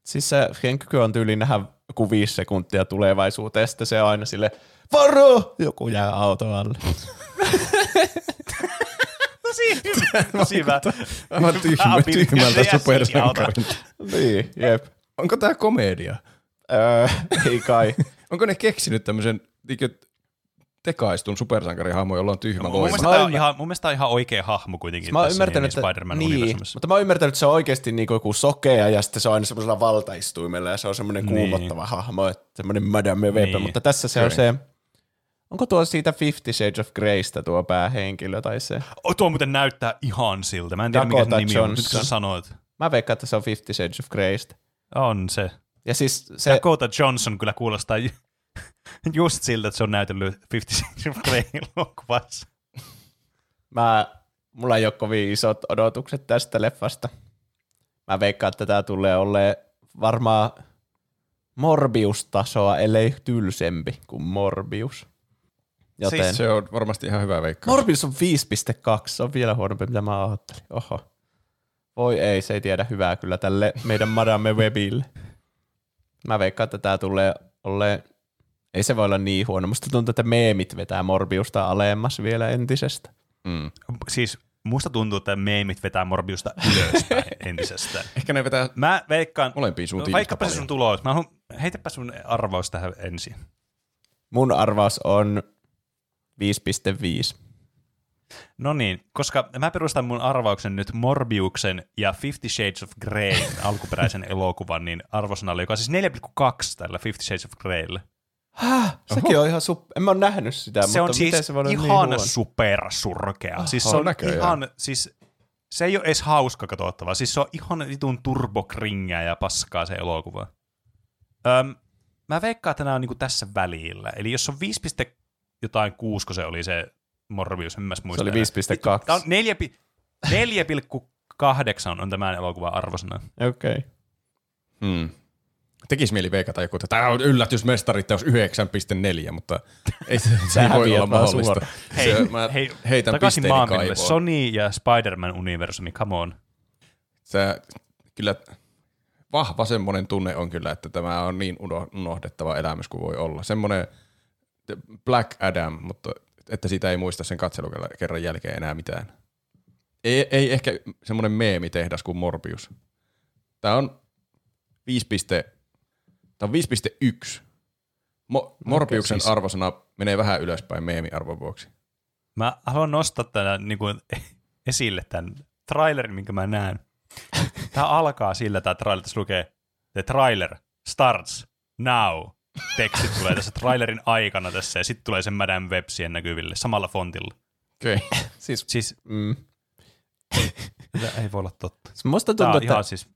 Siis se henkyky on tyyli nähdä joku viisi sekuntia tulevaisuuteen, ja sitten se on aina sille varo! Joku jää auto alle. Tosi hyvä. Aivan Ah, tyhmä, Bill tyhmältä supersankarilta. niin, jep. Onko tämä komedia? Öö, ei kai. Onko ne keksinyt tämmöisen tekaistun supersankarihahmo, jolla on tyhmä Mun voima? mielestä, tää oon on ihan, mun mielestä tää on ihan oikea hahmo kuitenkin Mä tässä ymmärtänyt, niin, että, Spider-Man niin, universumissa. mutta mä oon ymmärtänyt, että se on oikeasti niinku joku sokea ja sitten se on aina semmoisella valtaistuimella ja se on semmoinen Niin. kuumottava hahmo, että semmoinen Madame Web, Niin. mutta tässä se on se, onko tuo siitä Fifty Shades of Greystä tuo päähenkilö tai se? Oh, tuo muuten näyttää ihan siltä. Mä en tiedä, mikä Dakota se nimi on, mutta sä sanoit. Mä veikkaan, että se on Fifty Shades of Greystä. On se. Ja siis Se... Dakota Johnson kyllä kuulostaa ju- just siltä, että se on näytellyt Fifty Shades of Grey elokuvassa. mä, mulla ei ole kovin isot odotukset tästä leffasta. Mä veikkaan, että tämä tulee olleen varmaan Morbius-tasoa, ellei tylsempi kuin Morbius. Joten siis Se on varmasti ihan hyvä veikka. Morbius on 5.2, se on vielä huonompi, mitä mä ajattelin. Oho. Voi ei, se ei tiedä hyvää kyllä tälle meidän Madame Webille. Mä veikkaan, että tää tulee olleen, ei se voi olla niin huono. Musta tuntuu, että meemit vetää Morbiusta alemmas vielä entisestä. Mm. Siis musta tuntuu, että meemit vetää Morbiusta ylöspäin entisestään. Ehkä ne vetää Mä veikkaan, molempiin suuntiin. vaikkapa yhtä se sun tulos. Mä haluan, heitäpä sun arvaus tähän ensin. Mun arvaus on 5.5. No niin, koska mä perustan mun arvauksen nyt Morbiuksen ja Fifty Shades of Grey alkuperäisen elokuvan, niin arvosanalle, joka on siis 4,2 tällä Fifty Shades of Greylle. Häh? Sekin on ihan sup... En mä oon nähnyt sitä, Se mutta on siis miten se voi olla niin ihan huono? supersurkea. Siis se on näköjään. ihan, siis se ei ole edes hauska katsottavaa. Siis se on ihan vitun turbokringeä ja paskaa se elokuva. Öm, mä veikkaan, että nämä on niinku tässä välillä. Eli jos on 5, piste jotain kuusi, kun se oli se Morbius, en mä muista. Se oli enää. 5.2. Tämä on 4, pi- 4,8 on tämän elokuvan arvosana. Okei. Okay. Mm. Tekisi mieli veikata joku, että tämä on yllätysmestari teos 9.4, mutta ei se, se ei voi olla mahdollista. Hei, se, mä hei, heitän Takaisin kaivoon. Sony ja Spider-Man-universumi, come on. Sä, kyllä vahva semmoinen tunne on kyllä, että tämä on niin uno- unohdettava elämys kuin voi olla. Semmoinen Black Adam, mutta että siitä ei muista sen katselukerran jälkeen enää mitään. Ei, ei ehkä semmoinen meemitehdas kuin Morbius. Tämä on 5. Piste, tämä on 5.1. Mo- Morbiuksen siis- arvosana menee vähän ylöspäin meemiarvon vuoksi. Mä haluan nostaa tämän niin kuin, esille tämän trailerin, minkä mä näen. Tämä alkaa sillä, tämä trailer, tässä lukee The trailer starts now. Teksti tulee tässä trailerin aikana tässä, ja sitten tulee se Madame Web siihen näkyville, samalla fontilla. Okei. Okay. Siis, Siis mm. tämä ei voi olla totta. Musta Tämä tuntuu, että ihan siis,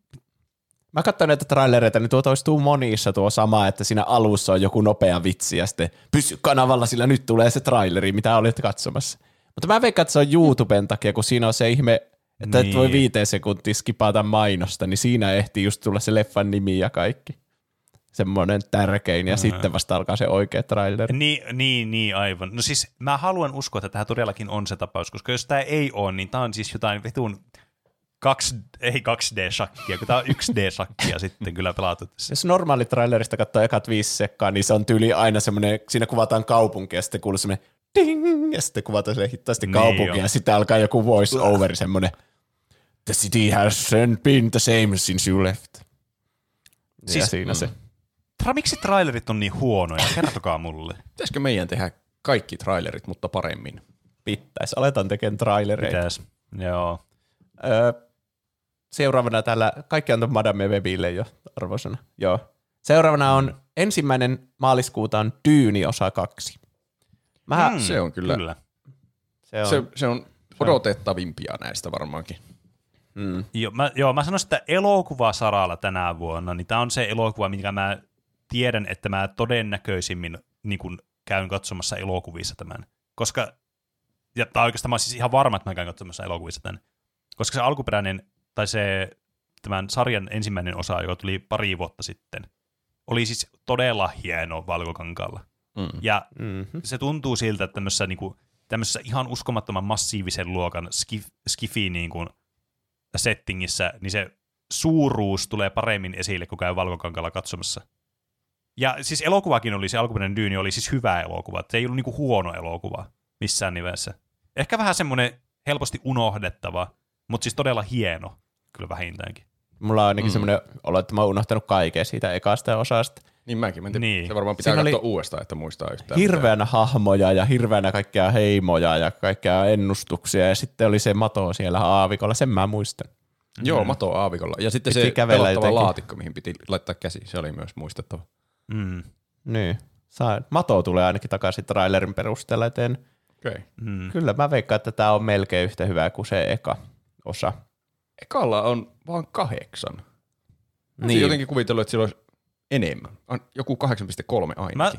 mä katsoin näitä trailereita, niin tuo toistuu monissa tuo sama, että siinä alussa on joku nopea vitsi ja sitten pysy kanavalla, sillä nyt tulee se traileri, mitä olit katsomassa. Mutta mä veikkaan, että se on YouTuben takia, kun siinä on se ihme, että niin. et voi Niin. viiteen sekuntia skipata mainosta, niin siinä ehtii just tulla se leffan nimi ja kaikki. Semmoinen tärkein, ja sitten vasta alkaa se oikea traileri. niin, niin, niin, aivan. No siis mä haluan uskoa, että tämä todellakin on se tapaus, koska jos tämä ei ole, niin tämä on siis jotain vetun 2, ei 2D-shakkia, kun tämä on 1D-shakkia sitten kyllä pelattu tässä. Jos normaali trailerista katsoo ekat viisi sekkaa, niin se on tyyli aina semmoinen, siinä kuvataan kaupunkia ja sitten kuuluu semmoinen ding, ja sitten kuvataan sille hitaasti Niin kaupunkia joo. ja sitten alkaa joku voice over semmoinen The city has been the same since you left. Ja Siis- siinä se. Tra, miksi trailerit on niin huonoja? Kertokaa mulle. Pitäisikö meidän tehdä kaikki trailerit, mutta paremmin? Pittäis. Aletaan tekemään trailereita. Pitäis. Joo. Öö, seuraavana täällä, kaikki on Madame Webille jo arvosana. Joo. Seuraavana on ensimmäinen maaliskuuta on Dyyni osa kaksi. Mä, Mm, se on kyllä- kyllä. se on, Se, se on odotettavimpia näistä varmaankin. mm, Joo, mä, joo, mä sanoisin, että elokuvasaralla tänä vuonna, niin tämä on se elokuva, minkä mä tiedän, että mä todennäköisimmin niin kun käyn katsomassa elokuvissa tämän. Koska, ja tai oikeastaan mä siis ihan varma, että mä käyn katsomassa elokuvissa tämän. Koska se alkuperäinen, tai se tämän sarjan ensimmäinen osa, joka tuli pari vuotta sitten, oli siis todella hieno valkokankaalla. Mm. Ja mm-hmm. se tuntuu siltä, että tämmöisessä, niin kuin, tämmöisessä ihan uskomattoman massiivisen luokan skif, skifi niin kuin, settingissä, niin se suuruus tulee paremmin esille, kun käy valkokankalla katsomassa. Ja siis elokuvakin oli, se alkuperäinen Dyyni oli siis hyvä elokuva, se ei ollut niinku huono elokuva missään nimessä. Ehkä vähän semmoinen helposti unohdettava, mutta siis todella hieno, kyllä vähintäänkin. Mulla on ainakin Mm. mm. semmoinen olo, että mä oon unohtanut kaiken siitä ekasta osasta. Niin mäkin. Mä Niin. Se varmaan pitää Siinä katsoa uudestaan, että muistaa yhtään. Hirveänä hahmoja ja hirveänä kaikkea heimoja ja kaikkea ennustuksia. Ja sitten oli se mato siellä aavikolla, sen mä muistan. mitään. Joo, mato aavikolla. Ja sitten Piti se pelottava jotenkin. laatikko, mihin piti laittaa käsi. Se oli myös muistettava. Mm. Niin. Saa, mato tulee ainakin takaisin trailerin perusteella eteen. Okei. Okay. Mm. Kyllä mä veikkaan, että tämä on melkein yhtä hyvä kuin se eka osa. Ekalla on vaan kahdeksan. Niin. Niin. jotenkin kuvitellut, että sillä olisi enemmän. On joku 8,3 ainakin. Mä,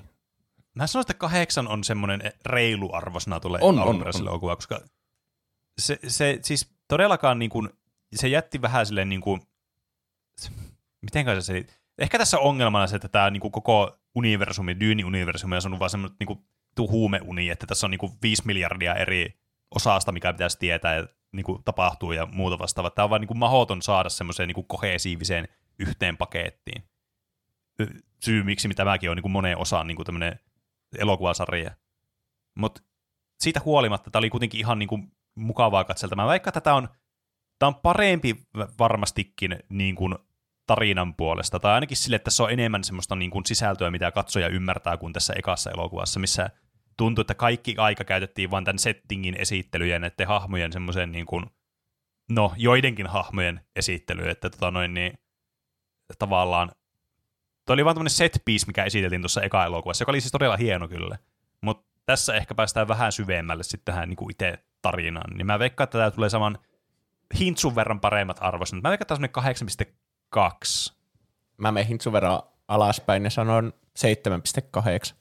mä sanoin, että kahdeksan on semmoinen reilu arvosana tulee On, on, alkuperäiselle on. elokuvaa, koska se, se siis todellakaan niin kuin, se jätti vähän silleen niin kuin, miten se Ehkä tässä on ongelmana se, että tämä niinku koko universumi, Dune-universumi, on vaan semmoinen niinku, huumeuni, että tässä on niinku 5 miljardia eri osasta, mikä pitäisi tietää ja niinku, tapahtuu ja muuta vastaavaa. Tämä on vaan niinku mahdoton saada semmoiseen niinku, kohesiiviseen yhteen pakettiin. Syy, miksi tämäkin on niinku, moneen osaan niinku, tämmöinen elokuvasarja. Mutta siitä huolimatta tämä oli kuitenkin ihan niinku, mukavaa katselta. Mä väikkaan, että tämä on, tämä on parempi varmastikin niin kuin tarinan puolesta, tai ainakin sille, että tässä on enemmän semmoista niin kuin sisältöä, mitä katsoja ymmärtää kuin tässä ekassa elokuvassa, missä tuntuu, että kaikki aika käytettiin vain tämän settingin esittelyyn ja näiden hahmojen semmoisen niin kuin, no, joidenkin hahmojen esittelyyn, että tota noin niin, tavallaan Tuo oli vaan tämmöinen set piece, mikä esiteltiin tuossa eka elokuvassa, joka oli siis todella hieno kyllä. Mutta tässä ehkä päästään vähän syvemmälle sitten tähän niin itse tarinaan. Niin mä veikkaan, että tämä tulee saman hintsun verran paremmat arvosanat. Mä veikkaan, että tämä on 8,2. Mä menen hintsun verran alaspäin ja sanon 7,8.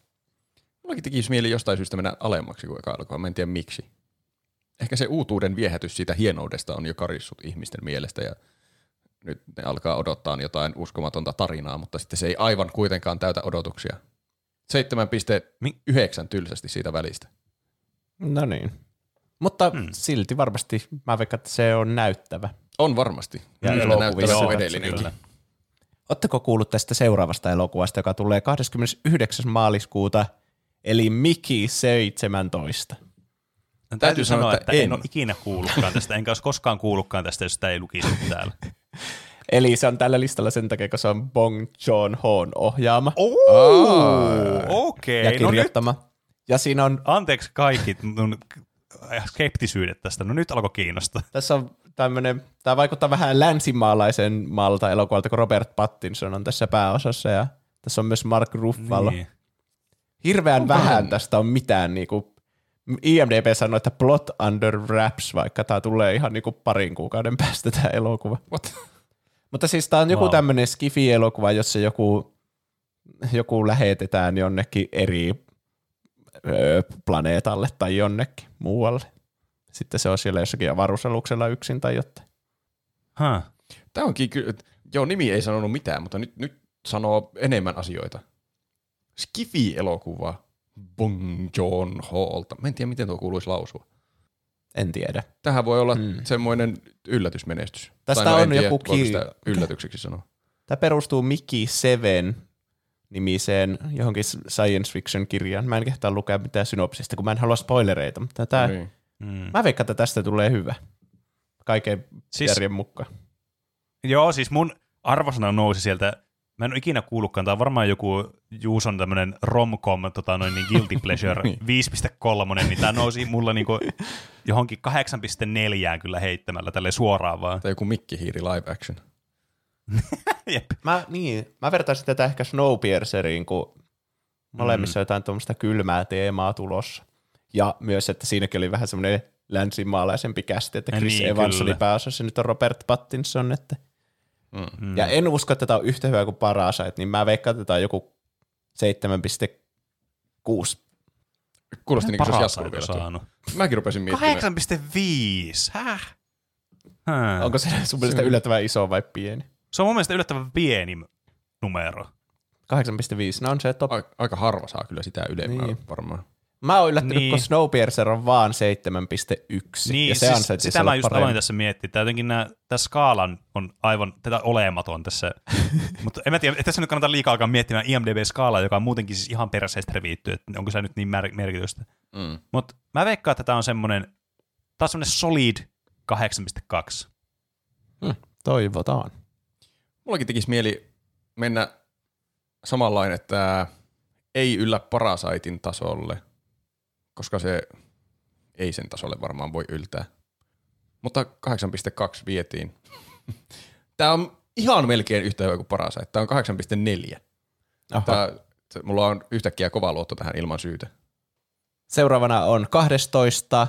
Mullakin tekisi mieli jostain syystä mennä alemmaksi kuin eka elokuva. Mä en tiedä miksi. Ehkä se uutuuden viehätys siitä hienoudesta on jo karissut ihmisten mielestä ja nyt ne alkaa odottaa jotain uskomatonta tarinaa, mutta sitten se ei aivan kuitenkaan täytä odotuksia. 7,9 tylsästi siitä välistä. No niin. Mutta hmm. silti varmasti mä veikkaan, että se on näyttävä. On varmasti. Ja elokuvissa on edellinenkin. kyllä. Oletteko kuullut tästä seuraavasta elokuvasta, joka tulee 29. maaliskuuta, eli Miki 17? No, täytyy sanoa, sanoa, että että en en. ole ikinä kuullutkaan tästä, enkä olisi koskaan kuullutkaan tästä, jos sitä ei lukisi täällä. Eli se on tällä listalla sen takia, kun se on Bong Joon-hoon ohjaama Okei, ja no nyt, kirjoittama. Ja siinä on, anteeksi kaikki mun skeptisyydet tästä, no nyt alkoi kiinnostaa. tässä on tämmöinen, tämä vaikuttaa vähän länsimaalaisen malta elokuvalta, kun Robert Pattinson on tässä pääosassa ja tässä on myös Mark Ruffalo. Niin. Hirveän vähän tästä on mitään niinku, IMDB sanoi, että plot under wraps, vaikka tämä tulee ihan niinku parin kuukauden päästä tämä elokuva. What? Mutta siis tämä on joku Wow. tämmöinen skifi-elokuva, jossa joku, joku lähetetään jonnekin eri planeetalle tai jonnekin muualle. Sitten se on siellä jossakin avaruusaluksella yksin tai jotain. Huh. Tämä onkin kyllä, joo nimi ei sanonut mitään, mutta nyt, nyt sanoo enemmän asioita. Skifi-elokuva Bong Joon Hoolta. Mä en tiedä, miten tuo kuuluisi lausua. En tiedä. Tähän voi olla Mm. mm. semmoinen yllätysmenestys. Tästä Tai no, en on tiedä, joku ki- yllätykseksi sanoa. Tämä perustuu Mickey Seven nimiseen johonkin science fiction kirjaan. Mä en kehtaa lukea mitään synopsista, kun mä en halua spoilereita, mutta tää, Niin. Mm. mä veikkaan, että tästä tulee hyvä. Kaiken Siis- järjen mukaan. Joo, siis mun arvosana nousi sieltä, mä en ole ikinä kuullutkaan, tämä on varmaan joku Juuson tämmönen romcom, tota noin niin guilty pleasure Niin. 5.3, niin tämä nousi mulla niinku johonkin 8.4 kyllä heittämällä tälle suoraan vaan. Tai joku mikkihiiri live action. Jep. Mä, niin, mä vertaisin tätä ehkä Snowpierceriin, kun molemmissa on jotain tuommoista kylmää teemaa tulossa. Ja myös, että siinäkin oli vähän semmoinen länsimaalaisempi kästi, että Chris niin, Evans kyllä. oli pääosassa, nyt on Robert Pattinson. Että. Mm. Mm. Ja en usko, että tämä on yhtä hyvä kuin Parasite, niin mä veikkaan, että tämä on joku 7,6. Kuulosti niin kuin se olisi saanut. Mäkin rupesin miettimään. 8,5. Häh? Häh. Onko se sun mielestä yllättävän iso vai pieni? Se on mun mielestä yllättävän pieni numero. 8,5, no on se top. Ai- Aika harva saa kyllä sitä ylemmää Niin. varmaan. Mä oon yllättynyt, Niin. kun Snowpiercer on vaan 7,1. Niin, ja se siis ansaitsisi sitä olla mä just parempi. aloin tässä miettiä. Tämä jotenkin nää, tämä skaalan on aivan tätä olematon tässä. Mutta en mä tiedä, tässä nyt kannata liikaa alkaa miettimään IMDb-skaalaa, joka on muutenkin siis ihan revitty, että onko se nyt niin mer- merkitystä. Mm. Mutta mä veikkaan, että tämä on semmoinen, tämä on semmoinen solid 8,2. Toivotaan. Mullakin tekisi mieli mennä samanlainen, että ei yllä Parasaitin tasolle, koska se ei sen tasolle varmaan voi yltää. Mutta 8,2 vietiin. Tämä on ihan melkein yhtä hyvä kuin Parasite. Tämä on 8,4. Aha. Tää, se, mulla on yhtäkkiä kova luotto tähän ilman syytä. Seuraavana on 12.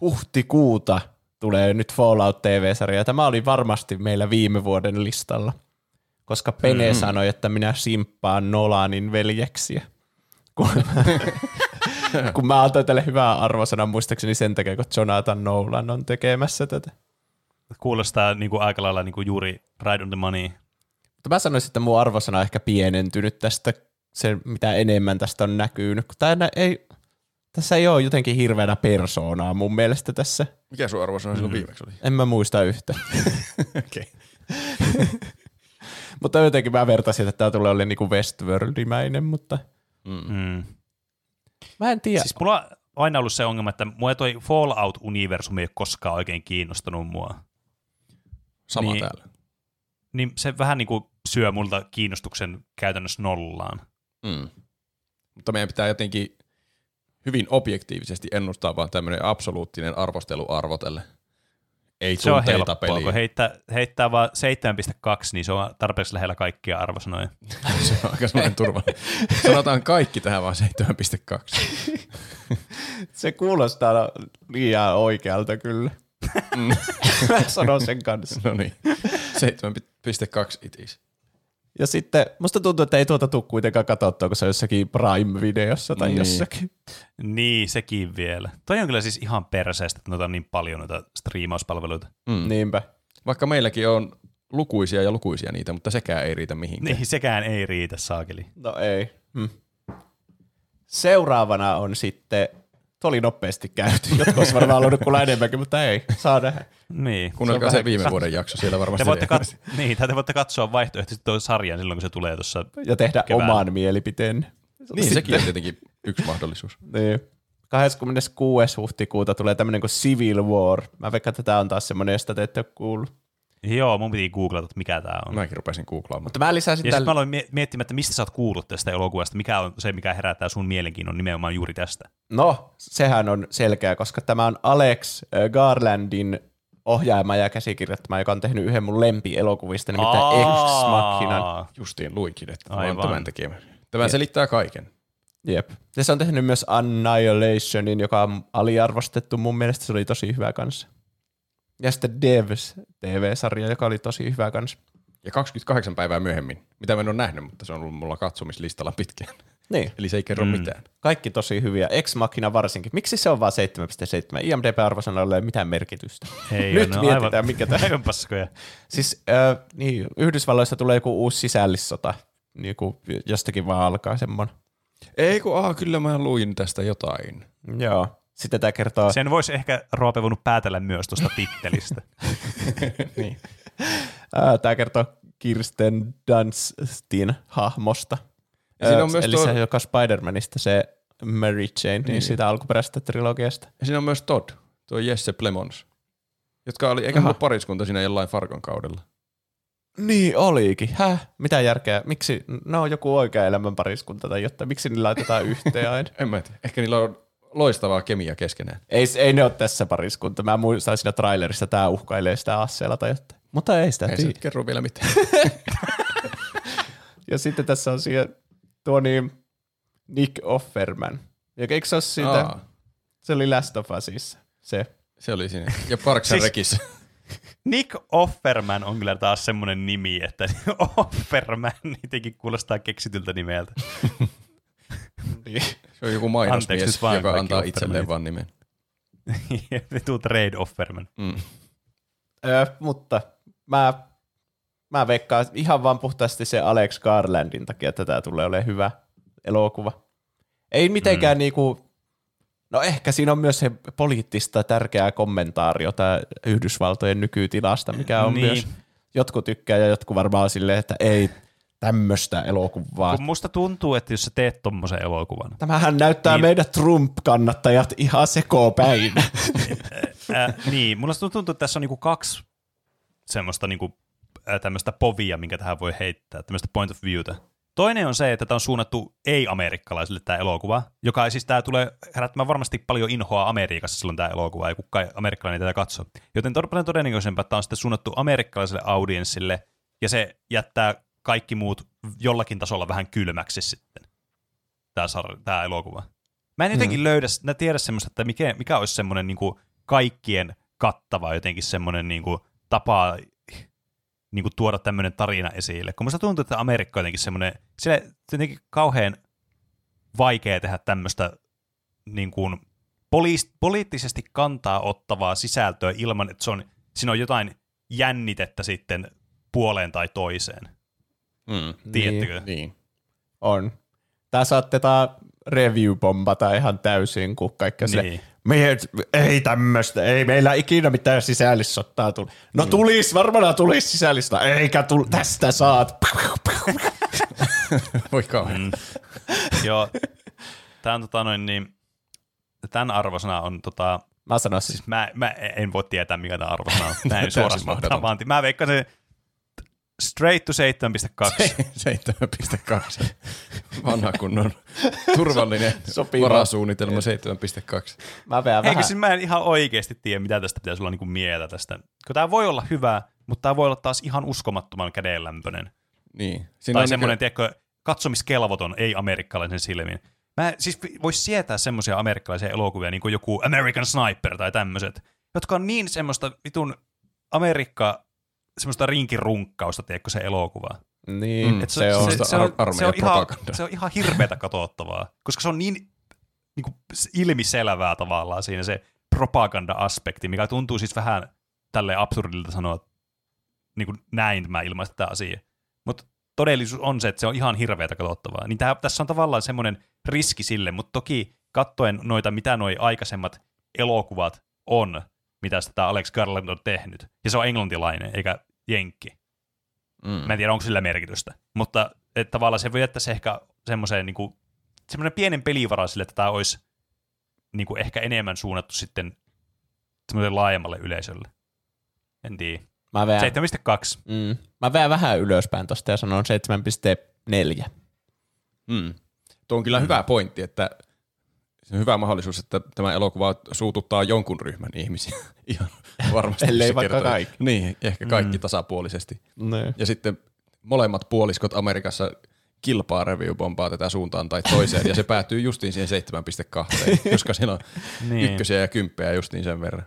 huhtikuuta tulee nyt Fallout TV-sarja. Tämä oli varmasti meillä viime vuoden listalla, koska Pene mm. sanoi, että minä simppaan Nolanin veljeksiä. Kun, kun mä antoin tälle hyvää arvosanan muistaakseni sen takia, kun Jonathan Nolan on tekemässä tätä. Kuulostaa niin kuin aika lailla niin kuin juuri Ride on the Money. Mutta mä sanoisin, että mun arvosana on ehkä pienentynyt tästä, se mitä enemmän tästä on näkynyt. Nä- ei, tässä ei ole jotenkin hirveänä persoonaa mun mielestä tässä. Mikä sun arvosana silloin viimeksi oli? En mä muista yhtä. Okei. mutta jotenkin mä vertasin, että tämä tulee olemaan niinku Westworldimäinen, mutta Mm. mä en tiedä. Siis mulla on aina ollut se ongelma, että mua toi Fallout-universumi ei ole koskaan oikein kiinnostanut mua. Sama Niin. täällä. Niin se vähän niin kuin syö multa kiinnostuksen käytännössä nollaan. Mm. Mutta meidän pitää jotenkin hyvin objektiivisesti ennustaa vaan tämmöinen absoluuttinen arvosteluarvo tälle. Ei Se on helppoa, peliin. kun heittää, heittää vaan 7.2, niin se on tarpeeksi lähellä kaikkia arvosanoja. Se on aika semmoinen turva. Sanotaan kaikki tähän vaan 7.2. Se kuulostaa liian oikealta kyllä. Mm. mä sanon sen kanssa. No niin, 7.2 it is. Ja sitten musta tuntuu, että ei tuota tule kuitenkaan katsottua, kun se on jossakin Prime-videossa tai Niin. jossakin. Niin, sekin vielä. Toi on kyllä siis ihan perseestä, että noita on niin paljon noita striimauspalveluita. Mm. Niinpä. Vaikka meilläkin on lukuisia ja lukuisia niitä, mutta sekään ei riitä mihinkään. Niin, sekään ei riitä, saakeli. No ei. Hmm. Seuraavana on sitten, tuo oli nopeasti käyty. Jotkut olisi varmaan halunnut kuulla enemmänkin, mutta ei. Saa nähdä. Niin. Kuunnelkaa Se se, viime vuoden jakso, siellä varmasti Te voitte, kat- niin, tai te voitte katsoa vaihtoehtoisesti tuon sarjan silloin, kun se tulee tuossa. Ja tehdä Keväällä. oman mielipiteen. Niin, sekin on tietenkin yksi mahdollisuus. Niin. 26. huhtikuuta tulee tämmöinen kuin Civil War. Mä veikkaan, että tämä on taas semmoinen, josta te ette ole kuullut. Joo, mun piti googlata, että mikä tämä on. Mäkin rupesin googlaamaan. Mutta mä lisäsin Ja sitten mä aloin mie- miettimään, että mistä sä oot kuullut tästä elokuvasta, mikä on se, mikä herättää sun mielenkiinnon nimenomaan juuri tästä. No, sehän on selkeä, koska tämä on Alex äh, Garlandin ohjaama ja käsikirjoittama, joka on tehnyt yhden mun lempielokuvista, nimittäin Ex Machinan. Justiin luinkin, että mä Aivan. oon tämän tekemä. Tämä selittää kaiken. Jep. Ja se on tehnyt myös Annihilationin, joka on aliarvostettu. Mun mielestä se oli tosi hyvä kanssa. Ja sitten Devs TV-sarja, joka oli tosi hyvä kanssa. Ja 28 päivää myöhemmin, mitä mä en ole nähnyt, mutta se on ollut mulla katsomislistalla pitkään. Niin. Eli se ei kerro Mm. mitään. Kaikki tosi hyviä. Ex Machina varsinkin. Miksi se on vain 7.7? IMDb-arvosanoilla ei ole mitään merkitystä. Ei, Nyt ne on mietitään, aivan, mikä tämä Aivan paskoja. Siis äh, niin, Yhdysvalloissa tulee joku uusi sisällissota. Niin kuin jostakin vaan alkaa semmoinen. Ei kun, aa, kyllä mä luin tästä jotain. Joo. Sitten tämä kertoo... Sen voisi ehkä Roope voinut päätellä myös tuosta tittelistä. niin. Tämä kertoo Kirsten Dunstin hahmosta. Ja siinä on myös Eli tuo- se, joka Spider-Manista, se Mary Jane, niin, Niin. siitä alkuperäisestä trilogiasta. Ja siinä on myös Todd, tuo Jesse Plemons, jotka oli, eikä ollut pariskunta siinä jollain Fargon kaudella. Niin olikin. Häh? Mitä järkeä? Miksi? No joku oikea elämän pariskunta tai jotta. Miksi ne laitetaan yhteen aina? En mä tiedä. Ehkä niillä on loistavaa kemiaa keskenään. ei, ei ne ole tässä pariskunta. Mä muistan siinä trailerissa, tää uhkailee sitä asseella tai jotain. Mutta ei sitä Ei se tiedä. kerro vielä mitään. Ja sitten tässä on siihen tuo niin Nick Offerman. Ja eikö se ole siitä? Aa, Se oli Last of Usissa. Se. se oli siinä. Ja Parks and Siis- Rekissä. Nick Offerman on kyllä taas semmoinen nimi, että Offerman jotenkin kuulostaa keksityltä nimeltä. Niin. Se on joku mainosmies, vaan joka antaa Offermanit. itselleen vaan nimen. Vitu Trade Offerman. Mm. Öö, mutta mä, mä veikkaan ihan vaan puhtaasti se Alex Garlandin takia, että tämä tulee olemaan hyvä elokuva. Ei mitenkään mm. niinku, no ehkä siinä on myös se poliittista tärkeää kommentaariota Yhdysvaltojen nykytilasta, mikä on Niin. niin. myös, jotkut tykkää ja jotkut varmaan silleen, että ei tämmöistä elokuvaa. Kun musta tuntuu, että jos sä teet tommosen elokuvan, Tämähän näyttää Niin. meidän Trump-kannattajat ihan sekopäin. Ää, niin, mulla tuntuu, että tässä on niinku kaksi semmoista niinku, ää, tämmöistä povia, minkä tähän voi heittää, tämmöistä point of viewtä. Toinen on se, että tämä on suunnattu ei-amerikkalaisille tämä elokuva, joka siis tämä tulee herättämään varmasti paljon inhoa Amerikassa silloin tämä elokuva, ja kukaan amerikkalainen tätä katso. Joten on paljon todennäköisempää, että tämä on sitten suunnattu amerikkalaiselle audienssille, ja se jättää kaikki muut jollakin tasolla vähän kylmäksi sitten, tämä, sar- tämä elokuva. Mä en jotenkin mm. löydä, mä tiedä semmoista, että mikä, mikä olisi semmoinen niin kaikkien kattava jotenkin semmoinen niin kuin, tapa niin kuin, tuoda tämmöinen tarina esille. Kun musta tuntuu, että Amerikka on jotenkin semmoinen, sille jotenkin kauhean vaikea tehdä tämmöistä niin kuin, poli- poliittisesti kantaa ottavaa sisältöä ilman, että se on, siinä on jotain jännitettä sitten puoleen tai toiseen. Mm. Tiedättekö? Niin. On. Tää saatetaan review-bombata ihan täysin, kun kaikkea niin. Niin. se, me, ei tämmöistä, ei meillä ikinä mitään sisällissottaa tuli. No tulis, varmaan tulis sisällistä, eikä tuli, tästä saat. Voi kauhean. Mm. Joo. Tää on tota noin niin, tämän arvosana on tota, Mä sanon siis, siis mä, mä en voi tietää mikä tämä arvosana on. Mä en Täysin suoraan mä veikkaan se straight to 7.2. 7,2. Vanha kunnon turvallinen Sopiva. varasuunnitelma 7,2. mä vedän Eikö vähän. siis mä en ihan oikeasti tiedä, mitä tästä pitäisi olla niinku mieltä tästä. Kun tää voi olla hyvä, mutta tää voi olla taas ihan uskomattoman kädenlämpöinen. Niin. Siinä Tai semmoinen, niinku- tiedätkö, katsomiskelvoton, ei amerikkalaisen silmin. Mä siis vois sietää semmoisia amerikkalaisia elokuvia, niin kuin joku American Sniper tai tämmöiset, jotka on niin semmoista vitun Amerikka, semmoista rinkirunkkausta, tiedätkö, se elokuva. Niin, Mm, et se se, on. se, se, on, ar- se, on ihan, se on ihan hirveätä katsottavaa, koska se on niin, niin kuin ilmiselvää tavallaan siinä se propaganda-aspekti, mikä tuntuu siis vähän tälle absurdilta sanoa niin kuin näin mä ilmaista tätä asiaa. Mutta todellisuus on se, että se on ihan hirveätä katsottavaa. Niin tää, tässä on tavallaan semmoinen riski sille, mutta toki kattoen noita, mitä noi aikaisemmat elokuvat on, mitä tämä Alex Garland on tehnyt, ja se on englantilainen eikä jenkki. Mm. Mä en tiedä, onko sillä merkitystä. Mutta että tavallaan se voi jättää se ehkä semmoiseen niin kuin, semmoinen pienen pelivara sille, että tämä olisi niin kuin ehkä enemmän suunnattu sitten semmoiselle laajemmalle yleisölle. En tiedä. Mä vedän, 7.2. mm, mä vedän vähän ylöspäin tosta ja sanon 7,4. Mm. Tuo on kyllä mm. hyvä pointti, että on hyvä mahdollisuus, että tämä elokuva suututtaa jonkun ryhmän ihmisiä ihan varmasti. Ellei se vaikka kertoo. kaikki. Niin, ehkä kaikki Mm. tasapuolisesti. Niin. Ja sitten molemmat puoliskot Amerikassa kilpaa review-bombaa tätä suuntaan tai toiseen, ja se päätyy justiin siihen 7.2, koska siellä on Niin. ykkösiä ja kymppejä justiin sen verran.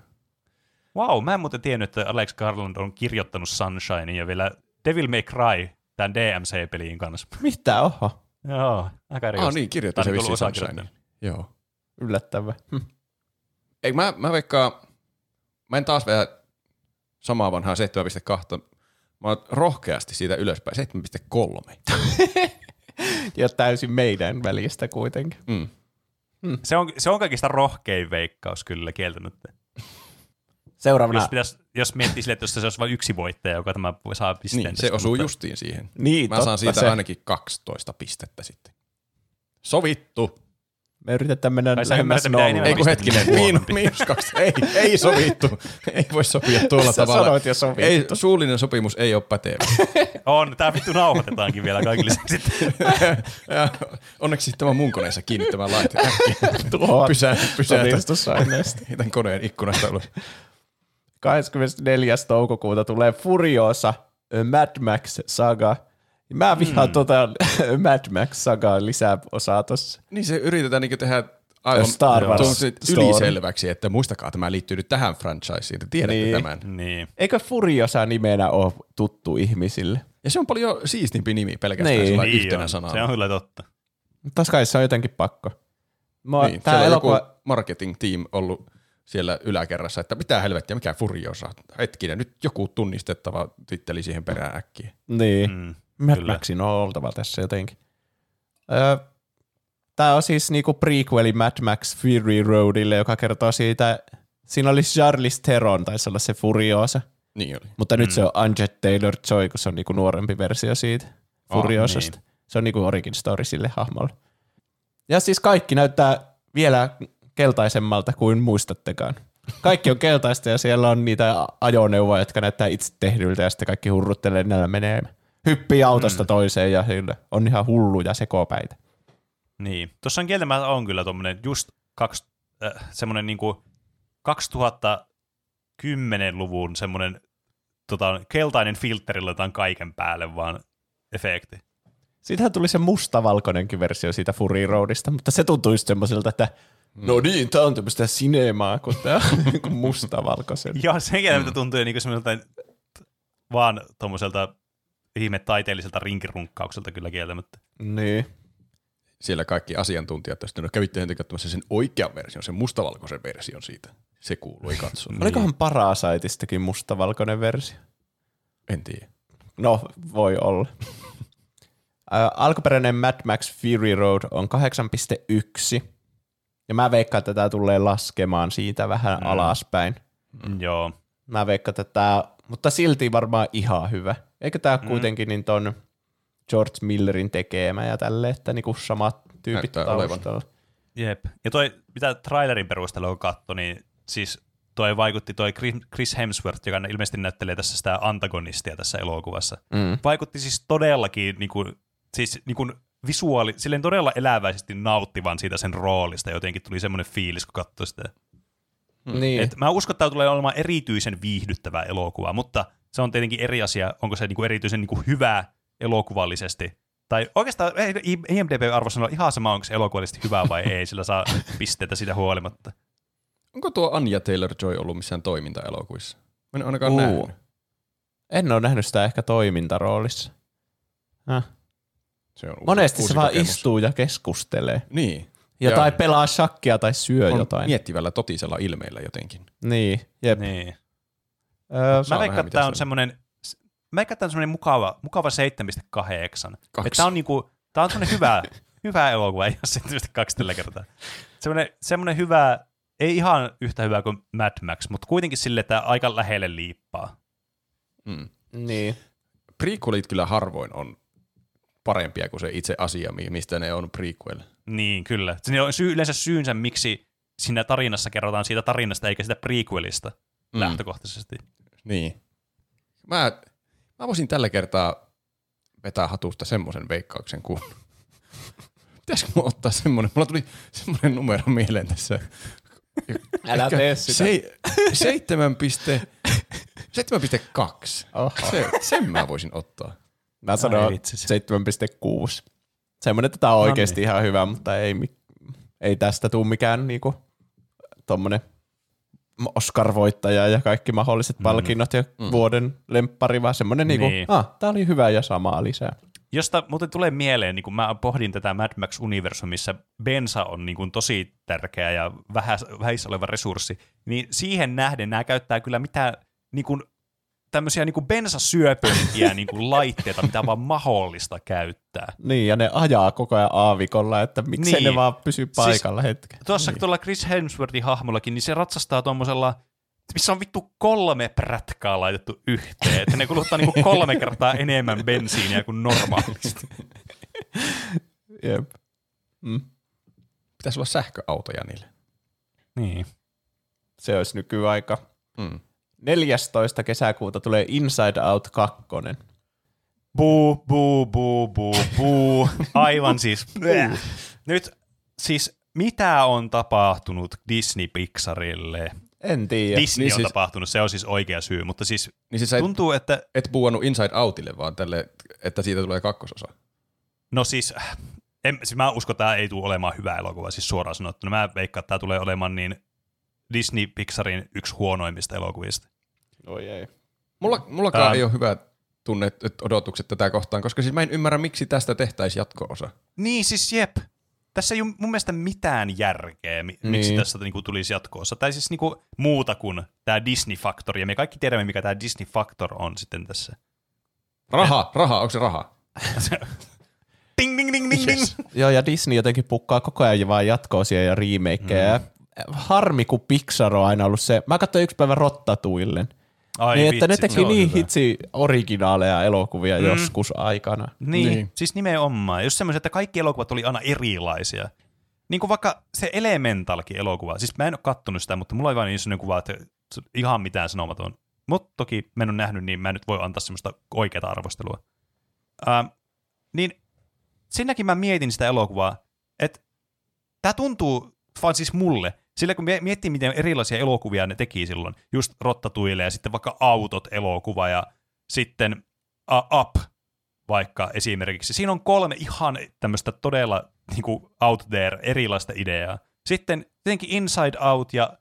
Wow, mä en muuten tiennyt, että Alex Garland on kirjoittanut Sunshine ja vielä Devil May Cry tämän DMC-peliin kanssa. Mitä, oho, Joo, aika Ah erikoista. niin, kirjoitti Tai se niin vissiin Sunshine. Joo. Yllättävää. Hm. Ei, mä, mä veikkaan, mä en taas vedä samaa vanhaa 7.2, mä oon rohkeasti siitä ylöspäin, 7.3. Ja täysin meidän välistä kuitenkin. Mm. Se on, se on kaikista rohkein veikkaus kyllä kieltämättä. Seuraavana. Jos, pitäis, jos miettii sille, että jos se olisi vain yksi voittaja, joka tämä saa pisteen. Niin, se osuu mutta- justiin siihen. Niin, Mä saan totta siitä se. ainakin 12 pistettä sitten. Sovittu. Me yritetään mennä Ai sä lähemmäs ymmärrät, mitä nollaa. enemmän Ei kun hetkinen, miin, huonompi. miinus kaksi. Ei, ei sovittu. Ei voi sopia tuolla Sä tavalla. sanoit jo sovittu. Ei, suullinen sopimus ei ole pätevä. On, tää vittu nauhoitetaankin vielä kaikille sitten. ja onneksi tämä on mun koneessa kiinni tämä laite. Tuohon Pysää, pysää todistusaineesta. tämän koneen ikkunasta ulos. 24. toukokuuta tulee Furiosa A Mad Max Saga. Mä vihaan mm. tota Mad Max Sagaa lisäosaa tossa. Niin se yritetään niin tehdä aivan Star Wars yliselväksi, että muistakaa, tämä liittyy nyt tähän franchiseen, te tiedätte Niin. tämän. niin. Eikö Furiosa nimenä ole tuttu ihmisille? Ja se on paljon siistimpi nimi pelkästään Niin. niin, niin yhtenä on. sanana. Se on kyllä totta. Mutta kai se on jotenkin pakko. Mä, niin, tää siellä on elokuva, joku marketing team ollut siellä yläkerrassa, että mitä helvettiä, mikä Furiosa. Hetkinen, nyt joku tunnistettava titteli siihen perään äkkiä. Niin. Mm. Mad Kyllä. Maxin on oltava tässä jotenkin. Öö, Tämä on siis niinku prequeli Mad Max Fury Roadille, joka kertoo siitä, siinä oli Charlize Theron, taisi olla se Furiosa, Niin oli. mutta mm. nyt se on Anja Taylor-Joy, kun se on niinku nuorempi versio siitä Ah, Furiosasta. niin. Se on niinku origin story sille hahmolle. Ja siis kaikki näyttää vielä keltaisemmalta kuin muistattekaan. Kaikki on keltaista ja siellä on niitä ajoneuvoja, jotka näyttää itse tehdyltä ja sitten kaikki hurruttelee, näillä menee hyppii autosta mm. toiseen ja sille on ihan hulluja sekopäitä. Niin. Tuossa on kieltämättä on kyllä tuommoinen just kaksi, äh, semmoinen niinku 2010-luvun semmoinen tota, keltainen filterillä jotain kaiken päälle vaan efekti. Siitähän tuli se mustavalkoinenkin versio siitä Fury Roadista, mutta se tuntui just semmoiselta, että no niin, tää on tämmöistä sinemaa, kun tää on niinku mustavalkoisen. Ja sen kieltämättä tuntuu jo niinku semmoiselta vaan tuommoiselta ihme taiteelliselta rinkirunkkaukselta kyllä kieltämättä. Niin. Siellä kaikki asiantuntijat sitten, no kävitte häntä katsomassa sen oikean version, sen mustavalkoisen version siitä. Se kuului katsoa. Niin. Olikohan Parasitistakin mustavalkoinen versio? En tiedä. No, voi olla. Alkuperäinen Mad Max Fury Road on 8,1. Ja mä veikkaan, että tämä tulee laskemaan siitä vähän mm. alaspäin. Mm. Joo. Mä veikkaan, että tämä, mutta silti varmaan ihan hyvä. Eikö tämä mm. kuitenkin niin ton George Millerin tekemä ja tälle, että niinku samat tyypit Näyttää olevan. taustalla. Jep. Ja toi, mitä trailerin perusteella on katto, niin siis toi vaikutti toi Chris- Chris Hemsworth, joka ilmeisesti näyttelee tässä sitä antagonistia tässä elokuvassa. Mm. Vaikutti siis todellakin niin kuin, siis niin kuin visuaali, silleen todella eläväisesti nauttivan siitä sen roolista. Jotenkin tuli semmoinen fiilis, kun katsoi sitä. Niin. Et mä uskon, että tämä tulee olemaan erityisen viihdyttävä elokuva, mutta se on tietenkin eri asia, onko se niinku erityisen niinku hyvä elokuvallisesti. Tai oikeastaan IMDb-arvosana on ihan sama, onko se elokuvallisesti hyvä vai ei, sillä saa pisteitä sitä huolimatta. Onko tuo Anja Taylor-Joy ollut missään toimintaelokuissa? Mä en ainakaan Uu. nähnyt. En ole nähnyt sitä ehkä toimintaroolissa. Häh. Se on uusi, Monesti uusi se vaan kokemus. istuu ja keskustelee. Niin. Ja Ja tai pelaa shakkia tai syö on jotain. miettivällä totisella ilmeellä jotenkin. Niin, jep. Niin. Öö, Mä veikkaan, että tämä se on semmoinen, mä veikkaan, että tämä on semmoinen mukava, mukava 7,8. Että Tämä on, niinku, tää on semmoinen hyvä, hyvä elokuva, ei ole 7,2 tällä kertaa. Semmoinen, semmoinen hyvä, ei ihan yhtä hyvä kuin Mad Max, mutta kuitenkin sille, että aika lähelle liippaa. Mm. niin. Prequelit kyllä harvoin on parempia kuin se itse asia, mi- mistä ne on prequel. Niin, kyllä. Siinä on syy, yleensä syynsä, miksi siinä tarinassa kerrotaan siitä tarinasta eikä sitä prequelista Mm. lähtökohtaisesti. Niin. Mä, mä voisin tällä kertaa vetää hatusta semmoisen veikkauksen kuin... Pitäisikö mun ottaa semmoinen? Mulla tuli semmoinen numero mieleen tässä. Älä Ehkä tee sitä. Se, 7, 7,2. Oho. Se, sen mä voisin ottaa. Mä sanon vitsi. 7,6. Semmoinen, että tämä on oikeasti ihan hyvä, mutta ei, ei tästä tule mikään niinku, tommonen Oscar-voittaja ja kaikki mahdolliset palkinnot ja vuoden lemppari, vaan semmoinen, niinku, Niin. ah, tää oli hyvä ja samaa lisää. Josta muuten tulee mieleen, niin kun mä pohdin tätä Mad Max-universumia, missä bensa on niin kun tosi tärkeä ja vähäis, vähissä oleva resurssi, niin siihen nähden nämä käyttää kyllä mitään niin kun, tämmöisiä niin kun bensasyöpömpiä niin kun laitteita, mitä vaan mahdollista käyttää. Niin, ja ne ajaa koko ajan aavikolla, että miksei Niin. ne vaan pysy paikalla siis, hetken. Tuossa niin. tuolla Chris Hemsworthin hahmollakin, niin se ratsastaa tuommoisella, missä on vittu kolme prätkää laitettu yhteen, että ne kuluttaa niin kolme kertaa enemmän bensiiniä kuin normaalisti. Jep. Mm. Pitäisi olla sähköautoja niille. Niin. Se olisi nykyaika. Mm. 14. kesäkuuta tulee Inside Out 2. Buu, buu, buu, buu, buu. Aivan siis. Nyt siis mitä on tapahtunut Disney Pixarille? En tiedä. Disney Niin on siis- tapahtunut, se on siis oikea syy, mutta siis Niin siis sä et, tuntuu, että et buuannut Inside Outille, vaan tälle, että siitä tulee kakkososa. no siis, en, siis mä uskon, että tämä ei tule olemaan hyvä elokuva, siis suoraan sanottuna. Mä veikkaan, että tämä tulee olemaan niin Disney Pixarin yksi huonoimmista elokuvista. Oi ei. Mulla, mullakaan Ähm. ei ole hyvä tunne, odotukset tätä kohtaan, koska siis mä en ymmärrä, miksi tästä tehtäisiin jatko-osa. Niin siis jep. Tässä ei ole mun mielestä mitään järkeä, mi- Niin. miksi tästä niinku tulisi jatkoossa. Tai siis niinku muuta kuin tämä Disney-faktori. Ja me kaikki tiedämme, mikä tämä Disney-faktor on sitten tässä. Raha, raha, onko se raha? Ding, ding, ding, ding, ding. Yes. Joo, ja Disney jotenkin pukkaa koko ajan vaan jatkoosia ja remakeja. Mm. Harmi, kun Pixar on aina ollut se. Mä katsoin yksi päivä Rottatuillen. Ai niin, että ne vitsi, se teki on niin hyvä. hitsi originaaleja elokuvia mm. joskus aikana. Niin, Niin. siis nimenomaan. Just semmoiset, että kaikki elokuvat oli aina erilaisia. Niin kuin vaikka se Elementalkin elokuva. Siis mä en ole kattonut sitä, mutta mulla oli vain niin sellainen kuva, että se ihan mitään sanomaton. Mutta toki mä en ole nähnyt, niin mä en nyt voi antaa semmoista oikeaa arvostelua. Ähm, niin siinäkin mä mietin sitä elokuvaa, että tämä tuntuu vaan siis mulle, sillä kun mie- miettii, miten erilaisia elokuvia ne teki silloin, just Rottatuille ja sitten vaikka Autot-elokuva ja sitten uh, Up vaikka esimerkiksi. Siinä on kolme ihan tämmöistä todella niin kuin out there erilaista ideaa. Sitten tietenkin Inside Out ja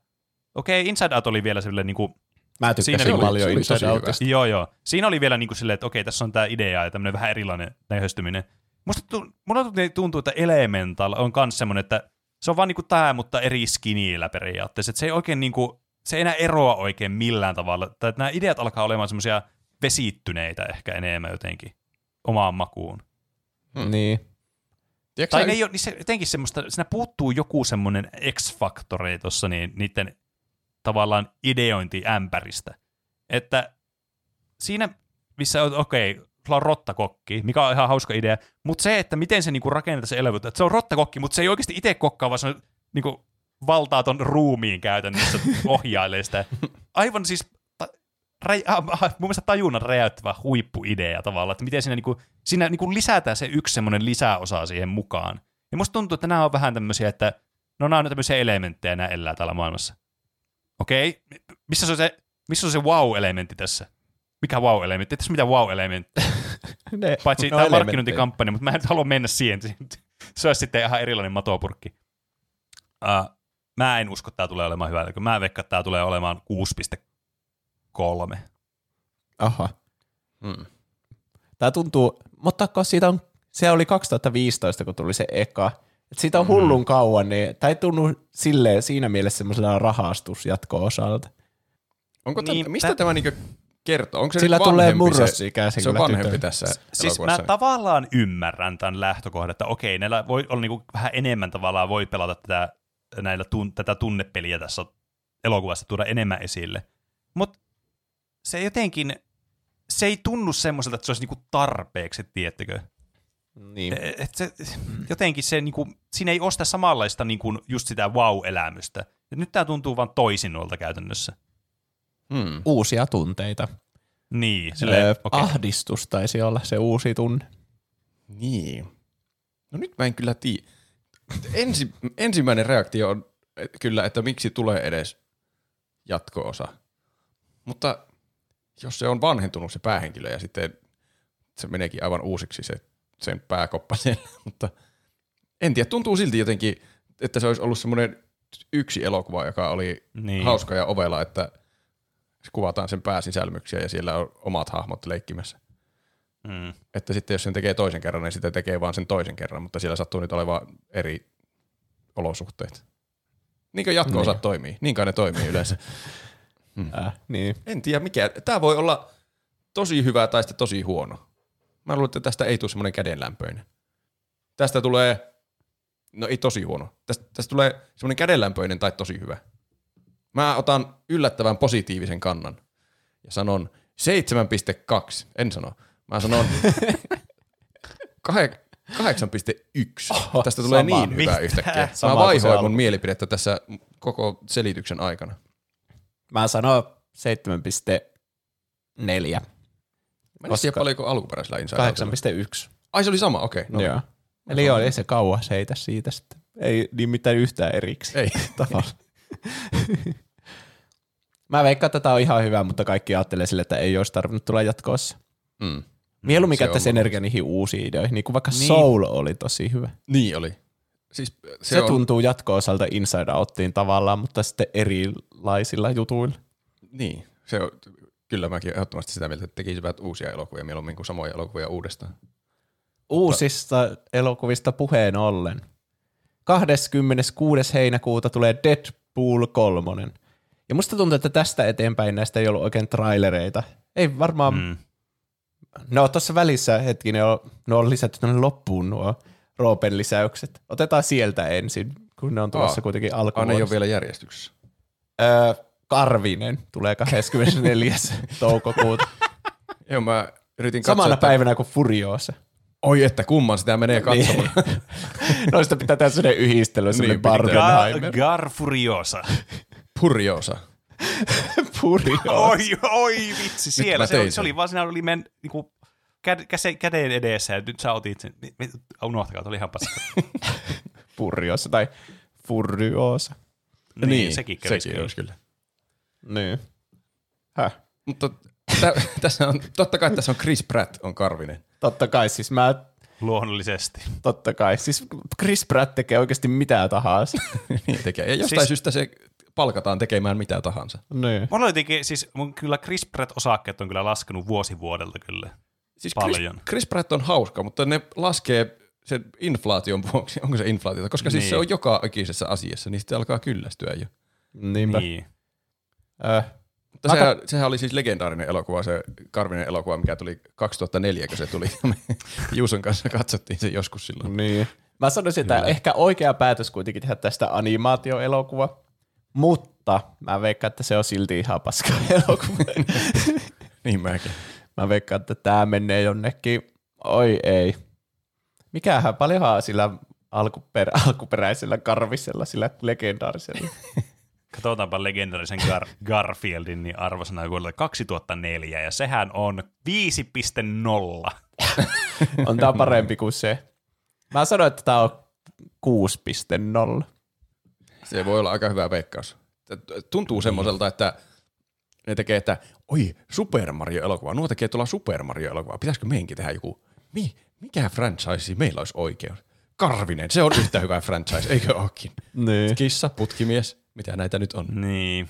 okei, okay, Inside Out oli vielä sellainen niin kuin, Mä Siinä tykkäsin oli- paljon Inside Outista. Joo, joo. Siinä oli vielä niin kuin silleen, että okei, tässä on tämä idea ja tämmöinen vähän erilainen lähestyminen. Musta tu- mulla tuntuu, että Elemental on myös semmoinen, että se on vaan niin kuin tämä, mutta eri skinillä periaatteessa. Että se ei oikein niin kuin, se ei enää eroa oikein millään tavalla. Tai nämä ideat alkaa olemaan semmoisia vesittyneitä ehkä enemmän jotenkin omaan makuun. Hmm. Niin. Tiedätkö Tai sä ne ei ole, niin se, jotenkin semmoista, siinä puuttuu joku semmoinen X-faktori tuossa niin, niiden tavallaan ideointiämpäristä. Että siinä, missä on, okei, sulla on rottakokki, mikä on ihan hauska idea, mutta se, että miten se niinku rakennetaan se elävyyttä, että se on rottakokki, mutta se ei oikeasti itse kokkaa, vaan se on niinku valtaa ton ruumiin käytännössä, ohjailee sitä. Aivan siis ta, räj, äh, äh, mun mielestä tajunnan räjäyttävä huippuidea tavallaan, että miten siinä, niinku, siinä niinku lisätään se yksi semmoinen lisäosa siihen mukaan. Ja musta tuntuu, että nämä on vähän tämmöisiä, että no nämä on tämmöisiä elementtejä, nämä elää täällä maailmassa. Okei, missä se on se, missä on se wow-elementti tässä? Mikä wow-elementti? Ei tässä mitään wow-elementti. Ne, Paitsi no tämä markkinointikampanja, mutta mä en nyt halua mennä siihen. Se olisi sitten ihan erilainen matopurkki. Uh, mä en usko, että tämä tulee olemaan hyvä. Mä veikkaan, että tämä tulee olemaan 6,3. Aha. Hmm. Tää tuntuu, mutta kun siitä on, se oli 2015, kun tuli se eka. Et siitä on hullun kauan, niin tämä ei tunnu silleen siinä mielessä semmoisella rahastus jatko-osalta. Onko Niin, niin, mistä tä- tämä niinku kertoo? Onko se Sillä nyt tulee murrosikä se, se se on kyllä vanhempi tytön. tässä Siis mä tavallaan ymmärrän tämän lähtökohdan, että okei, näillä voi olla niinku vähän enemmän tavallaan, voi pelata tätä, näillä tun, tätä tunnepeliä tässä elokuvassa, tuoda enemmän esille. Mutta se jotenkin, se ei tunnu semmoiselta, että se olisi niinku tarpeeksi, tiettekö? Niin. E- Et se, jotenkin se, niinku, siinä ei ole sitä samanlaista niinku, just sitä wow-elämystä. Et nyt tämä tuntuu vaan toisinolta käytännössä. Hmm. Uusia tunteita. Niin, silleen, Öö, okei. Ahdistus taisi olla se uusi tunne. Niin. No nyt mä en kyllä tiedä. Ensi, ensimmäinen reaktio on kyllä, että miksi tulee edes jatko-osa. Mutta jos se on vanhentunut se päähenkilö ja sitten se meneekin aivan uusiksi se, sen pääkoppa siellä, mutta en tiedä, tuntuu silti jotenkin, että se olisi ollut semmoinen yksi elokuva, joka oli niin. hauska ja ovela, että kuvataan sen pääsisälmyksiä ja siellä on omat hahmot leikkimässä. Mm. Että sitten jos sen tekee toisen kerran, niin sitä tekee vaan sen toisen kerran, mutta siellä sattuu nyt olemaan eri olosuhteet. Niinkö jatko-osat Niin. toimii? Niin kai ne toimii yleensä. Äh, niin. En tiedä mikä. Tämä voi olla tosi hyvä tai sitten tosi huono. Mä luulen, että tästä ei tule semmoinen kädenlämpöinen. Tästä tulee, no ei tosi huono. Tästä, tästä tulee semmoinen kädenlämpöinen tai tosi hyvä. Mä otan yllättävän positiivisen kannan ja sanon 7,2. En sano. Mä sanon kahe- 8,1. Oho, Tästä tulee niin hyvä Mitä? yhtäkkiä. Sama Mä vaihoin mun mielipidettä tässä koko selityksen aikana. Mä sanon 7,4. Mä en tiedä paljonko alkuperäisellä Inside Outilla. 8,1. Ai se oli sama, okei. Okay, no. Joo. Eli joo, ei se kauas heitä siitä sitten. Ei niin mitään yhtään eriksi. Ei. Tavallaan. Mä veikkaan, että tämä on ihan hyvä, mutta kaikki ajattelee sille, että ei olisi tarvinnut tulla jatkoossa. Mm. Mieluummin käyttäisi mun- energia niihin uusiin ideoihin, niin kuin vaikka Niin. Soul oli tosi hyvä. Niin oli. Siis se, Se, on, tuntuu jatko-osalta Inside Outtiin tavallaan, mutta sitten erilaisilla jutuilla. Niin, se on, kyllä mäkin ehdottomasti sitä mieltä, että tekisivät uusia elokuvia mieluummin kuin samoja elokuvia uudestaan. Uusista elokuvista puheen ollen. 26. heinäkuuta tulee Deadpool 3. Ja musta tuntuu, että tästä eteenpäin näistä ei ollut oikein trailereita. Ei varmaan, mm. No tuossa välissä hetkinen, on- ne on lisätty tuonne loppuun nuo Roopen lisäykset. Otetaan sieltä ensin, kun ne on tulossa Aa. kuitenkin Ah, ne ei ole vielä järjestyksessä. Öö, Karvinen tulee 24. toukokuuta. Joo, mä yritin katsoa, Samana että, päivänä kuin Furiosa. oi että kumman sitä menee katsomaan. Niin. Noista pitää tehdä sellainen yhdistely, sellainen Niin. Barbenheimer. Gar, Gar Furiosa. Purjoosa. Furiosa. oi, oi vitsi, siellä. Se oli, se oli vaan siinä oli men, niinku, käse, käden edessä ja nyt sä otit sen. Unohtakaa, että oli ihan paska. Furiosa tai Furiosa. niin, sekin kävisi sekin kyllä. kyllä. Niin. Häh? Mutta tä, tässä on, totta kai tässä on Chris Pratt on Karvinen. Totta kai, siis mä, Luonnollisesti. totta kai, siis Chris Pratt tekee oikeasti mitä tahansa. niin tekee. Ja jostain Siis- syystä se palkataan tekemään mitä tahansa. niin. Mulla jotenkin, siis mun kyllä Chris Pratt-osakkeet on kyllä laskenut vuosi vuodelta kyllä. Siis Paljon. Chris, Chris Pratt on hauska, mutta ne laskee sen inflaation vuoksi. Onko se inflaatiota? Koska siis Niin. se on joka ikisessä asiassa, niin sitten alkaa kyllästyä jo. Niinpä. Niin. Niin. Äh, Mutta sehän, sehän, oli siis legendaarinen elokuva, se Karvinen elokuva, mikä tuli 2004, kun se tuli. Juuson kanssa katsottiin se joskus silloin. Niin. Mä sanoisin, että Kyllä. ehkä oikea päätös kuitenkin tehdä tästä animaatioelokuva, mutta mä veikkaan, että se on silti ihan paska elokuva. Niin mäkin. mä veikkaan, että tää menee jonnekin, oi ei. Mikähän paljonhan sillä alkuperä, alkuperäisellä karvisella, sillä legendaarisella. Katsotaanpa legendarisen Gar- Garfieldin niin arvosana vuodelta 2004, ja sehän on 5.0. On tää parempi kuin se. Mä sanoin, että tää on 6.0. Se voi olla aika hyvä veikkaus. Tuntuu semmoiselta, että ne tekee, että oi, Super Mario-elokuva. Nuo tekee tuolla Super Mario-elokuva. Pitäisikö meidänkin tehdä joku, mi, mikä franchise meillä olisi oikeus? Karvinen, se on yhtä hyvä franchise, eikö ookin? Niin. Kissa, putkimies, mitä näitä nyt on. Niin,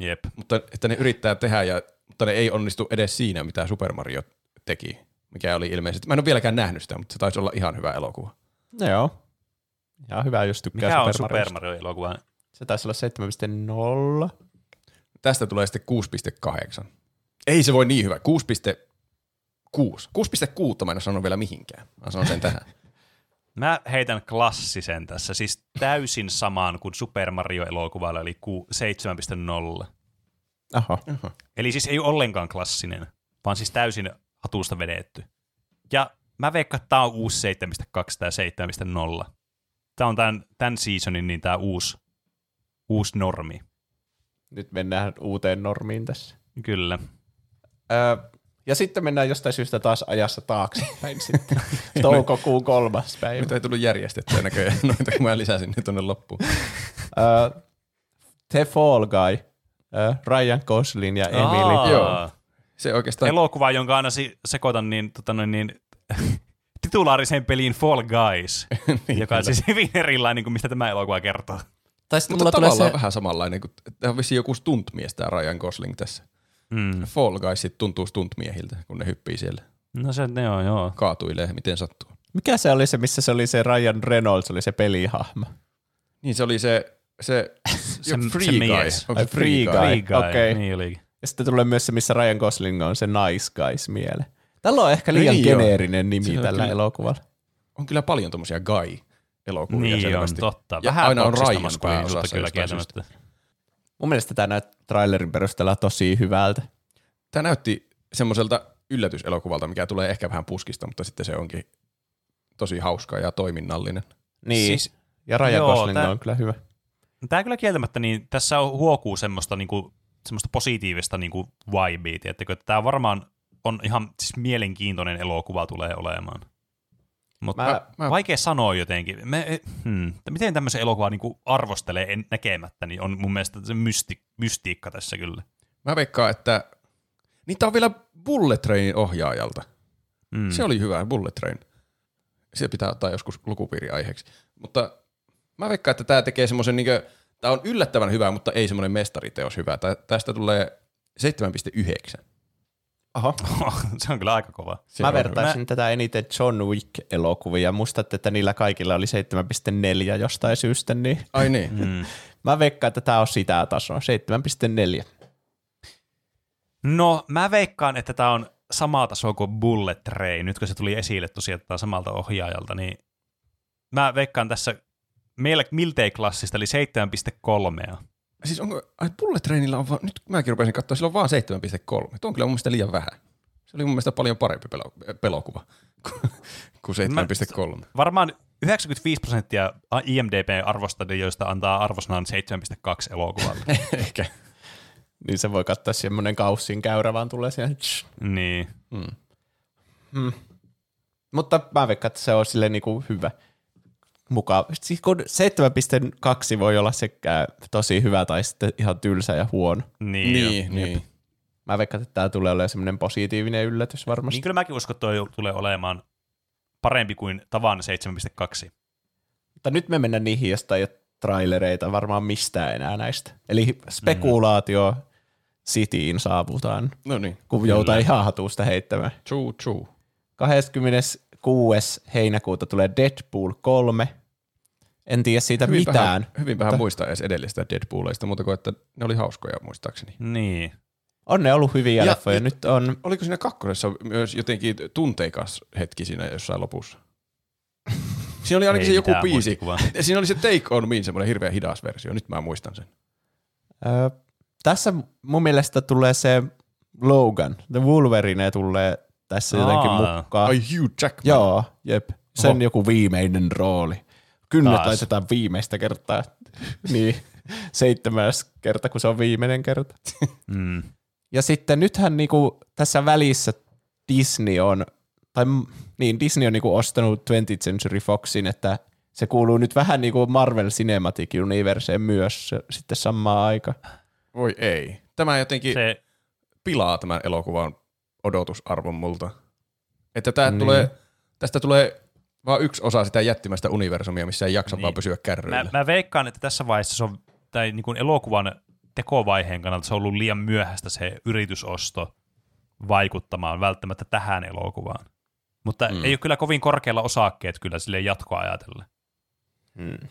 jep. Mutta että ne yrittää tehdä, ja, mutta ne ei onnistu edes siinä, mitä Super Mario teki. Mikä oli ilmeisesti, mä en ole vieläkään nähnyt sitä, mutta se taisi olla ihan hyvä elokuva. No joo. Ja hyvä, jos tykkää Mikä on Super Super Mariosta. Mario-elokuva? Se taisi olla 7.0. Tästä tulee sitten 6,8. Ei se voi niin hyvä. 6,6. 6,6 mä en sanonut vielä mihinkään. Mä sanon sen tähän. Mä heitän klassisen tässä, siis täysin samaan kuin Super Mario-elokuvalla, eli ku- 7.0. Aha. Eli siis ei ole ollenkaan klassinen, vaan siis täysin hatusta vedetty. Ja mä veikkaan, että tää on uusi 7.2 tai 7.0. Tää on tämän, tämän seasonin niin tää uusi, uusi normi. Nyt mennään uuteen normiin tässä. Kyllä. Öö, ja sitten mennään jostain syystä taas ajassa taaksepäin sitten. Toukokuun kolmas päivä. Nyt ei tullut järjestettyä näköjään noita, kun mä lisäsin ne tuonne loppuun. Öö, The Fall Guy. Öö, Ryan Gosling ja Emily. Aa, Joo. Se oikeastaan, Elokuva, jonka aina si- sekoitan niin, tota noin, niin titulaariseen peliin Fall Guys, Niin, joka on kyllä. siis hyvin erilainen kuin mistä tämä elokuva kertoo. Tai sitten mutta mulla tulee tavallaan se, vähän samanlainen, kuin tämä on vissiin joku stuntmies tämä Ryan Gosling tässä. Mm. Fall Guysit tuntuu stuntmiehiltä, kun ne hyppii siellä. No se, ne on, joo. Kaatuilee, miten sattuu. mikä se oli se, missä se oli se Ryan Reynolds, oli se pelihahmo. Niin se oli se, se, Se- joku se free guy. mies. Onko Ai, se free guy? Guy. Free Guy, okei. niin olikin. Ja sitten tulee myös se, missä Ryan Gosling on se nice guys miele. Tällä on ehkä liian niin geneerinen nimi Se on tällä kyllä- elokuvalla. On kyllä paljon tommosia guy-elokuvia Niin on, selvästi. totta. Ja Vähän aina on Ryan pääosassa kyllä kieltämättä. Mun mielestä tämä näyttää trailerin perusteella tosi hyvältä. Tämä näytti semmoiselta yllätyselokuvalta, mikä tulee ehkä vähän puskista, mutta sitten se onkin tosi hauska ja toiminnallinen. Niin. Siis- ja joo, Gosling tää- on kyllä hyvä. Tämä kyllä kieltämättä, niin tässä on huokuu semmoista, niinku, semmoista positiivista niinku vibea, tiettäkö, että tämä varmaan on ihan siis mielenkiintoinen elokuva tulee olemaan. Mutta Mä- mä, vaikea sanoa jotenkin. Me, hmm, että miten tämmöisen elokuvan niinku arvostelee en, näkemättä, niin on mun mielestä se mysti, mystiikka tässä kyllä. Mä veikkaan, että niitä on vielä Bullet Trainin ohjaajalta. Mm. Mm. Se oli hyvä, Bullet Train. Se pitää ottaa joskus lukupiiriaiheeksi. Mutta mä veikkaan, että tämä tekee semmoisen, niin tämä on yllättävän hyvä, mutta ei semmoinen mestariteos hyvä. Tä- Tästä tulee 7,9. Aha. se on kyllä aika kova. Se Mä vertaisin mä... tätä eniten John Wick-elokuvia. Muistatte, että niillä kaikilla oli 7,4 jostain syystä, niin. Ai niin. Mm. mä veikkaan, että tämä on sitä tasoa, 7,4. No, mä veikkaan, että tämä on sama taso kuin Bullet Train. Nyt kun se tuli esille tosiaan, että samalta ohjaajalta, niin mä veikkaan tässä meillä miltei klassista, eli 7,3. Siis onko, ai Bullet Trainilla on vaan, nyt mäkin rupesin katsoa, sillä on vaan 7,3. Tuo on kyllä mun mielestä liian vähän. Se oli mun mielestä paljon parempi pelo, pelokuva kuin- kuin 7,3. Varmaan 95 prosenttia IMDB-arvostelijoista antaa arvosanan 7,2 elokuvalle. Ehkä. Niin se voi katsoa semmoinen kaussin käyrä, vaan tulee siihen. niin. Hmm. Mutta mä veikkaan, että se on sille niinku hyvä. Mukava. Siis kun 7,2 voi olla sekä tosi hyvä tai sitten ihan tylsä ja huono. Niin, Niin, jo. niin. Mä veikkaan, että tämä tulee olemaan semmoinen positiivinen yllätys varmasti. niin kyllä mäkin uskon, että toi tulee olemaan parempi kuin tavan 7,2. Mutta nyt me mennään niihin, josta ei ole trailereita varmaan mistään enää näistä. Eli spekulaatio mm. Cityin saavutaan, No niin. kun joutaa ihan hatusta heittämään. True, true. 26. heinäkuuta tulee Deadpool 3. En tiedä siitä mitään. Vähän, hyvin vähän Mutta- muista edes edellistä Deadpoolista, mutta kuin että ne oli hauskoja muistaakseni. Niin. On ne ollut hyviä Ja- leffoja. ja- Nyt on, Oliko siinä kakkosessa myös jotenkin tunteikas hetki siinä jossain lopussa? Siinä oli ainakin Ei se joku biisi. Siinä oli se Take On Me, semmoinen hirveän hidas versio. Nyt mä muistan sen. ö, tässä mun mielestä tulee se Logan, The Wolverine tulee tässä jotenkin Aa. mukaan. Ai Hugh Jackman. Joo, jep. Sen Oho. joku viimeinen rooli. Kynnet Taas. laitetaan viimeistä kertaa. niin, seitsemäs kerta, kun se on viimeinen kerta. Mm. Ja sitten nythän niinku tässä välissä Disney on, tai niin Disney on niinku ostanut 20th Century Foxin, että se kuuluu nyt vähän niinku Marvel Cinematic Universeen myös sitten samaan aikaan. Voi ei. Tämä jotenkin. Se, pilaa tämän elokuvan odotusarvon multa. Että tää Niin. tulee, tästä tulee vaan yksi osa sitä jättimästä universumia, missä ei jaksa Niin. vaan pysyä kärryillä. mä, mä veikkaan, että tässä vaiheessa se on, tai niin kuin elokuvan tekovaiheen kannalta se on ollut liian myöhäistä se yritysosto vaikuttamaan välttämättä tähän elokuvaan. Mutta mm. ei ole kyllä kovin korkealla osakkeet kyllä sille jatkoa ajatellen. Hmm.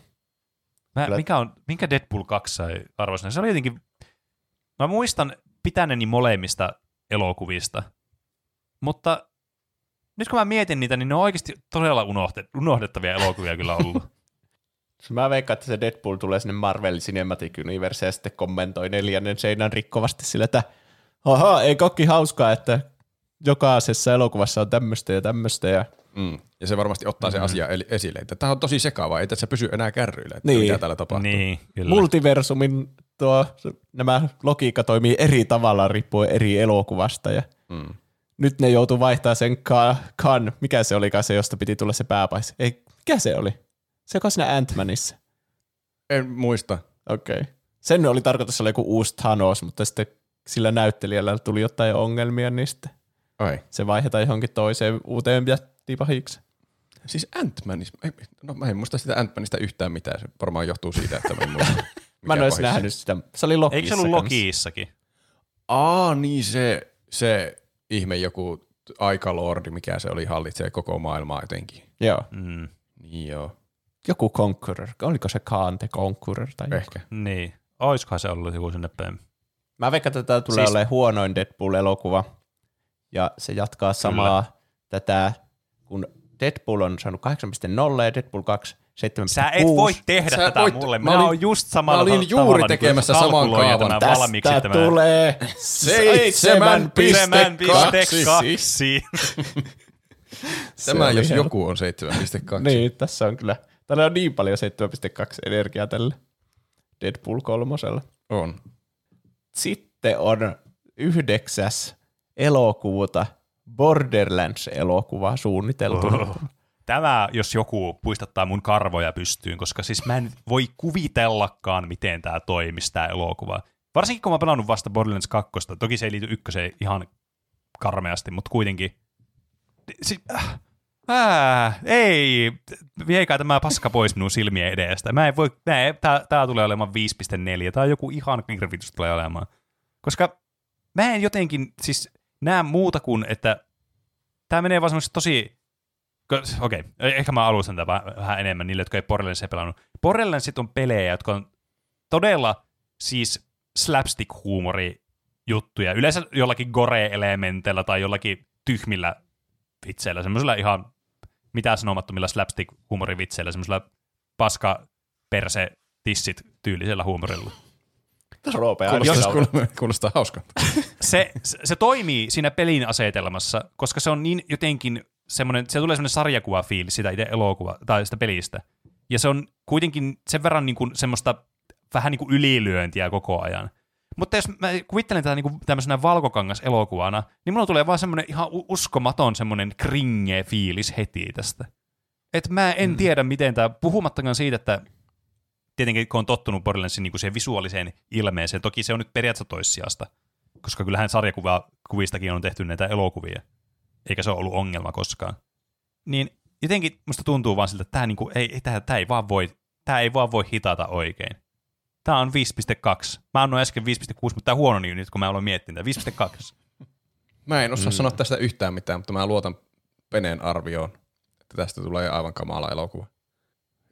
Mä, Kyllä- mikä on, minkä Deadpool 2 sai arvosana? Se oli jotenkin, mä muistan pitäneni molemmista elokuvista, mutta nyt kun mä mietin niitä, niin ne on oikeasti todella unohdettavia elokuvia kyllä ollut. Mä veikkaan, että se Deadpool tulee sinne Marvel Cinematic Universeen ja sitten kommentoi neljännen seinän rikkovasti sillä, että ahaa, ei kokki hauskaa, että jokaisessa elokuvassa on tämmöistä ja tämmöistä. Ja... Mm. Ja se varmasti ottaa se asia eli- esille, että tämä on tosi sekava, ei tässä pysy enää kärryillä, että Niin. mitä täällä tapahtuu. niin, kyllä. Multiversumin tuo, nämä logiikka toimii eri tavalla riippuen eri elokuvasta ja Mm. Nyt ne joutuu vaihtaa sen ka- kan, mikä se olikaan se, josta piti tulla se pääpais. Ei, mikä se oli? Se on siinä Ant-Manissa. En muista. Okei. Okay. Sen oli tarkoitus olla joku uusi Thanos, mutta sitten sillä näyttelijällä tuli jotain ongelmia, niin sitten Ai. se vaihdetaan johonkin toiseen uuteen jättipahiksi. Siis ei- no mä en muista sitä Ant-Manista yhtään mitään, se varmaan johtuu siitä, että mä en muista. Mä en olisi nähnyt sitä. Se oli Lokissa Eikö se ollut. Lokiissakin? Aa, niin se, se ihme joku aikalordi, mikä se oli, hallitsee koko maailmaa jotenkin. Joo. Mm, Niin joo, Joku Conqueror. Oliko se Khan the Conqueror? Tai joku? ehkä. niin. Oiskohan se ollut joku sinne päin? Mä veikkaan, että tämä tulee siis... olemaan huonoin Deadpool-elokuva. Ja se jatkaa samaa Kyllä. tätä, kun Deadpool on saanut 8.0 ja Deadpool 2 7.6. Sä et voi tehdä Sä tätä voit- mulle. mä Mä, olin- oon just samalla mä olin juuri niin tekemässä saman kaavan. tämän Tästä valmiiksi tämä tulee 7,2. Se Tämä jos helppo. joku on 7,2. Niin, tässä on kyllä. Täällä on niin paljon 7.2 energiaa tällä Deadpool kolmosella. On. Sitten on 9. elokuuta Borderlands-elokuva suunniteltu. Oh. Tämä, jos joku, puistattaa mun karvoja pystyyn, koska siis mä en voi kuvitellakaan, miten tämä toimisi, tämä elokuva. Varsinkin kun mä oon pelannut vasta Borderlands 2, toki se ei liity ykköseen ihan karmeasti, mutta kuitenkin. Si- äh, äh, ei, viekää tämä paska pois minun silmien edestä. Mä en voi, mä tulee olemaan 5.4, tai joku ihan hirvitys tulee olemaan. Koska mä en jotenkin siis näe muuta kuin, että tämä menee vaan tosi Okei, okay. ehkä mä alustan tätä vähän- enemmän niille, jotka ei Borderlandsia pelannut. Borderlandsit on pelejä, jotka on todella siis slapstick-huumori juttuja. Yleensä jollakin gore-elementeillä tai jollakin tyhmillä vitseillä, semmoisilla ihan mitään sanomattomilla slapstick-huumorivitseillä, semmoisilla paska perse tissit tyylisellä huumorilla. Roope Kuulostaa, kuulostaa, kuulostaa hauskalta. se, se, se toimii siinä pelin asetelmassa, koska se on niin jotenkin semmoinen, se tulee semmoinen sarjakuvafiilis sitä itse elokuva tai sitä pelistä. Ja se on kuitenkin sen verran niin kuin semmoista vähän niin kuin ylilyöntiä koko ajan. Mutta jos mä kuvittelen tätä niin tämmöisenä valkokangas-elokuvana, niin mulla tulee vaan semmoinen ihan uskomaton semmoinen kringe fiilis heti tästä. Et mä en mm. tiedä, miten tämä, puhumattakaan siitä, että tietenkin kun on tottunut Borderlandsin niin siihen visuaaliseen ilmeeseen, toki se on nyt periaatteessa toissijasta, koska kyllähän sarjakuvistakin on tehty näitä elokuvia, eikä se ole ollut ongelma koskaan. Niin jotenkin musta tuntuu vaan siltä, että tämä, niinku, ei, ei, tämä, tämä, ei vaan voi, tämä ei vaan voi hitata oikein. Tämä on 5.2. Mä annoin äsken 5.6, mutta tämä huono niin nyt, kun mä aloin miettiä tätä. 5.2. Mä en osaa mm. sanoa tästä yhtään mitään, mutta mä luotan Peneen arvioon, että tästä tulee aivan kamala elokuva.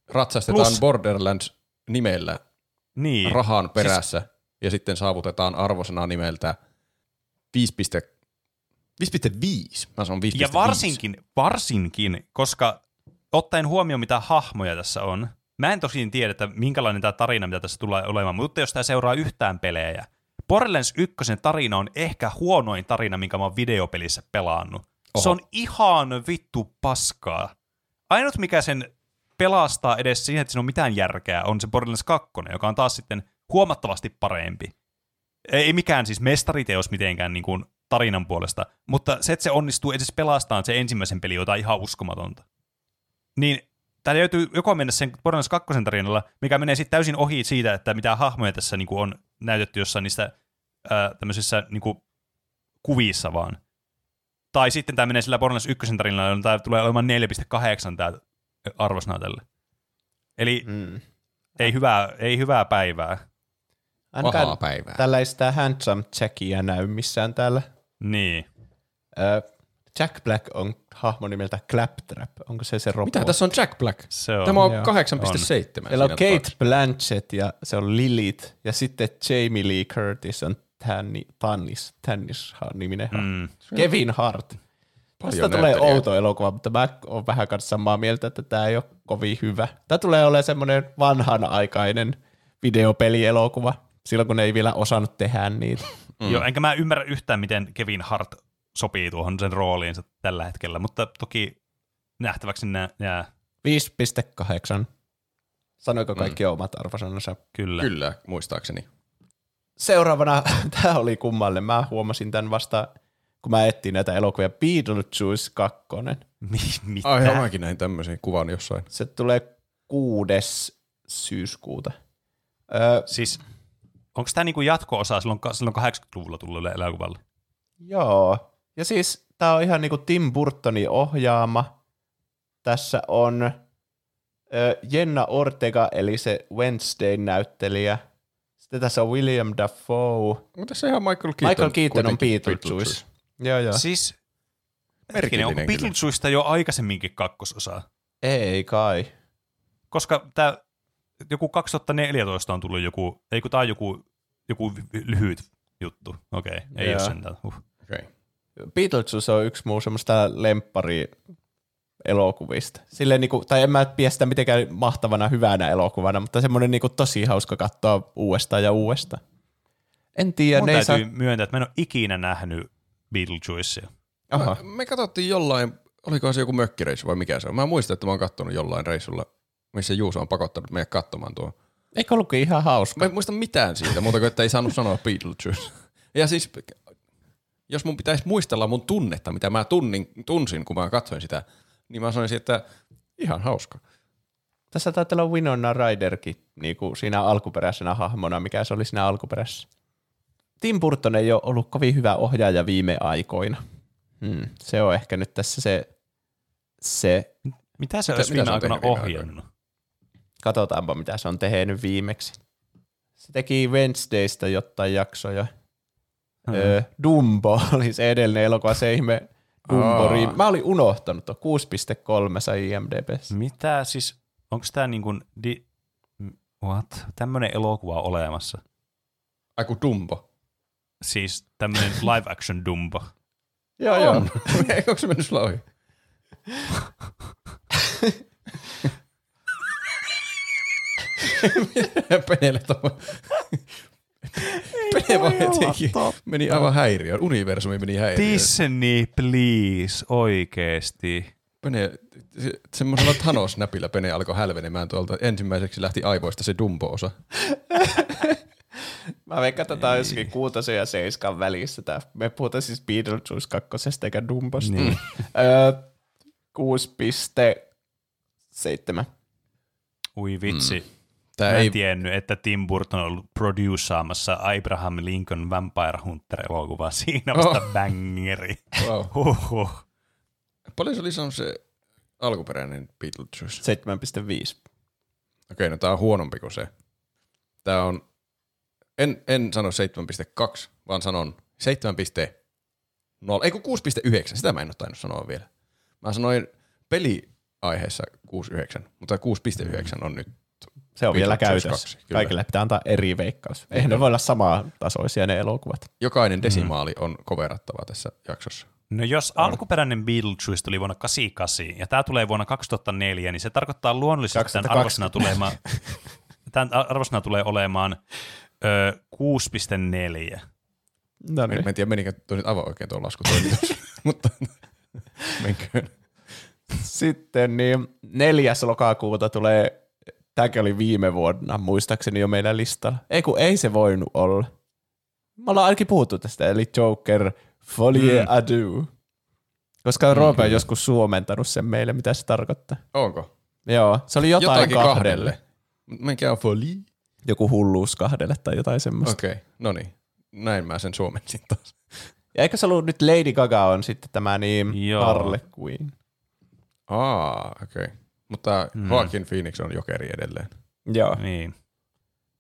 Ratsastetaan Plus- Borderlands nimellä Niin. rahan perässä siis... ja sitten saavutetaan arvosana nimeltä 5,5. Mä sanon 5,5. Ja varsinkin, varsinkin, koska ottaen huomioon, mitä hahmoja tässä on, mä en tosin tiedä, että minkälainen tämä tarina, mitä tässä tulee olemaan, mutta jos tämä seuraa yhtään pelejä, Borderlands 1 tarina on ehkä huonoin tarina, minkä mä oon videopelissä pelannut. Oho. Se on ihan vittu paskaa. Ainut, mikä sen pelastaa edes siihen, että siinä on mitään järkeä, on se Borderlands 2, joka on taas sitten huomattavasti parempi. Ei mikään siis mestariteos mitenkään niin kuin tarinan puolesta, mutta se, että se onnistuu edes pelastamaan se ensimmäisen peli, jota on ihan uskomatonta. Niin täällä löytyy joko mennä sen Borderlands 2 tarinalla, mikä menee sitten täysin ohi siitä, että mitä hahmoja tässä niin kuin on näytetty jossain niistä ää, tämmöisissä niin kuin kuvissa vaan. Tai sitten tämä menee sillä Borderlands 1 tarinalla, jolloin tämä tulee olemaan 4.8 tämä arvosana tälle. Eli Mm. ei, hyvää, ei hyvää päivää. Ainakaan Pahaa päivää. tällä ei sitä handsome Jackia näy missään täällä. Niin. Ö, Jack Black on hahmo nimeltä Claptrap. Onko se se robo? Mitä tässä on Jack Black? Se on. Tämä on Joo. 8,7. Siellä on Kate tapauksessa. Blanchett ja se on Lilith. Ja sitten Jamie Lee Curtis on Tanni, Tannis, Tannis niminen. Mm. Kevin Hart. Tästä tulee outo elokuva, mutta mä oon vähän kanssa samaa mieltä, että tämä ei ole kovin hyvä. Tämä tulee olemaan semmoinen vanhanaikainen videopelielokuva, silloin kun ne ei vielä osannut tehdä niitä. Mm. Joo, enkä mä ymmärrä yhtään, miten Kevin Hart sopii tuohon sen rooliinsa tällä hetkellä, mutta toki nähtäväksi nää, jää 5,8. Sanoiko kaikki mm. omat arvosanansa? kyllä. Kyllä, muistaakseni. Seuraavana, tämä oli kummalle, mä huomasin tämän vasta, kun mä etsin näitä elokuvia, Beetlejuice 2. Mi- mitä? Ai, joo, mäkin näin tämmöisen kuvan jossain. Se tulee 6. syyskuuta. Öö, Siis, onko tämä niinku jatko-osa silloin, silloin 80-luvulla tullut elokuvalle? Joo. Ja siis tää on ihan niinku Tim Burtonin ohjaama. Tässä on ö, Jenna Ortega, eli se Wednesday-näyttelijä. Sitten tässä on William Dafoe. Onko tässä ihan Michael Keaton? Michael Keaton on Beetlejuice. Joo, joo. Siis, Merkillinen onko. Beetlejuicesta jo aikaisemminkin kakkososa? Ei kai. Koska tämä joku 2014 on tullut joku, ei kun tämä on joku, joku lyhyt juttu. Okei, okay, ei Joo. ole sentään. Uh. Okay. Beetlejuice on yksi muu semmoista lemppari elokuvista. Silleen niinku, tai en mä pidä sitä mitenkään mahtavana hyvänä elokuvana, mutta semmoinen niinku tosi hauska katsoa uudestaan ja uudestaan. En tiedä, Mun ne ei saa... täytyy myöntää, että mä en ole ikinä nähnyt Beetlejuicea. Aha. Me, me katsottiin jollain, olikohan se joku mökkireissu vai mikä se on. Mä muistan, että mä oon kattonut jollain reissulla, missä Juuso on pakottanut meidät katsomaan tuo. Eikö ollutkin ihan hauska? Mä en muista mitään siitä, muuta kuin että ei saanut sanoa Beetlejuice. Ja siis, jos mun pitäisi muistella mun tunnetta, mitä mä tunnin, tunsin, kun mä katsoin sitä, niin mä sanoisin, että ihan hauska. Tässä taitaa olla Winona Ryderkin niin kuin siinä alkuperäisenä hahmona, mikä se oli siinä alkuperäisessä. Tim Burton ei ole ollut kovin hyvä ohjaaja viime aikoina. Hmm. Se on ehkä nyt tässä se, se Mitä se olisi viime aikoina ohjannut? Katsotaanpa mitä se on tehnyt viimeksi. Se teki Wednesdaystä jotain jaksoja. Hmm. Öö, Dumbo oli se edellinen elokuva, se ihme Dumbo. Aa. Mä olin unohtanut, tuo 6.3 sai IMDb:ssä. Mitä siis, onko tämä niin kuin, di, what? Tämmöinen elokuva olemassa. Ai kun Dumbo. Siis tämmöinen live action Dumbo. Joo, joo. On. Onko se mennyt sulla ohi? Penelle tuohon. Pene vaan jotenkin meni aivan häiriöön. Universumi meni häiriöön. Disney, please, oikeesti. Pene, se- semmoisella Thanos-näpillä Pene alkoi hälvenemään tuolta. Ensimmäiseksi lähti aivoista se Dumbo-osa. Mä veikkaan, on jossakin kuutosen ja seiskan välissä. Tää. Me puhutaan siis Beetlejuice kakkosesta eikä Dumbosta. Niin. Öö, 6.7. Ui vitsi. Mm. Tää Mä en ei, tiennyt, että Tim Burton on ollut produsaamassa Abraham Lincoln Vampire Hunter-elokuvaa. Siinä on vasta Oh. bangeri. wow. Huhhuh. Paljon se oli sanonut se alkuperäinen Beetlejuice? 7.5. Okei, no tää on huonompi kuin se. Tää on, en, en sano 7.2, vaan sanon 7.0, ei kun 6.9, sitä mä en ole tainnut sanoa vielä. Mä sanoin peliaiheessa 6.9, mutta 6.9 on nyt Se on vielä käytössä. 2, kyllä. Kaikille pitää antaa eri veikkaus. Eihän ne voi olla samaa tasoisia ne elokuvat. Jokainen desimaali on koverattava tässä jaksossa. No jos alkuperäinen Beetlejuice tuli vuonna 88 ja tämä tulee vuonna 2004, niin se tarkoittaa luonnollisesti, että tämän 2020. arvosana, tulemaan, tämän arvosana tulee olemaan ö, 6,4. No Mä niin. en tiedä, menikö tuo nyt aivan oikein tuo laskutoimitus, mutta menköön. Sitten niin 4. lokakuuta tulee, tämäkin oli viime vuonna muistaakseni jo meidän listalla. Ei kun ei se voinut olla. Me ollaan ainakin puhuttu tästä, eli Joker Folie mm. Adieu. Koska Roope on joskus suomentanut sen meille, mitä se tarkoittaa. Onko? Joo, se oli jotain Jotakin kahdelle. kahdelle. Mikä on folie? Joku hulluus kahdelle tai jotain semmoista. Okei, okay. no niin. Näin mä sen suomensin taas. Ja eikö se ollut nyt Lady Gaga on sitten tämä niin Joo. Harley Quinn? Aa, okei. Okay. Mutta Mm. Joaquin Phoenix on jokeri edelleen. Joo. Niin.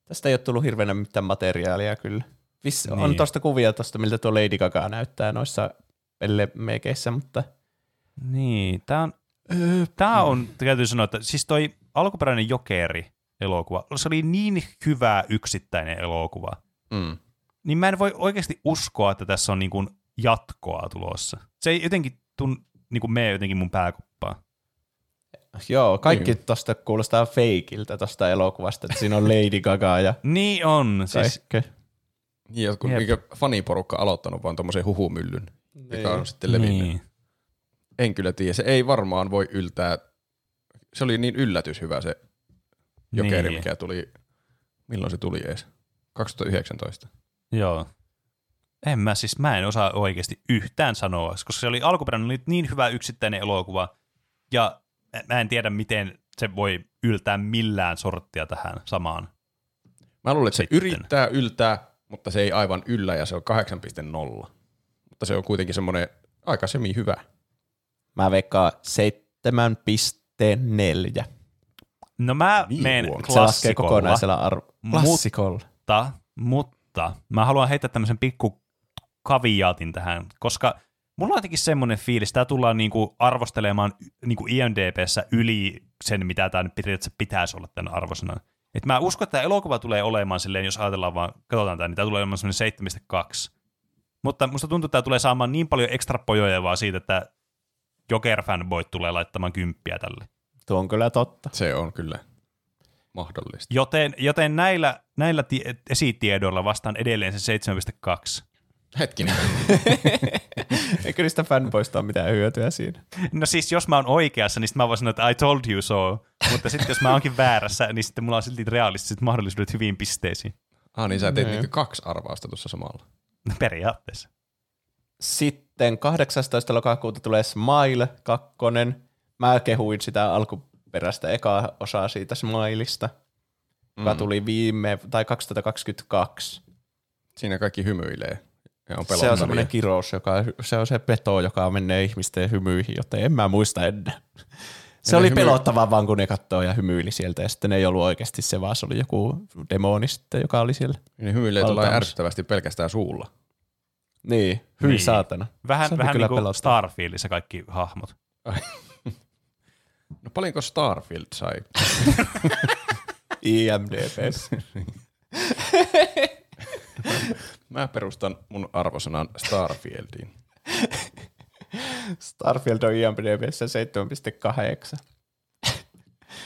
Tästä ei ole tullut hirveänä mitään materiaalia kyllä. Viss, niin. On tosta kuvia tosta, miltä tuo Lady Gaga näyttää noissa pellemekeissä, mutta Niin, tämä on, tää on, täytyy sanoa, että siis toi alkuperäinen Jokeri-elokuva, se oli niin hyvä yksittäinen elokuva, Mm. niin mä en voi oikeasti uskoa, että tässä on niin kuin jatkoa tulossa. Se ei jotenkin tun, niin kuin mene jotenkin mun pääkoppaan. Joo, kaikki niin. tosta kuulostaa feikiltä tosta elokuvasta, että siinä on Lady Gaga ja Niin on, siis. Niin, jotkut, mikä faniporukka aloittanut vaan tommosen huhumyllyn, joka on sitten levinnyt. niin. En kyllä tiedä, se ei varmaan voi yltää. Se oli niin yllätys hyvä se jokeri, Niin. mikä tuli, milloin se tuli ees? 2019. Joo. En mä siis, mä en osaa oikeasti yhtään sanoa, koska se oli alkuperäinen oli niin hyvä yksittäinen elokuva, ja mä en tiedä, miten se voi yltää millään sorttia tähän samaan. Mä luulen, että se Sitten. yrittää yltää, mutta se ei aivan yllä ja se on 8.0. Mutta se on kuitenkin semmoinen aika semi hyvä. Mä veikkaan 7,4. No mä Niin menen. Se klassikolla, kokonaisella arvo. Klassikolla. mutta, mutta mä haluan heittää tämmöisen pikku kaviaatin tähän, koska mulla on jotenkin semmoinen fiilis, että tää tullaan niinku arvostelemaan niinku IMDBssä yli sen, mitä tämä nyt periaatteessa pitäisi olla tämän arvosana. Et mä uskon, että tämä elokuva tulee olemaan silleen, jos ajatellaan vaan, katsotaan tämä, niin tämä tulee olemaan semmoinen 7,2. Mutta musta tuntuu, että tämä tulee saamaan niin paljon ekstra pojoja vaan siitä, että Joker-fanboyt tulee laittamaan kymppiä tälle. Tuo on kyllä totta. Se on kyllä mahdollista. Joten, joten näillä, näillä tie- esitiedoilla vastaan edelleen se 7,2. Hetkinen. Eikö niistä fanboista ole mitään hyötyä siinä? No siis jos mä oon oikeassa, niin mä voin sanoa, että I told you so. Mutta sitten jos mä oonkin väärässä, niin sitten mulla on silti realistiset mahdollisuudet hyviin pisteisiin. Ah niin, sä Niin. niinku kaksi arvausta tuossa samalla. No periaatteessa. Sitten 18. lokakuuta tulee Smile 2. Mä kehuin sitä alkuperäistä ekaa osaa siitä Smileista, joka Mm. tuli viime, tai 2022. Siinä kaikki hymyilee. Ja on Se on semmoinen kirous, joka, se on se peto, joka menee ihmisten hymyihin, joten en mä muista enää. Se ne oli hymy- pelottavaa vaan, kun ne katsoo ja hymyili sieltä, ja sitten ne ei ollut oikeasti se, vaan se oli joku demoni sitten, joka oli siellä. Ne hymyilee tuolla ärsyttävästi pelkästään suulla. Niin, hyi Niin. saatana. Vähän, Se vähän kyllä niin kuin pelottavaa. Starfieldissä kaikki hahmot. No paljonko Starfield sai? IMDBs. Mä perustan mun arvosanan Starfieldiin. Starfield on IMDBssä 7,8.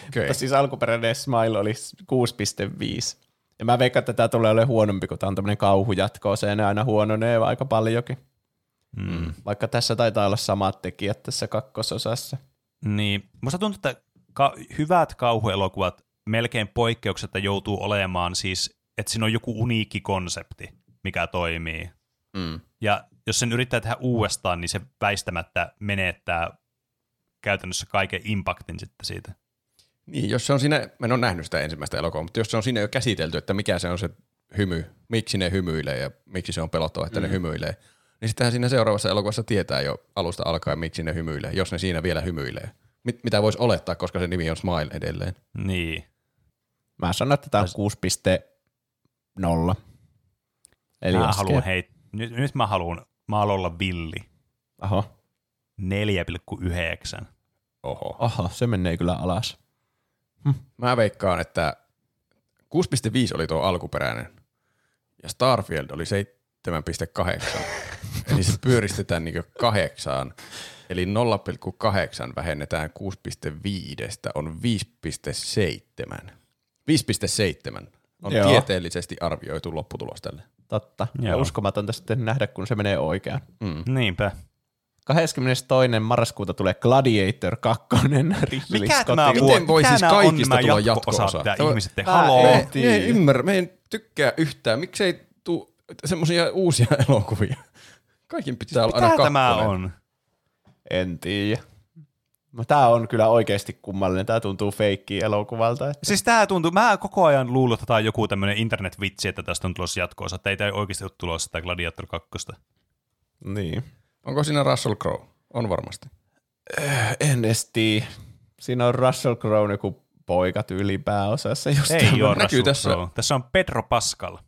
Okay. Mutta siis alkuperäinen Smile oli 6,5. Ja mä veikkaan, että tämä tulee olemaan huonompi, kun tämä on tämmöinen kauhujatko. Se aina huononee aika paljonkin. Mm. Vaikka tässä taitaa olla samat tekijät tässä kakkososassa. Niin, musta tuntuu, että ka- hyvät kauhuelokuvat melkein poikkeuksetta joutuu olemaan siis, että siinä on joku uniikki konsepti, mikä toimii. Mm. Ja jos sen yrittää tehdä uudestaan, niin se väistämättä menettää käytännössä kaiken impaktin sitten siitä. Niin, jos se on siinä, mä en ole nähnyt sitä ensimmäistä elokuvaa, mutta jos se on siinä jo käsitelty, että mikä se on se hymy, miksi ne hymyilee ja miksi se on pelottava, että mm. ne hymyilee, niin sittenhän siinä seuraavassa elokuvassa tietää jo alusta alkaen, miksi ne hymyilee, jos ne siinä vielä hymyilee. Mit, mitä voisi olettaa, koska se nimi on Smile edelleen. Niin. Mä sanon, että tämä on 6,0. Eli mä haluan hei, nyt, nyt mä haluan, mä haluan olla villi. Oho. 4,9. Oho. Oho, se menee kyllä alas. Mä veikkaan, että 6.5 oli tuo alkuperäinen ja Starfield oli 7.8. Eli se pyöristetään niin kahdeksaan. Eli 0,8 vähennetään 6,5 on 5,7. 5,7 on Joo. tieteellisesti arvioitu lopputulos tälle. Totta. Ja Joo. uskomatonta sitten nähdä, kun se menee oikein. Niinpä. 22. marraskuuta tulee Gladiator 2. Ridley Mikä tämä Miten voi siis on kaikista nämä tulla jatko-osa? Tämä- ihmiset? Mä Haloo. Me, me ei ymmärrä, me ei tykkää yhtään. Miksei tuu semmoisia uusia elokuvia? Kaikin pitää olla aina Mitä tämä kakkonen. on? En tiedä. No, tää on kyllä oikeasti kummallinen. Tää tuntuu feikki elokuvalta. Että Siis tää tuntuu, mä koko ajan luullut, että tää on joku tämmönen internet-vitsi, että tästä on tulossa jatkoosa, että ei oikeasti ole tulossa tää Gladiator 2. niin. Onko siinä Russell Crowe? On varmasti. En edes tiedä. Siinä on Russell Crowe joku poika tyyli pääosassa. Just Ei tämmönen. ole näkyy Russell tässä. Crowe. Tässä on Pedro Pascal.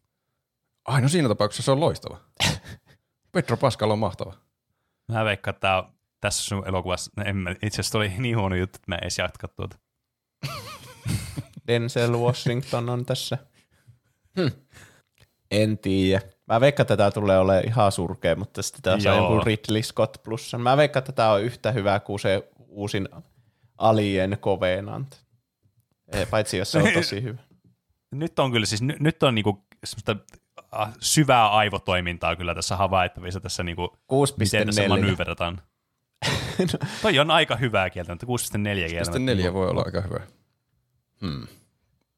Ai no siinä tapauksessa se on loistava. Pedro Pascal on mahtava. Mä veikkaan, että tää on tässä sun elokuvassa, no en mä, itse asiassa oli niin huono juttu, että mä en edes jatka tuota. Denzel Washington on tässä. Hm. En tiedä. Mä veikkaan, että tämä tulee olemaan ihan surkea, mutta sitten tämä saa Joo. joku Ridley Scott plussan. Mä veikkaan, että tämä on yhtä hyvä kuin se uusin Alien Covenant. Ei, paitsi jos se on tosi hyvä. Nyt on kyllä siis, ny, nyt on niinku semmoista ah, syvää aivotoimintaa kyllä tässä havaittavissa tässä niinku, miten tässä 6.4. manyyverataan. Toi on aika hyvää kieltä, mutta 6.4 kieltä. Sitten neljä voi olla aika hyvä. Hmm.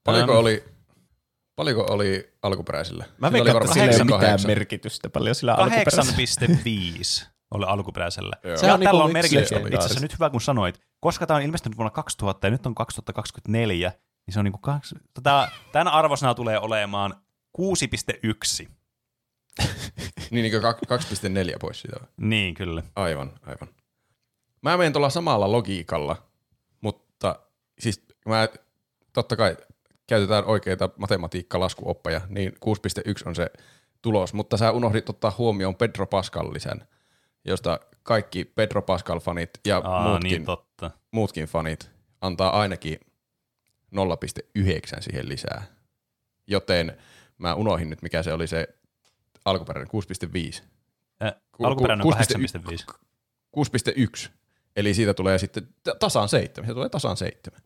Paljonko Ähm. oli, paljonko oli alkuperäisellä? Mä veikkaan, että varmaan sillä ei ole mitään merkitystä paljon sillä alkuperäisellä. 8,5 oli alkuperäisellä. Joo. Se Se ja on tällä niinku on merkitys, yksi itse asiassa nyt hyvä kun sanoit, koska tämä on ilmestynyt vuonna 2000 ja nyt on 2024, niin se on niinku kaksi, tota, tämän arvosana tulee olemaan 6,1. Niin, niin 2,4 pois siitä. Niin, kyllä. Aivan, aivan. Mä menen tuolla samalla logiikalla, mutta siis mä, totta kai käytetään oikeita matematiikka-laskuoppeja, niin 6,1 on se tulos, mutta sä unohdit ottaa huomioon Pedro Pascal lisän, josta kaikki Pedro Pascal-fanit ja Aa, muutkin, niin totta. muutkin fanit antaa ainakin 0,9 siihen lisää. Joten mä unohdin nyt, mikä se oli se alkuperäinen, 6,5. Äh, Ku- alkuperäinen ku- on 6,1. 8,5. 6,1. Eli siitä tulee sitten t- tasaan seitsemän. Se tulee tasaan seitsemän.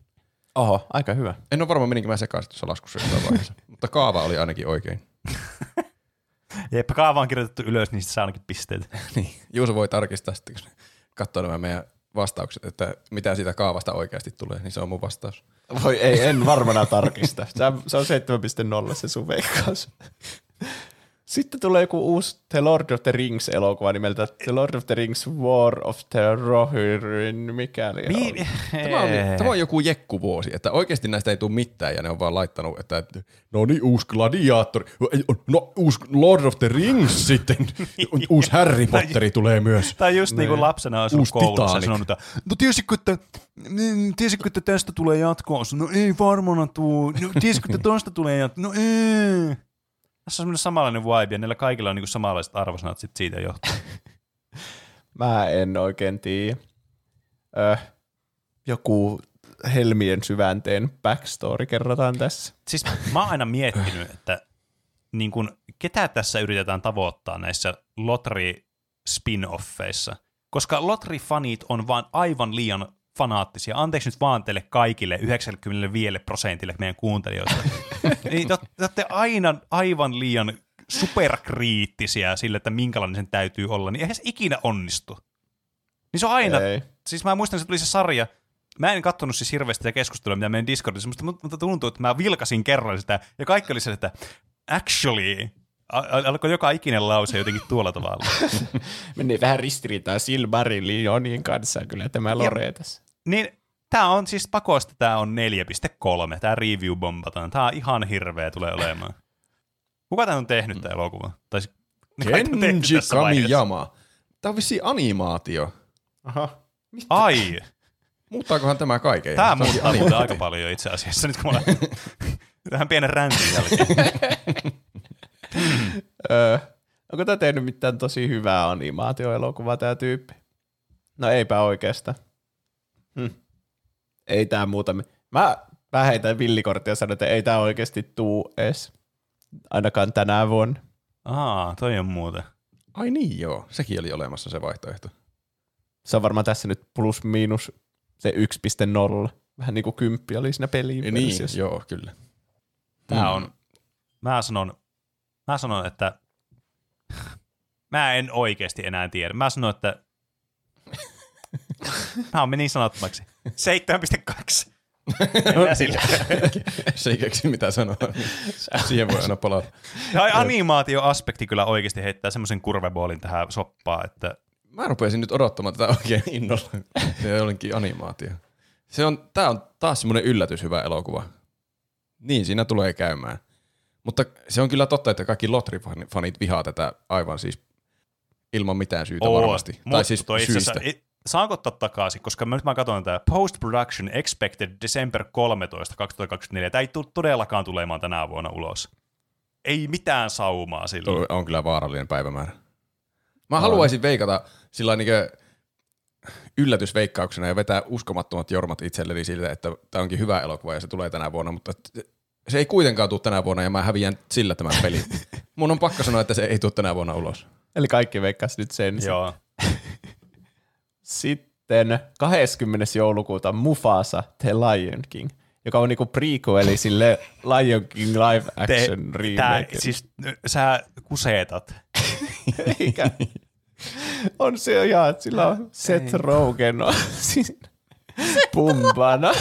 Oho, aika hyvä. En ole varma, meninkö mä sekaisin tuossa laskussa jossain vaiheessa. Mutta kaava oli ainakin oikein. Jep, kaava on kirjoitettu ylös, niin sitten saa ainakin pisteet. niin. Juuso voi tarkistaa sitten, kun katsoo nämä meidän vastaukset, että mitä siitä kaavasta oikeasti tulee, niin se on mun vastaus. Voi ei, en varmana tarkista. Se- Se on 7.0 se sun veikkaus. Sitten tulee joku uusi The Lord of the Rings-elokuva nimeltä The Lord of the Rings War of the Rohirrim, mikäli oli. Tämä on, tämä on joku jekkuvuosi, että oikeasti näistä ei tule mitään ja ne on vaan laittanut, että no niin, uusi gladiaattori, no uusi Lord of the Rings sitten, uusi Harry Potteri tulee myös. Tai just niin kuin lapsena olisi Uusi koulussa Titanic. sanonut, että no tiesitkö, että, mm, tiesitkö, että tästä tulee jatkoosa? No ei varmana tuu. No tiesitkö, että tosta tulee jatko? No ei. Tässä on semmoinen samanlainen vibe ja niillä kaikilla on niin kuin samanlaiset arvosanat sit siitä johtuen. Mä en oikein tiedä. Öh, joku Helmien syvänteen backstory kerrotaan tässä. Siis mä oon aina miettinyt, että niin kun, ketä tässä yritetään tavoittaa näissä Lotri-spin-offeissa. Koska Lotri-fanit on vaan aivan liian fanaattisia. Anteeksi nyt vaan teille kaikille 95 prosentille meidän kuuntelijoista. niin te, te olette aina aivan liian superkriittisiä sille, että minkälainen sen täytyy olla, niin eihän se ikinä onnistu. Niin se on aina, Ei. siis mä muistan, että se tuli se sarja, Mä en kattonut siis hirveästi sitä keskustelua, mitä meidän Discordissa, mutta, mutta tuntuu, että mä vilkasin kerran sitä, ja kaikki oli se, että actually, alkoi joka ikinen lause jotenkin tuolla tavalla. Meni vähän ristiriitaa Silmarillionin kanssa kyllä tämä Lore tässä. Niin tämä on siis pakosta, tämä on 4.3, tämä review bombataan. Tämä on ihan hirveä tulee olemaan. Kuka tämä on tehnyt tämä elokuva? Tai Kenji. Kamiyama. Tämä on vissiin animaatio. Aha. Ai, Muuttaakohan tämä kaiken? tämä muuttaa muuten aika paljon itse asiassa, nyt kun mä olen tähän pienen räntin jälkeen. Öö, onko tämä tehnyt mitään tosi hyvää animaatioelokuvaa tämä tyyppi? No eipä oikeastaan. Hm. Ei tämä muuta. Mä Mä heitän villikorttia ja sanoin, että ei tämä oikeasti tuu edes ainakaan tänä vuonna. Aa, toi on muuten. Ai niin joo, sekin oli olemassa se vaihtoehto. Se on varmaan tässä nyt plus miinus se 1.0. Vähän niin kuin kymppi oli siinä peliin. Ja niin, joo, kyllä. Tää Mm. on, mä sanon, mä sanon, että mä en oikeasti enää tiedä. Mä sanon, että mä oon meni sanottomaksi. 7,2. Mennään sille. se ei keksi mitä sanoa. niin Siihen voi aina palata. Tai animaatioaspekti kyllä oikeasti heittää semmoisen kurveboolin tähän soppaan, että Mä rupesin nyt odottamaan tätä oikein innolla. Se on jollekin animaatio. Se on, tää on taas semmoinen yllätys hyvä elokuva. Niin siinä tulee käymään. Mutta se on kyllä totta, että kaikki Lotri-fanit vihaa tätä aivan siis ilman mitään syytä Oo, varmasti. Tai siis toi itse Saanko ottaa takaisin, koska mä nyt mä katson tämä Post-Production Expected December 13 2024. Tämä ei tule todellakaan tulemaan tänä vuonna ulos. Ei mitään saumaa sillä. Tuo on kyllä vaarallinen päivämäärä. Mä haluaisin veikata sillä niin yllätysveikkauksena ja vetää uskomattomat jormat itselleni siltä, että tämä onkin hyvä elokuva ja se tulee tänä vuonna, mutta se ei kuitenkaan tule tänä vuonna ja mä häviän sillä tämän pelin. Mun on pakko sanoa, että se ei tule tänä vuonna ulos. Eli kaikki veikkas nyt sen. Joo. Sitten 20. joulukuuta Mufasa The Lion King, joka on niinku prequeli sille Lion King live action remake. siis sä kuseetat. Eikä. On se ihan, että sillä on Seth Rogen on siinä pumpana.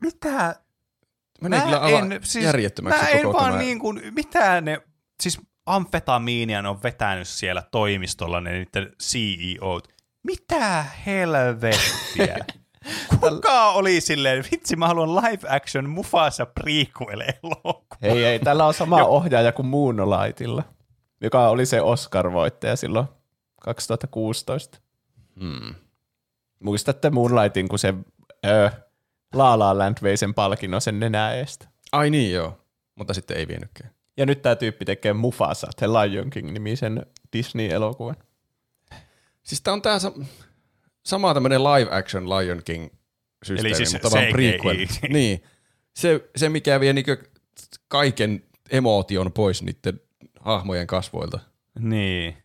Mitä? Menee kyllä aivan järjettömäksi mä en koko vaan tämä. niin kuin, mitä ne, siis amfetamiinia ne on vetänyt siellä toimistolla ne niiden CEO. Mitä helvettiä? Kuka oli silleen, vitsi mä haluan live action Mufasa prequel elokuva. Hei, ei, tällä on sama ohjaaja kuin Moonlightilla, joka oli se Oscar-voittaja silloin 2016. Hmm. Muistatte Moonlightin, kun se ö, La La Land vei sen palkinnon sen nenää eestä. Ai niin joo, mutta sitten ei vienytkään. Ja nyt tämä tyyppi tekee Mufasa, The Lion King-nimisen Disney-elokuvan. Siis tää on tää sa- sama tämmönen live action Lion King systeemi, Eli siis mutta vaan prequel. niin. Se, se, mikä vie niinku kaiken emootion pois niiden hahmojen kasvoilta. Niin.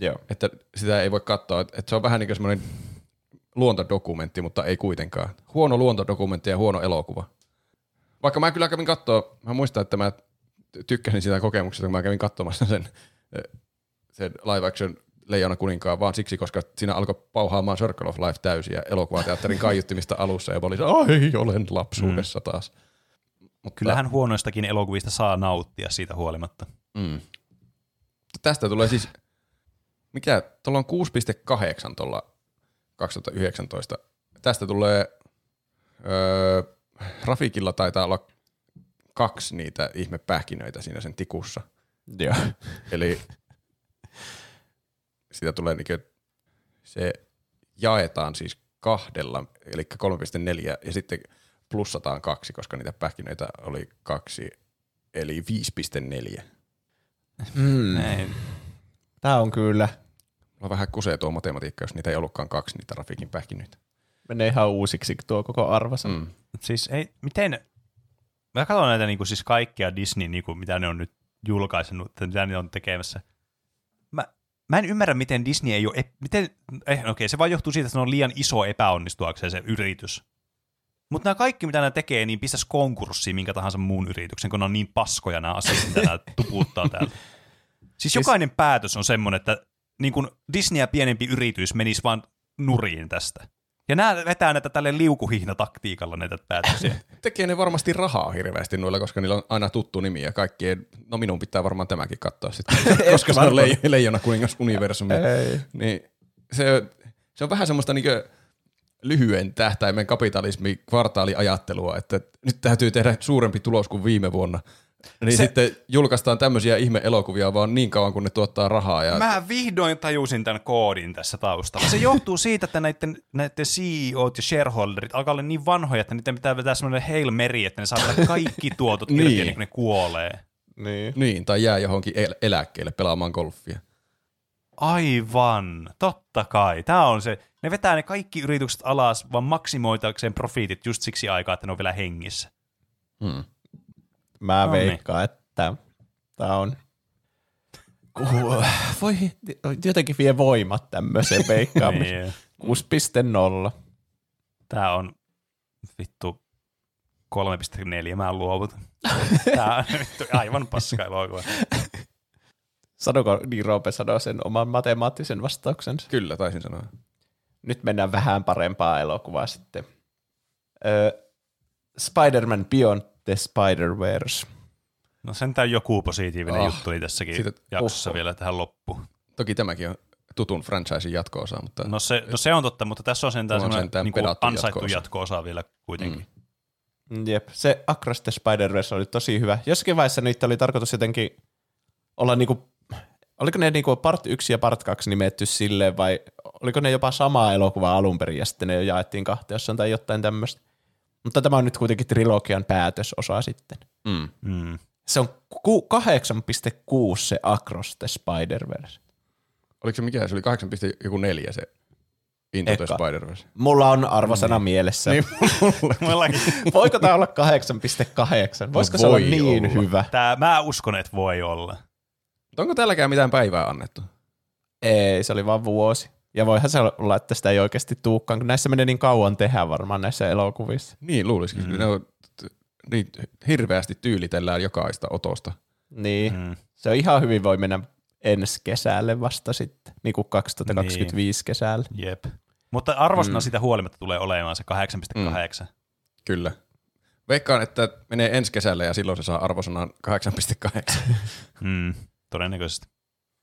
Joo. Että sitä ei voi katsoa. Että että se on vähän niin kuin semmoinen luontodokumentti, mutta ei kuitenkaan. Huono luontodokumentti ja huono elokuva. Vaikka mä kyllä kävin katsoa, mä muistan, että mä tykkäsin sitä kokemuksesta, kun mä kävin katsomassa sen, sen live action Leijona kuninkaan, vaan siksi, koska siinä alkoi pauhaamaan Circle of Life täysiä elokuvateatterin kaiuttimista alussa, ja mä olin se, ai, olen lapsuudessa taas. Mutta, Kyllähän huonoistakin elokuvista saa nauttia siitä huolimatta. Mm. Tästä tulee siis, mikä, tuolla on 6,8 tuolla 2019. Tästä tulee, öö, Rafikilla taitaa olla kaksi niitä ihmepähkinöitä siinä sen tikussa. Joo. Eli siitä tulee niinkö, se jaetaan siis kahdella, eli 3,4 ja sitten plussataan kaksi, koska niitä pähkinöitä oli kaksi, eli 5,4. Mm. Näin. Tämä on kyllä, Mulla vähän kusee tuo matematiikka, jos niitä ei ollutkaan kaksi niitä Rafikin pähkinöitä. menee ihan uusiksi tuo koko arvosana. Mm. Siis ei, miten, mä katson näitä niinku, siis kaikkia Disney, niinku, mitä ne on nyt julkaisenut, mitä ne on tekemässä. Mä, mä en ymmärrä, miten Disney ei ole, miten, eh, okei, se vaan johtuu siitä, että ne on liian iso epäonnistuakseen se yritys. Mutta nämä kaikki, mitä nämä tekee, niin pistäisi konkurssiin minkä tahansa muun yrityksen, kun ne on niin paskoja nämä asiat, mitä nämä tuputtaa täältä. Siis jokainen päätös on semmoinen, että niin kun Disneya pienempi yritys menisi vaan nuriin tästä. Ja nämä vetää näitä tälle liukuhihnataktiikalla näitä päätöksiä. Tekee ne varmasti rahaa hirveästi noilla, koska niillä on aina tuttu nimi ja kaikkien, no minun pitää varmaan tämäkin katsoa sitten, koska se on leij- leijona kuningas universumi. Niin se, se on vähän semmoista niinkö lyhyen tähtäimen kapitalismi kvartaaliajattelua, että nyt täytyy tehdä suurempi tulos kuin viime vuonna. Niin Se- sitten julkaistaan tämmöisiä ihme-elokuvia vaan niin kauan, kun ne tuottaa rahaa. Ja Mä vihdoin tajusin tämän koodin tässä taustalla. Se johtuu siitä, että näiden, näiden CEOt ja shareholderit alkaa olla niin vanhoja, että niiden pitää vetää semmoinen Hail Mary, että ne saa kaikki tuotot irti Niin. ennen kuin ne kuolee. Niin. Niin, tai jää johonkin el- eläkkeelle pelaamaan golfia. Aivan, totta kai. Tämä on se, ne vetää ne kaikki yritykset alas, vaan maksimoitakseen profiitit just siksi aikaa, että ne on vielä hengissä. Hmm. Mä No niin. veikkaan, että tämä on... Ku- Voi jotenkin vie voimat tämmöiseen veikkaamiseen. Niin. 6.0. Tämä on vittu 3.4, mä luovutan. Tämä on vittu aivan paska elokuva. Sanoko niin Roope sanoo sen oman matemaattisen vastauksensa? Kyllä, taisin sanoa. Nyt mennään vähän parempaa elokuvaa sitten. Ö, Spider-Man Beyond the Spider-Verse. No sentään joku positiivinen Oh, juttu oli tässäkin siitä- jaksossa oho. vielä tähän loppuun. Toki tämäkin on tutun franchisein jatko-osa, mutta No se, no se on totta, mutta tässä on sentään on sentään niin pedattu ansaittu jatko-osa. jatko-osa vielä kuitenkin. Mm. Jep, se Across the Spider-Verse oli tosi hyvä. Jossakin vaiheessa niitä oli tarkoitus jotenkin olla niinku, oliko ne niinku part 1 ja part 2 nimetty silleen vai oliko ne jopa sama elokuva alun perin ja sitten ne jo jaettiin kahteen jossain tai jotain tämmöistä. Mutta tämä on nyt kuitenkin trilogian päätösosa sitten. mm. Mm. Se on ku- 8.6 se Across the Spider-Verse. oliko se mikä? Se oli 8,4 se Into the Eka. Spider-Verse. Mulla on arvosana mielessä. Niin, Mullakin. Voiko tämä olla 8.8? Voisiko se olla niin olla. hyvä? Tää, mä uskon, että voi olla. Onko täälläkään mitään päivää annettu? Ei, se oli vaan vuosi. Ja voihan se olla, että sitä ei oikeasti tuukkaan, kun näissä menee niin kauan tehdä varmaan näissä elokuvissa. Niin, luulisikin. Mm. Ne on, niin hirveästi tyylitellään jokaista otosta. Niin, mm. Mm. se on ihan hyvin voi mennä ensi kesälle vasta sitten, niin kuin 2025 niin. kesällä. Jep. Mutta arvosana Mm. sitä huolimatta tulee olemaan se 8,8. Kyllä. Veikkaan, että menee ensi kesälle ja silloin se saa arvosanan 8,8. Mm. Todennäköisesti.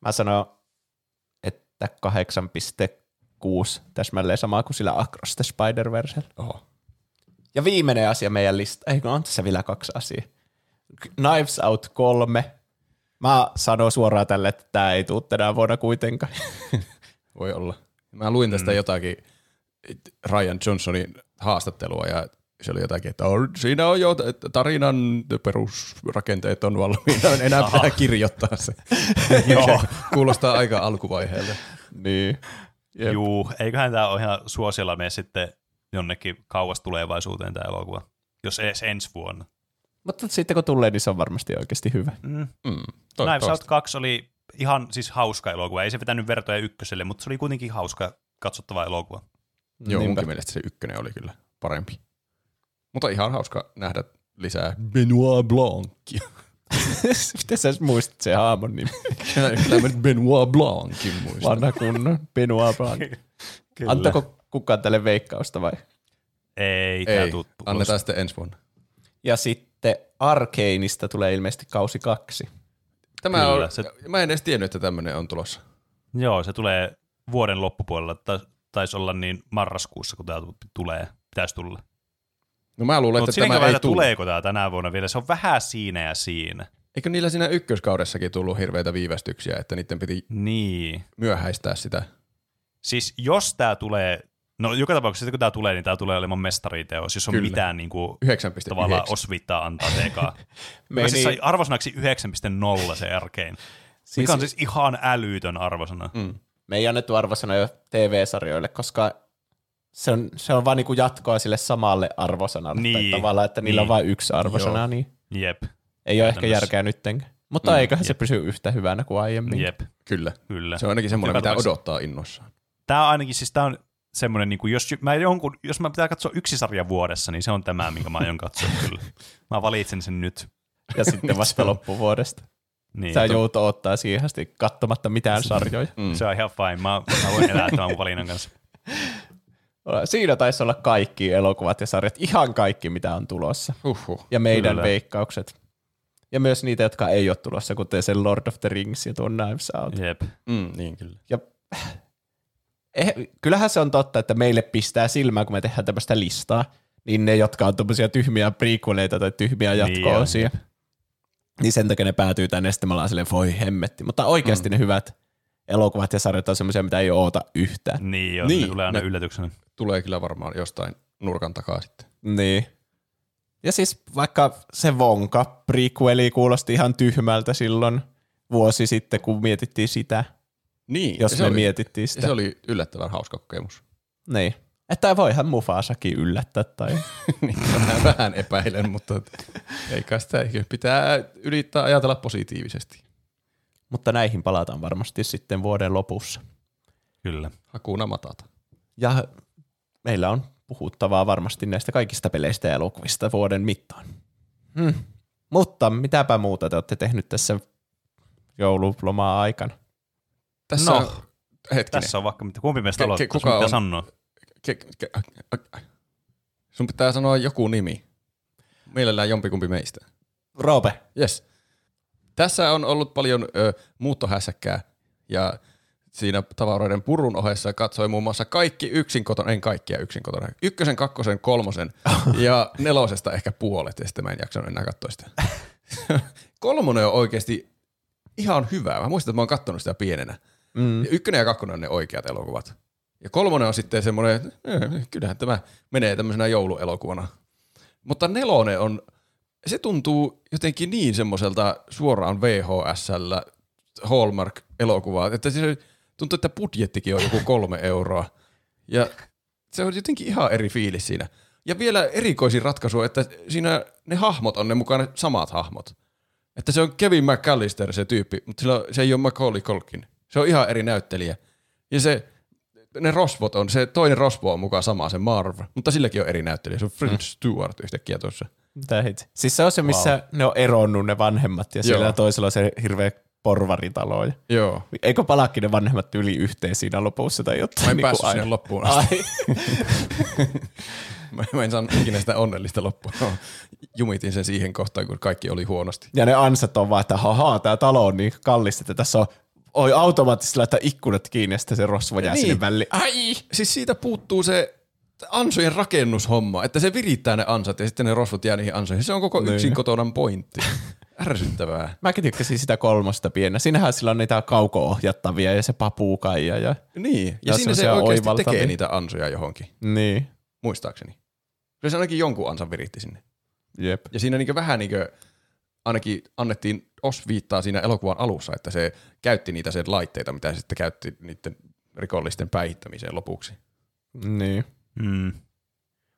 Mä sanon, että 8.6 täsmälleen sama kuin sillä Across the Spider-Versellä. Oho. Ja viimeinen asia meidän lista, ei kun on tässä vielä kaksi asiaa. Knives Out 3. Mä sanon suoraan tälle, että tämä ei tule tänä vuonna kuitenkaan. Voi olla. Mä luin tästä mm. jotakin Ryan Johnsonin haastattelua ja se oli jotakin, että on, siinä on jo tarinan perusrakenteet on valmiina, enää pitää kirjoittaa se. Joo. Kuulostaa aika alkuvaiheelle. niin. Jep. Juu, eiköhän tämä ole ihan suosiolla mene sitten jonnekin kauas tulevaisuuteen tämä elokuva. Jos edes ensi vuonna. Mutta sitten kun tulee, niin se on varmasti oikeasti hyvä. Mm. Mm, Knives. Out 2 oli ihan siis hauska elokuva. Ei se vetänyt vertoja ykköselle, mutta se oli kuitenkin hauska katsottava elokuva. Joo, Niinpä. munkin mielestä se ykkönen oli kyllä parempi. Mutta ihan hauska nähdä lisää Benoit Blancia. Miten sä muistat sen haamon nimi? Kyllä mä nyt Benoit Blancin muistan. Vanha kunnon Benoit Blanc. Kyllä. Antako kukaan tälle veikkausta vai? Ei, tämä Ei, tuttu. annetaan sitten ensi vuonna. Ja sitten Arkaneista tulee ilmeisesti kausi kaksi. Tämä Kyllä, on, se- mä en edes tiennyt, että tämmöinen on tulossa. Joo, se tulee vuoden loppupuolella. Ta- taisi olla niin marraskuussa, kun tämä tulee. Pitäisi tulla. No mä luulen, Mutta että tämä siinä ei tule. tuleeko tämä tänä vuonna vielä. Se on vähän siinä ja siinä. Eikö niillä siinä ykköskaudessakin tullut hirveitä viivästyksiä, että niiden piti Niin. myöhäistää sitä? Siis jos tämä tulee, no joka tapauksessa sitten kun tämä tulee, niin tämä tulee olemaan mestariteos, jos on Kyllä. mitään niin kuin, 9,9. tavallaan osvittaa antaa tekaa. Meni- siis sai arvosanaksi 9.0 se Arkein. Siis- Mikä on siis ihan älytön arvosana. Mm. Me ei annettu arvosana jo TV-sarjoille, koska se on, se on vaan niinku jatkoa sille samalle arvosanalle. Niin, Tai tavallaan, että niillä on niin. vain yksi arvosana, Joo. niin Jep, ei ole ehkä järkeä nyttenkään. Mutta Mm, eiköhän se jep. pysy yhtä hyvänä kuin aiemmin. jep, Kyllä. kyllä. Se on ainakin semmoinen, mitä odottaa innossaan. Tämä on ainakin siis, tämä on semmoinen, niin kuin, jos, mä jonkun, jos mä pitää katsoa yksi sarja vuodessa, niin se on tämä, minkä mä aion katsoa kyllä. Mä valitsen sen nyt. Ja sitten vasta loppuvuodesta. Niin, Sä joudut ottaa siihen asti katsomatta mitään sarjoja. Mm. Se on ihan fine. Mä, mä voin elää tämän mun valinnan kanssa. Siinä taisi olla kaikki elokuvat ja sarjat, ihan kaikki mitä on tulossa. Huhhuh. Ja meidän Kyllä. veikkaukset. Ja myös niitä, jotka ei ole tulossa, kuten se Lord of the Rings ja tuo Knives Out. Jep. Mm, niin kyllä. Ja eh, kyllähän se on totta, että meille pistää silmään, kun me tehdään tämmöistä listaa, niin ne, jotka on tämmöisiä tyhmiä prequeleita tai tyhmiä Niin jatko-osia, niin, niin sen takia ne päätyy tänne, ja sitten me ollaan silleen, voi hemmetti. Mutta oikeasti mm. ne hyvät elokuvat ja sarjat on semmoisia, mitä ei oota yhtään. Niin, joo, Niin, ne tulee aina ne- yllätyksenä. Tulee kyllä varmaan jostain nurkan takaa sitten. Niin. Ja siis vaikka se Vonka prequeli kuulosti ihan tyhmältä silloin vuosi sitten, kun mietittiin sitä. Niin, jos se me oli, mietittiin sitä. Se oli yllättävän hauska kokemus. Niin. Että voihan Mufasakin yllättää tai... niin, vähän, vähän epäilen, mutta ei kai sitä eikö. pitää yrittää ajatella positiivisesti. Mutta näihin palataan varmasti sitten vuoden lopussa. Kyllä. Hakuna matata. Ja meillä on puhuttavaa varmasti näistä kaikista peleistä ja elokuvista vuoden mittaan. Hmm. Mutta mitäpä muuta te olette tehnyt tässä joululomaa aikana? Tässä No, on, hetkinen. Tässä on vaikka mitä. Kumpi meistä Ke- ke- aloittaa? kuka Sun pitää on? sanoa. Ke, ke, a- sun pitää sanoa joku nimi. Mielellään jompikumpi meistä. Roope. Yes. Tässä on ollut paljon ö, muuttohässäkkää ja siinä tavaroiden purun ohessa katsoi muun muassa kaikki yksin kotona, en kaikkia yksin kotona, ykkösen, kakkosen, kolmosen ja nelosesta ehkä puolet ja sitten mä en jaksanut enää katsoa sitä. Kolmonen on oikeasti ihan hyvä. Mä muistan, että mä oon katsonut sitä pienenä. Mm. Ja ykkönen ja kakkonen on ne oikeat elokuvat. Ja kolmonen on sitten semmoinen, että eh, kyllähän tämä menee tämmöisenä jouluelokuvana. Mutta nelonen on, se tuntuu jotenkin niin semmoiselta suoraan VHSllä Hallmark-elokuvaa, että se tuntuu, että budjettikin on joku kolme euroa. Ja se on jotenkin ihan eri fiilis siinä. Ja vielä erikoisin ratkaisu, että siinä ne hahmot on ne mukana samat hahmot. Että se on Kevin McAllister se tyyppi, mutta sillä, se ei ole Macaulay Culkin. Se on ihan eri näyttelijä. Ja se, ne rosvot on, se toinen rosvo on mukaan sama, se Marv, mutta silläkin on eri näyttelijä. Se on Fred Stewart yhtäkkiä tuossa. Mitä hitsi? Siis se on se, missä wow. ne on eronnut ne vanhemmat ja siellä Joo. toisella on se hirveä porvaritalo. Ja- Joo. Eikö palaakin ne vanhemmat yli yhteen siinä lopussa tai jotain? Mä en niin päässyt aina? sinne loppuun asti. Mä, mä en saanut ikinä sitä onnellista loppua. Jumitin sen siihen kohtaan, kun kaikki oli huonosti. Ja ne ansat on vaan, että haha, tää talo on niin kallis, että tässä on Oi automaattisesti laittaa ikkunat kiinni ja sitten se rosvo jää Niin. sinne väliin. Ai! Siis siitä puuttuu se ansojen rakennushomma, että se virittää ne ansat ja sitten ne rosvot jää niihin ansoihin. Se on koko Niin. yksin kotonan pointti. Ärsyttävää. Mäkin tykkäsin sitä kolmosta pienä. Siinähän sillä on niitä kauko-ohjattavia ja se papukaija. Ja... Niin, ja, Ja siinä se oikeasti oivaltavia. tekee niitä ansoja johonkin, Niin, muistaakseni. Kyllä se ainakin jonkun ansan viritti sinne. jep. Ja siinä niin vähän niin ainakin annettiin osviittaa siinä elokuvan alussa, että se käytti niitä sen laitteita, mitä se sitten käytti niiden rikollisten päihittämiseen lopuksi. Niin. Mm.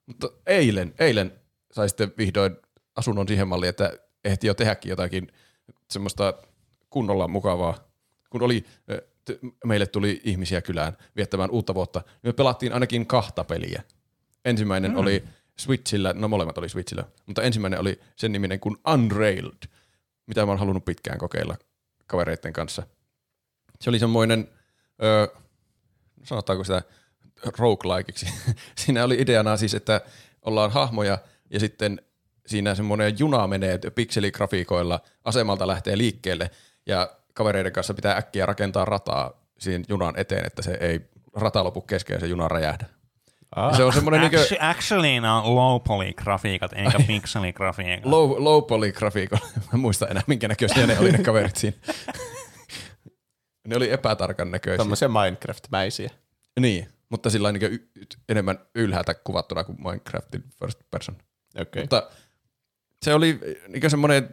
Mutta eilen, eilen sai sitten vihdoin asunnon siihen malliin, että ehti jo tehdäkin jotakin semmoista kunnolla mukavaa. Kun oli, meille tuli ihmisiä kylään viettämään uutta vuotta, niin me pelattiin ainakin kahta peliä. Ensimmäinen mm. oli Switchillä, no molemmat oli Switchillä, mutta ensimmäinen oli sen niminen kuin Unrailed, mitä mä oon halunnut pitkään kokeilla kavereiden kanssa. Se oli semmoinen, ö, sanotaanko sitä roguelikeiksi. Siinä oli ideana siis, että ollaan hahmoja ja sitten siinä semmoinen juna menee pikseligrafiikoilla, asemalta lähtee liikkeelle ja kavereiden kanssa pitää äkkiä rakentaa rataa siihen junan eteen, että se ei rata lopu kesken ja se juna räjähdä. Ah. Se on semmoinen Actually, actually ne on low poly grafiikat, eikä pixeli grafiikat. low, low poly grafiikoilla. Mä en muista enää, minkä näköisiä ne oli ne kaverit siinä. ne oli epätarkan näköisiä. Tämmöisiä Minecraft-mäisiä. Niin, mutta sillä niin y- enemmän ylhäältä kuvattuna kuin Minecraftin first person. Okay. Mutta se oli niin semmoinen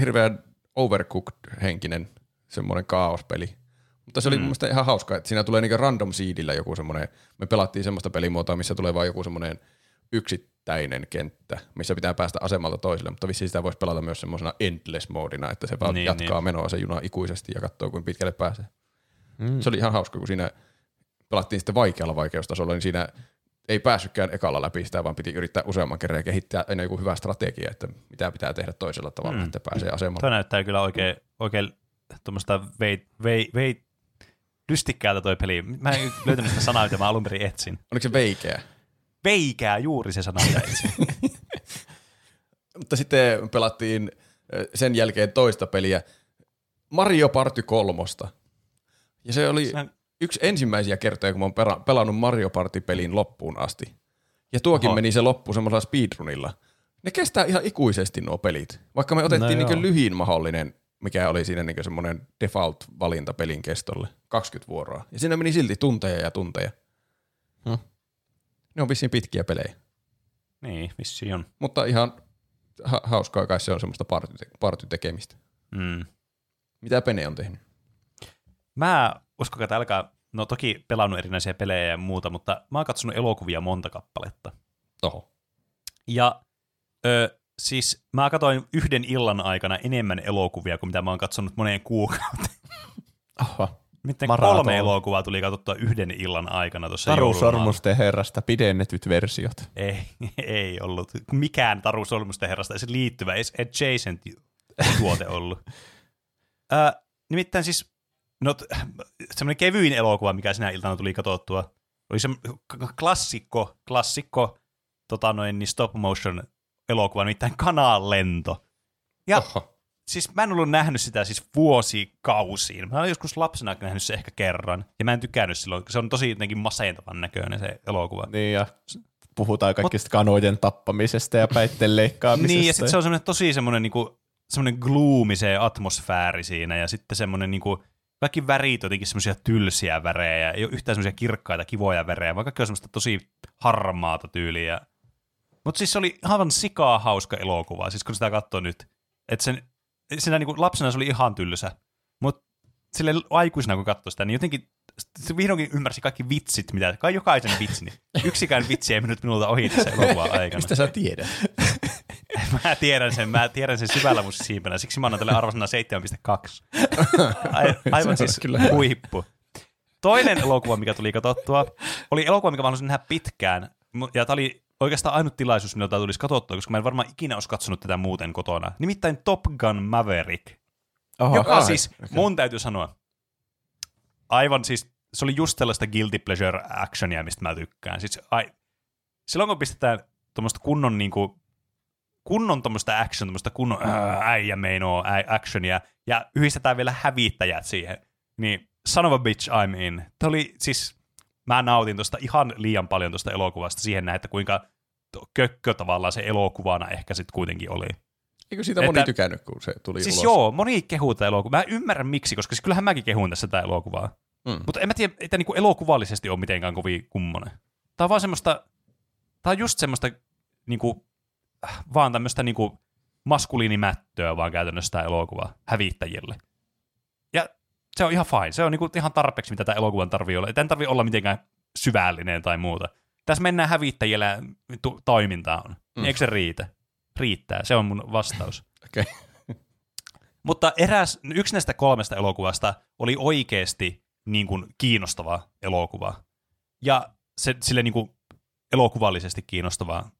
hirveän overcooked-henkinen semmoinen kaospeli. Mutta se oli mm. mun ihan hauska, että siinä tulee niin random seedillä joku semmoinen, me pelattiin semmoista pelimuotoa, missä tulee vaan joku semmoinen yksittäinen kenttä, missä pitää päästä asemalta toiselle, mutta vissiin sitä voisi pelata myös semmoisena endless moodina, että se vaan Niin, jatkaa niin. menoa se juna ikuisesti ja katsoo, kuinka pitkälle pääsee. Mm. Se oli ihan hauska, kun siinä pelattiin sitten vaikealla vaikeustasolla, niin siinä ei päässytkään ekalla läpi sitä, vaan piti yrittää useamman kerran ja kehittää aina joku hyvä strategia, että mitä pitää tehdä toisella tavalla, Mm. että pääsee asemalle. Toi näyttää kyllä oikein, oikein tuommoista vei, vei, vei, lystikkäältä toi peli. Mä en löytänyt sitä sanaa, mitä mä alun perin etsin. Oliko se veikeä? Veikää juuri se sana, mitä etsin. Mutta sitten pelattiin sen jälkeen toista peliä, Mario Party kolmosta. Ja se oli Se- yksi ensimmäisiä kertoja, kun mä oon pelannut Mario Party-pelin loppuun asti. Ja tuokin Oho. meni se loppu semmoisella speedrunilla. Ne kestää ihan ikuisesti nuo pelit. Vaikka me otettiin No niin lyhin mahdollinen, mikä oli siinä niin semmoinen default-valinta pelin kestolle, 20 vuoroa. Ja siinä meni silti tunteja ja tunteja. Hmm. Ne on vissiin pitkiä pelejä. niin, vissiin on. Mutta ihan ha- hauskaa kai se on semmoista party- partytekemistä. Mm. Mitä Pene on tehnyt? Mä uskokaa, että älkää, no toki pelannut erinäisiä pelejä ja muuta, mutta mä oon katsonut elokuvia monta kappaletta. Oho. Ja ö, siis mä katsoin yhden illan aikana enemmän elokuvia kuin mitä mä oon katsonut moneen kuukauteen. Oho. Miten Maraton. kolme elokuvaa tuli katsottua yhden illan aikana tuossa Taru. Sormusten herrasta pidennetyt versiot. Ei, ei ollut. Mikään Taru Solmusten herrasta edes liittyvä, edes adjacent tuote ollut. Ö, nimittäin siis, no, semmoinen kevyin elokuva, mikä sinä iltana tuli katsottua, oli se klassikko, klassikko tota noin, niin stop motion elokuva, nimittäin Kanaan lento. Ja Oho. siis mä en ollut nähnyt sitä siis vuosikausiin. Mä olen joskus lapsena nähnyt se ehkä kerran, ja mä en tykännyt silloin. Se on tosi jotenkin masentavan näköinen se elokuva. Niin ja puhutaan kaikista kanojen tappamisesta ja päitten leikkaamisesta. Niin, ja sitten se on semmoinen tosi semmoinen, niinku, semmoinen gloomy se atmosfääri siinä, ja sitten semmoinen niinku, kaikki värit on jotenkin semmoisia tylsiä värejä, ei ole yhtään semmoisia kirkkaita, kivoja värejä, vaan kaikki on semmoista tosi harmaata tyyliä. Mutta siis se oli aivan sikaa hauska elokuva, siis kun sitä katsoo nyt. Että sen, siinä niinku lapsena se oli ihan tylsä, mutta sille aikuisena kun katsoi sitä, niin jotenkin se vihdoinkin ymmärsi kaikki vitsit, mitä, kai jokaisen vitsin. niin Yksikään vitsi ei mennyt minulta ohi tässä elokuvan aikana. Mistä sä tiedät? Mä tiedän sen, mä tiedän sen syvällä mun siipenä, siksi mä annan tälle arvosana 7,2. Ai, aivan siis kyllä huippu. Toinen elokuva, mikä tuli katsottua, oli elokuva, mikä mä halusin nähdä pitkään. Ja tämä oli oikeastaan ainut tilaisuus, miltä tämä tulisi katsottua, koska mä en varmaan ikinä olisi katsonut tätä muuten kotona. Nimittäin Top Gun Maverick, Oho. joka ai, siis, mun täytyy sanoa, aivan siis, se oli just sellaista guilty pleasure actionia, mistä mä tykkään. Siis, ai, silloin kun pistetään tuommoista kunnon niinku, kunnon tuommoista action, tuommoista kunnon ää, äijä meinoo ä, actionia, ja yhdistetään vielä hävittäjät siihen, niin son of a bitch I'm in. Tämä oli siis, mä nautin tuosta ihan liian paljon tuosta elokuvasta siihen nähden, että kuinka kökkö tavallaan se elokuvana ehkä sitten kuitenkin oli. Eikö siitä Että- moni tykännyt, kun se tuli Siis ulos? joo, moni kehuu tätä elokuvaa. Mä ymmärrän miksi, koska siis kyllähän mäkin kehun tässä tätä elokuvaa. Mm. Mutta en mä tiedä, että niinku elokuvallisesti on mitenkään kovin kummonen. Tää on vaan semmoista, tää on just semmoista niinku, äh, vaan tämmöistä niinku maskuliinimättöä vaan käytännössä tää elokuva hävittäjille. Ja se on ihan fine. Se on niinku ihan tarpeeksi, mitä tämä elokuvan tarvii olla. Tämän tarvii olla mitenkään syvällinen tai muuta. Tässä mennään hävittäjillä ja tu- toimintaan. Mm. Eikö se riitä? Riittää. Se on mun vastaus. Okei. Mutta eräs, yksi näistä kolmesta elokuvasta oli oikeasti niin kuin kiinnostava elokuva. Ja se sille niin kuin elokuvallisesti kiinnostavaa,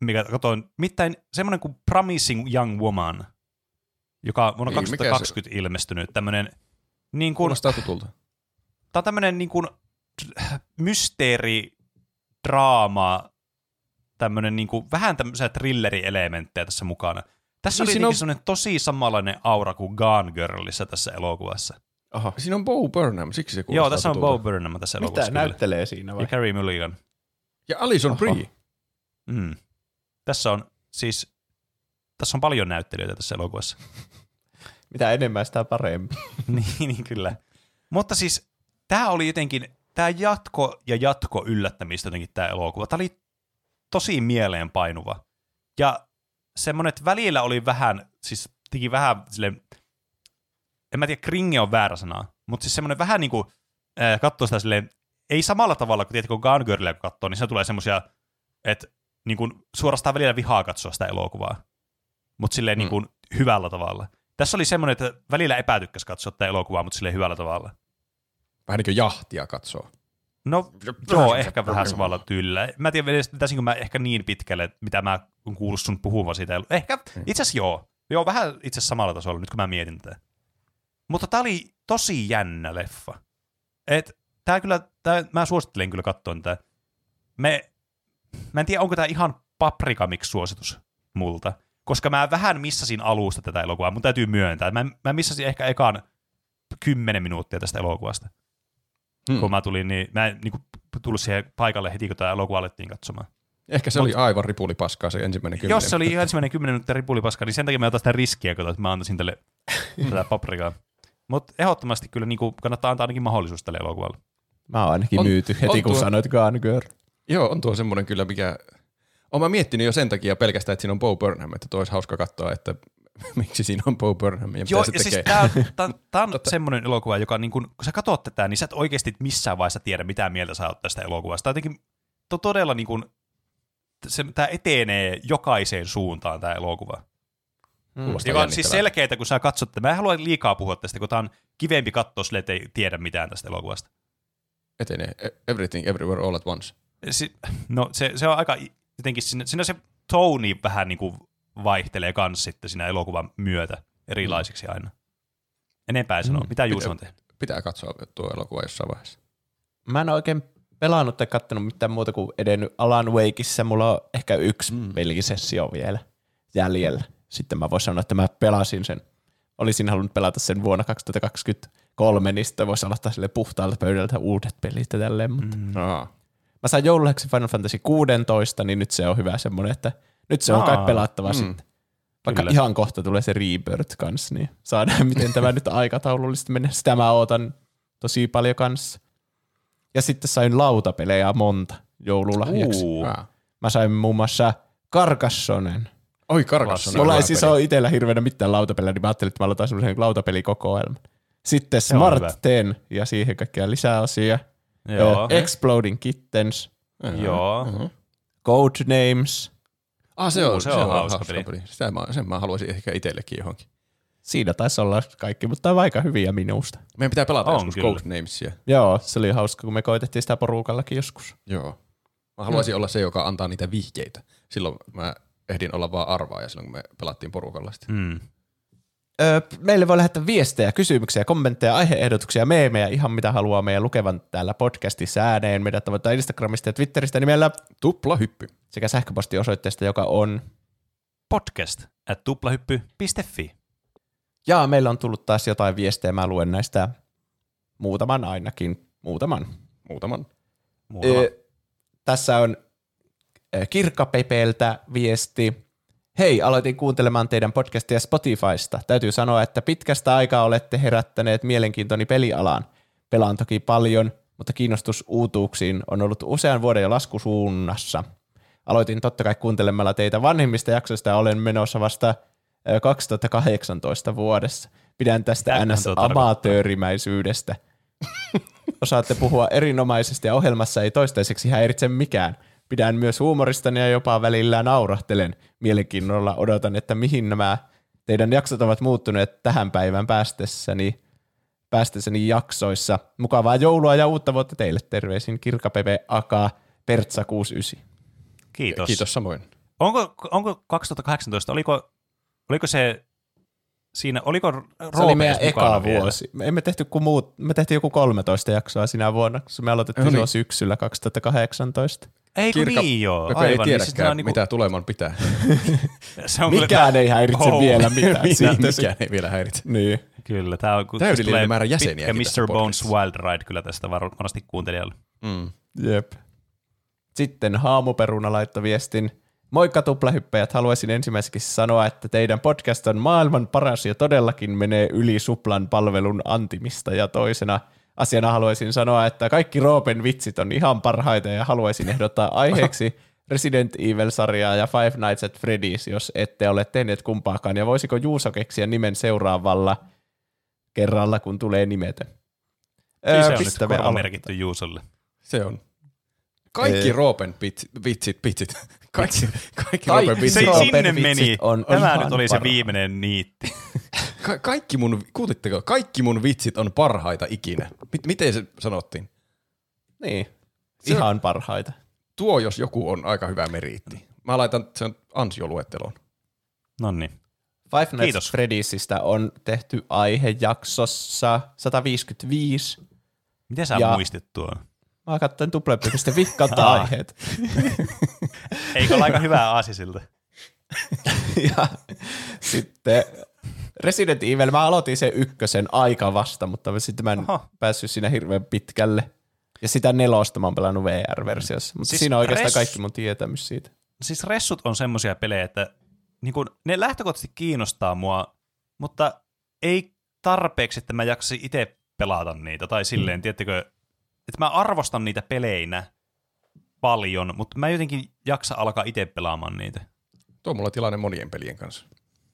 mikä katsoin, mitään semmoinen kuin Promising Young Woman, joka on vuonna Ei, mikä se- 2020 ilmestynyt, tämmöinen niin kuin, Kuulostaa tutulta. Tämä on tämmöinen niin kuin mysteeri, draama, tämmöinen niin kuin, vähän tämmöisiä thrillerielementtejä tässä mukana. Tässä Niin oli on- semmoinen tosi samanlainen aura kuin Gone Girlissa tässä elokuvassa. Oho. Siinä on Bo Burnham, siksi se kuulostaa Joo, tässä on tutulta. Bo Burnham tässä Mitä elokuvassa. kyllä. näyttelee siinä vai? Ja Carrie Mulligan. Ja Alison. Brie. Mm. Tässä on siis, tässä on paljon näyttelijöitä tässä elokuvassa. Mitä enemmän sitä parempi. niin, niin kyllä. Mutta siis tämä oli jotenkin, tämä jatko ja jatko yllättämistä jotenkin tämä elokuva. Tämä oli tosi mieleenpainuva. Ja semmoinen, että välillä oli vähän, siis teki vähän sille, en mä tiedä, kringe on väärä sana, mutta siis semmoinen vähän niin kuin, äh, katsoo sitä silleen, ei samalla tavalla kuin tiedätkö Gone Girlia kun katsoo, niin se tulee semmoisia, että niin kuin suorastaan välillä vihaa katsoa sitä elokuvaa, mutta silleen Mm. niin kuin hyvällä tavalla. Tässä oli semmoinen, että välillä epätykkäs katsoa tätä elokuvaa, mutta silleen hyvällä tavalla. Vähän niin kuin jahtia katsoo. No joo, ehkä vähän samalla tyylillä. Mä en tiedä, edes pitäisinkö mä ehkä niin pitkälle, mitä mä oon kuullut sun puhuvan siitä. Ehkä, itse asiassa joo. Joo, vähän itse asiassa samalla tasolla, nyt kun mä mietin tätä. Mutta tää oli tosi jännä leffa. Et tää kyllä, tää, mä suosittelen kyllä katsoa tätä. Me, mä en tiedä, onko tää ihan paprikamiksi suositus multa, koska mä vähän missasin alusta tätä elokuvaa. Mun täytyy myöntää. Mä, mä missasin ehkä ekan kymmenen minuuttia tästä elokuvasta Hmm. kun mä tulin, niin mä en niin kuin, tullut siihen paikalle heti, kun tämä elokuva alettiin katsomaan. Ehkä se oli aivan ripulipaskaa se ensimmäinen kymmenen. Jos se oli ensimmäinen kymmenen minuuttia ripulipaska, niin sen takia mä otan sitä riskiä, kun että mä antaisin tälle tätä paprikaa. Mutta ehdottomasti kyllä niin kuin, kannattaa antaa ainakin mahdollisuus tälle elokuvalle. Mä oon ainakin On- myyty heti, on kun tuo- sanoit Gone Girl. Joo, on tuo semmoinen kyllä, mikä... Olen mä miettinyt jo sen takia pelkästään, että siinä on Bo Burnham, että tuo olisi hauska katsoa, että miksi siinä on Bo Burnham ja Joo, mitä ja se siis tekee. on- tää, on- semmoinen elokuva, joka niin kun, kun sä katsot tätä, niin sä et oikeasti missään vaiheessa tiedä, mitä mieltä sä oot tästä elokuvasta. Tää jotenkin to, todella niin kun, se, tää etenee jokaiseen suuntaan tämä elokuva. Kuulostaa Joka on siis selkeää, kun sä katsot tätä. Mä en halua liikaa puhua tästä, kun tää on kivempi katsoa sille, että ei tiedä mitään tästä elokuvasta. Etenee. E- Everything, everywhere, all at once. Si, no se, se on aika jotenkin, siinä, siinä se toni vähän niin kuin vaihtelee kans sitten siinä elokuvan myötä erilaisiksi aina. Enempää ei sano. Mm. Mitä Juuso Pitää- on tehnyt? Pitää katsoa tuo elokuva jossain vaiheessa. Mä en oikein pelannut tai kattonut mitään muuta kuin edennyt Alan Wakeissa. Mulla on ehkä yksi mm. pelisessio vielä jäljellä. Sitten mä voin sanoa, että mä pelasin sen. Olisin halunnut pelata sen vuonna 2023, niin sitten voisi aloittaa sille puhtaalta pöydältä uudet pelit ja tälleen. Mutta mm. Aa. Mä sain jouluksi Final Fantasy 16, niin nyt se on hyvä semmoinen, että nyt se on kai Aa, pelattava mm. sitten. Vaikka Kyllä. ihan kohta tulee se Rebirth kanssa, niin saadaan miten tämä nyt aikataulullisesti menee. Sitä mä ootan tosi paljon kanssa. Ja sitten sain lautapelejä monta joululahjaksi. Aa. Mä sain muun muassa Carcassonen. Oi, karkas. Mulla ei siis ole itsellä hirveänä mitään lautapelejä, niin mä ajattelin, että mä aloitan semmoisen lautapelikokoelman. Sitten Smart hyvä. 10 ja siihen kaikkia lisäosia. Joo. Ö, Exploding Kittens, Joo. Codenames. Ah, se on, Uu, se on, hauska hauska peli. peli. Sitä mä, sen mä haluaisin ehkä itsellekin johonkin. Siinä taisi olla kaikki, mutta on aika hyviä minusta. Meidän pitää pelata On joskus kyllä. Codenamesia. Joo, se oli hauska, kun me koitettiin sitä porukallakin joskus. Joo. Mä haluaisin olla se, joka antaa niitä vihjeitä. Silloin mä ehdin olla vaan arvaaja silloin, kun me pelattiin porukalla sitä. Mm. Öö, meille voi lähettää viestejä, kysymyksiä, kommentteja, aiheehdotuksia, meemejä, ihan mitä haluaa meidän lukevan täällä podcastissa ääneen. Meidät tavoittaa Instagramista ja Twitteristä nimellä Tupla hyppy. sekä sähköpostiosoitteesta, joka on. Podcast at tuplahyppy.fi. Ja meillä on tullut taas jotain viestejä, mä luen näistä muutaman ainakin, muutaman. Muutaman. Muutama. Ö, tässä on ö, Kirkka Pepeltä viesti. Hei, aloitin kuuntelemaan teidän podcastia Spotifysta. Täytyy sanoa, että pitkästä aikaa olette herättäneet mielenkiintoni pelialaan. Pelaan toki paljon, mutta kiinnostus uutuuksiin on ollut usean vuoden jo laskusuunnassa. Aloitin totta kai kuuntelemalla teitä vanhimmista jaksoista ja olen menossa vasta ö, 2018 vuodessa. Pidän tästä Mitäköhän ns. tuo tarkoittaa? amatöörimäisyydestä. Osaatte puhua erinomaisesti ja ohjelmassa ei toistaiseksi häiritse mikään. Pidän myös huumoristani ja jopa välillä naurahtelen. Mielenkiinnolla odotan, että mihin nämä teidän jaksot ovat muuttuneet tähän päivään päästessäni, päästessäni jaksoissa. Mukavaa joulua ja uutta vuotta teille. Terveisin Kirka Pepe Aka Pertsa 69. Kiitos. Kiitos samoin. Onko, onko 2018, oliko, oliko se siinä, oliko Se oli meidän eka vielä? vuosi. Me emme tehty kuin muut, me tehtiin joku 13 jaksoa sinä vuonna, kun me aloitettiin No niin. syksyllä 2018. Ei kun Kirkka niin joo, ei aivan. niin siis tiedäkään, on niinku- mitä tuleman pitää. se on kyllä Mikään tää- ei häiritse Oh. vielä mitään. Se- mikään ei vielä häiritse. Niin. Kyllä, tämä on Täydellinen tulee määrä tässä Mr. Bones. Wild Ride kyllä tästä var- varmasti kuuntelijalle. Mm. Jep. Sitten Haamuperuna laittoi viestin. Moikka tuplahyppäjät, haluaisin ensimmäiseksi sanoa, että teidän podcast on maailman paras ja todellakin menee yli suplan palvelun antimista. Ja toisena asiana haluaisin sanoa, että kaikki Roopen vitsit on ihan parhaita ja haluaisin ehdottaa aiheeksi Resident Evil-sarjaa ja Five Nights at Freddy's, jos ette ole tehneet kumpaakaan. Ja voisiko Juuso keksiä nimen seuraavalla kerralla, kun tulee nimetä? Siis se on nyt pistä me korvamerkitty Juusolle. Se on. Kaikki. Roopen vitsit, vitsit, vitsit. Kaikki, kaikki Se vitsit. Roopen sinne meni. on Tämä ihan nyt oli se parhaat. viimeinen niitti. Ka- kaikki mun, kuulitteko, kaikki mun vitsit on parhaita ikinä. M- miten se sanottiin? Niin, Se on- ihan parhaita. Tuo, jos joku on aika hyvä meriitti. Mä laitan sen ansioluetteloon. No niin. Five Nights Kiitos. Freddy'sistä on tehty aihejaksossa 155. Miten sä Ja- muistit tuon? Mä katsoin Aa. aiheet. Eikö ole aika hyvä aasisilta? ja sitten Resident Evil, mä aloitin sen ykkösen aika vasta, mutta sitten mä en Oho. päässyt siinä hirveän pitkälle. Ja sitä nelosta mä oon pelannut VR-versiossa. Mutta Siis siinä on oikeastaan res- kaikki mun tietämys siitä. Siis ressut on semmosia pelejä, että niin kun, ne lähtökohtaisesti kiinnostaa mua, mutta ei tarpeeksi, että mä jaksin itse pelata niitä. Tai silleen, mm. tiettekö, että mä arvostan niitä peleinä paljon, mutta mä en jotenkin jaksa alkaa itse pelaamaan niitä. Tuo on mulla tilanne monien pelien kanssa.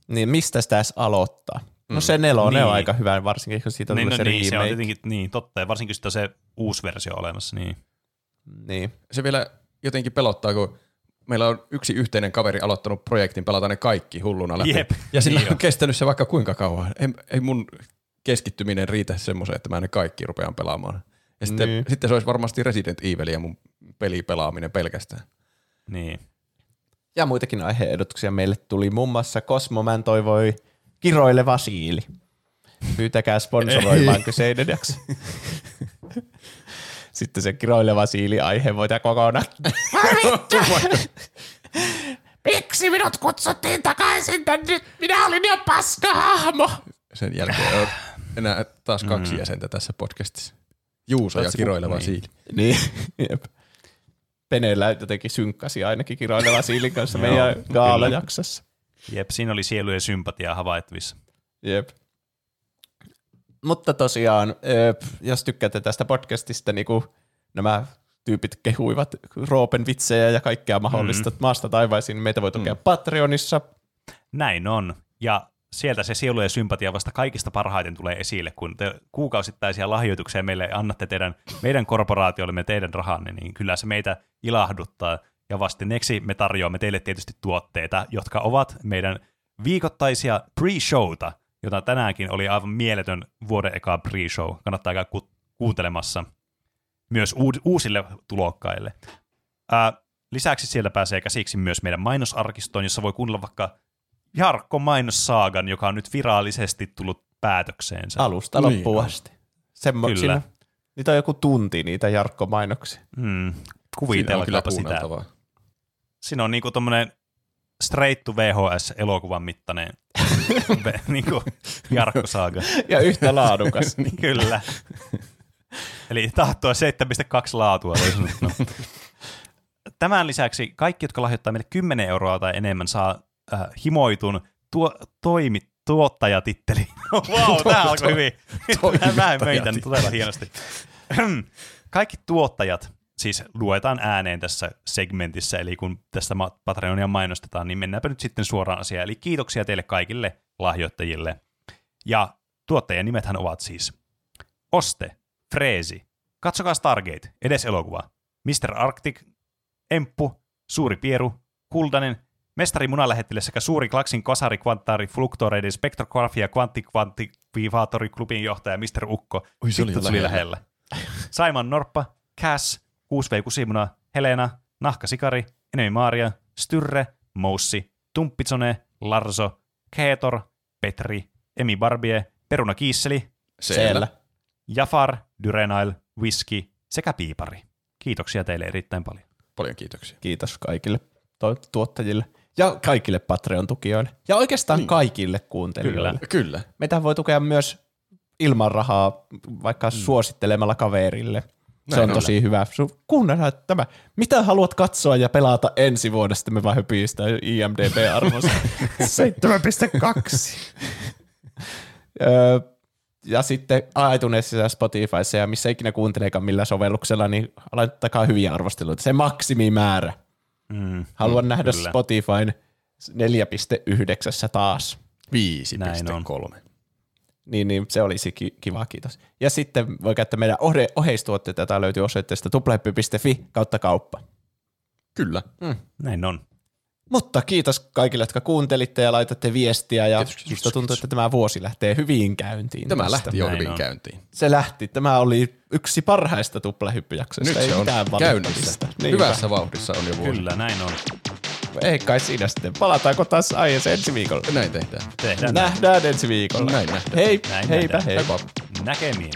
Niin mistä sitä edes aloittaa? No se nelonen Niin. on aika hyvä, varsinkin kun siitä on Niin, no, se niin, se on remake. tietenkin niin, totta, ja varsinkin sitä se uusi versio olemassa. Niin. Niin. Se vielä jotenkin pelottaa, kun meillä on yksi yhteinen kaveri aloittanut projektin pelata ne kaikki hulluna läpi. Jep, Ja sillä niin on on. kestänyt se vaikka kuinka kauan. Ei, ei mun keskittyminen riitä semmoiseen, että mä ne kaikki rupean pelaamaan. Ja sitten, Niin. sitten se olisi varmasti Resident Evilia mun pelipelaaminen pelkästään. niin. Ja muitakin aiheehdotuksia meille tuli. Muun muassa Cosmoman toivoi kiroileva siili. Pyytäkää sponsoroimaan kyseinen jakso. Sitten se kiroileva siili aihe voidaan kokonaan. Miksi minut kutsuttiin takaisin tänne? Minä olin jo paskahahmo. Sen jälkeen on enää taas kaksi jäsentä tässä podcastissa. Juuso ja kiroileva niin. siili. Niin, jep. Peneellä jotenkin synkkasi ainakin kiroileva siilin kanssa meidän gaalajaksossa. Jep, siinä oli sielu ja sympatiaa havaittavissa. Jep. Mutta tosiaan, jos tykkäätte tästä podcastista, niin kuin nämä tyypit kehuivat Roopen vitsejä ja kaikkea mahdollista mm. maasta taivaisiin, niin meitä voi tukea mm. Patreonissa. Näin on. Ja sieltä se sielu ja sympatia vasta kaikista parhaiten tulee esille, kun te kuukausittaisia lahjoituksia meille annatte teidän, meidän korporaatiollemme teidän rahanne, niin kyllä se meitä ilahduttaa. Ja vastineeksi me tarjoamme teille tietysti tuotteita, jotka ovat meidän viikoittaisia pre-showta, jota tänäänkin oli aivan mieletön vuoden eka pre-show. Kannattaa käydä ku- kuuntelemassa myös uusille tulokkaille. Ää, lisäksi sieltä pääsee käsiksi myös meidän mainosarkistoon, jossa voi kuunnella vaikka Jarkko mainossaagan, joka on nyt virallisesti tullut päätökseensä. Alusta Niin loppuun on. asti. Semmo, Kyllä. Siinä, niitä on joku tunti, niitä Jarkko-mainoksia. Mm, kuvitelkaapa sitä. Siinä on niinku tommonen straight to VHS-elokuvan mittainen niinku Jarkko saaga. Ja yhtä laadukas. Kyllä. Eli tahtoa 7,2 laatua. Tämän lisäksi kaikki, jotka lahjoittaa meille 10 euroa tai enemmän, saa äh, himoitun tuo, toimi, tuottajatitteli. Vau, wow, tämä alkoi hyvin. Mä möin tän todella hienosti. kaikki tuottajat siis luetaan ääneen tässä segmentissä, eli kun tästä Patreonia mainostetaan, niin mennäänpä nyt sitten suoraan asiaan. Eli kiitoksia teille kaikille lahjoittajille. Ja tuottajien nimethän ovat siis Oste, Freesi, Katsokaa Stargate, edes elokuva, Mr. Arctic, Emppu, Suuri Pieru, Kuldanen, Mestari Munalähettiläs sekä Suuri Klaksin Kasari Kvantaari Fluktoreiden Spektrografia Kvanttikvantivivaattori klubin johtaja Mr. Ukko. Oi, se oli Vittu, jo lähellä. Simon Norppa, Cass, 6V Kusimuna, Helena, Nahka Sikari, Enemi Maaria, Styrre, Moussi, Tumppitsone, Larso, Keetor, Petri, Emi Barbie, Peruna Kiisseli, Siellä. Jafar, Dyrenail, Whisky sekä Piipari. Kiitoksia teille erittäin paljon. Paljon kiitoksia. Kiitos kaikille tuottajille ja kaikille Patreon-tukijoille. Ja oikeastaan niin. kaikille kuuntelijoille. Kyllä. Kyllä. Meitä voi tukea myös ilman rahaa, vaikka mm. suosittelemalla kaverille. Se Näin on on. tosi hyvä. Kuunnellaan tämä. Mitä haluat katsoa ja pelata ensi vuodesta? Me vaan höpistä IMDB-arvosta. 7,2. Öö, ja sitten iTunesissa ja Spotifyssa ja missä ikinä kuunteleekaan millä sovelluksella, niin laittakaa hyviä arvosteluita. Se maksimimäärä. Mm, Haluan nähdä kyllä. Spotifyn 4,9 taas. 5,3. Niin, niin se olisi ki- kiva, kiitos. Ja sitten voi käyttää meidän ohje- oheistuotteita, joita löytyy osoitteesta tuplahyppy.fi kautta kauppa. Kyllä. Näin on. Mutta kiitos kaikille, jotka kuuntelitte ja laitatte viestiä ja Kiitos, kiitos, musta tuntuu, kiitos. että tämä vuosi lähtee hyvin käyntiin. Tämä tästä. lähti jo Näin hyvin on. käyntiin. Se lähti. Tämä oli yksi parhaista tuplahyppyjaksoista. Nyt Ei se on mitään käynnissä. Niinpä. Hyvässä vauhdissa on jo vuosi. Kyllä, näin on. Ei kai siinä sitten. Palataanko taas aiheeseen ensi viikolla? Näin tehdään. Tehdään näin. Nähdään ensi viikolla. Näin nähdään. Hei, Näin heipä nähdään. hei. Heippa. Näkemiin.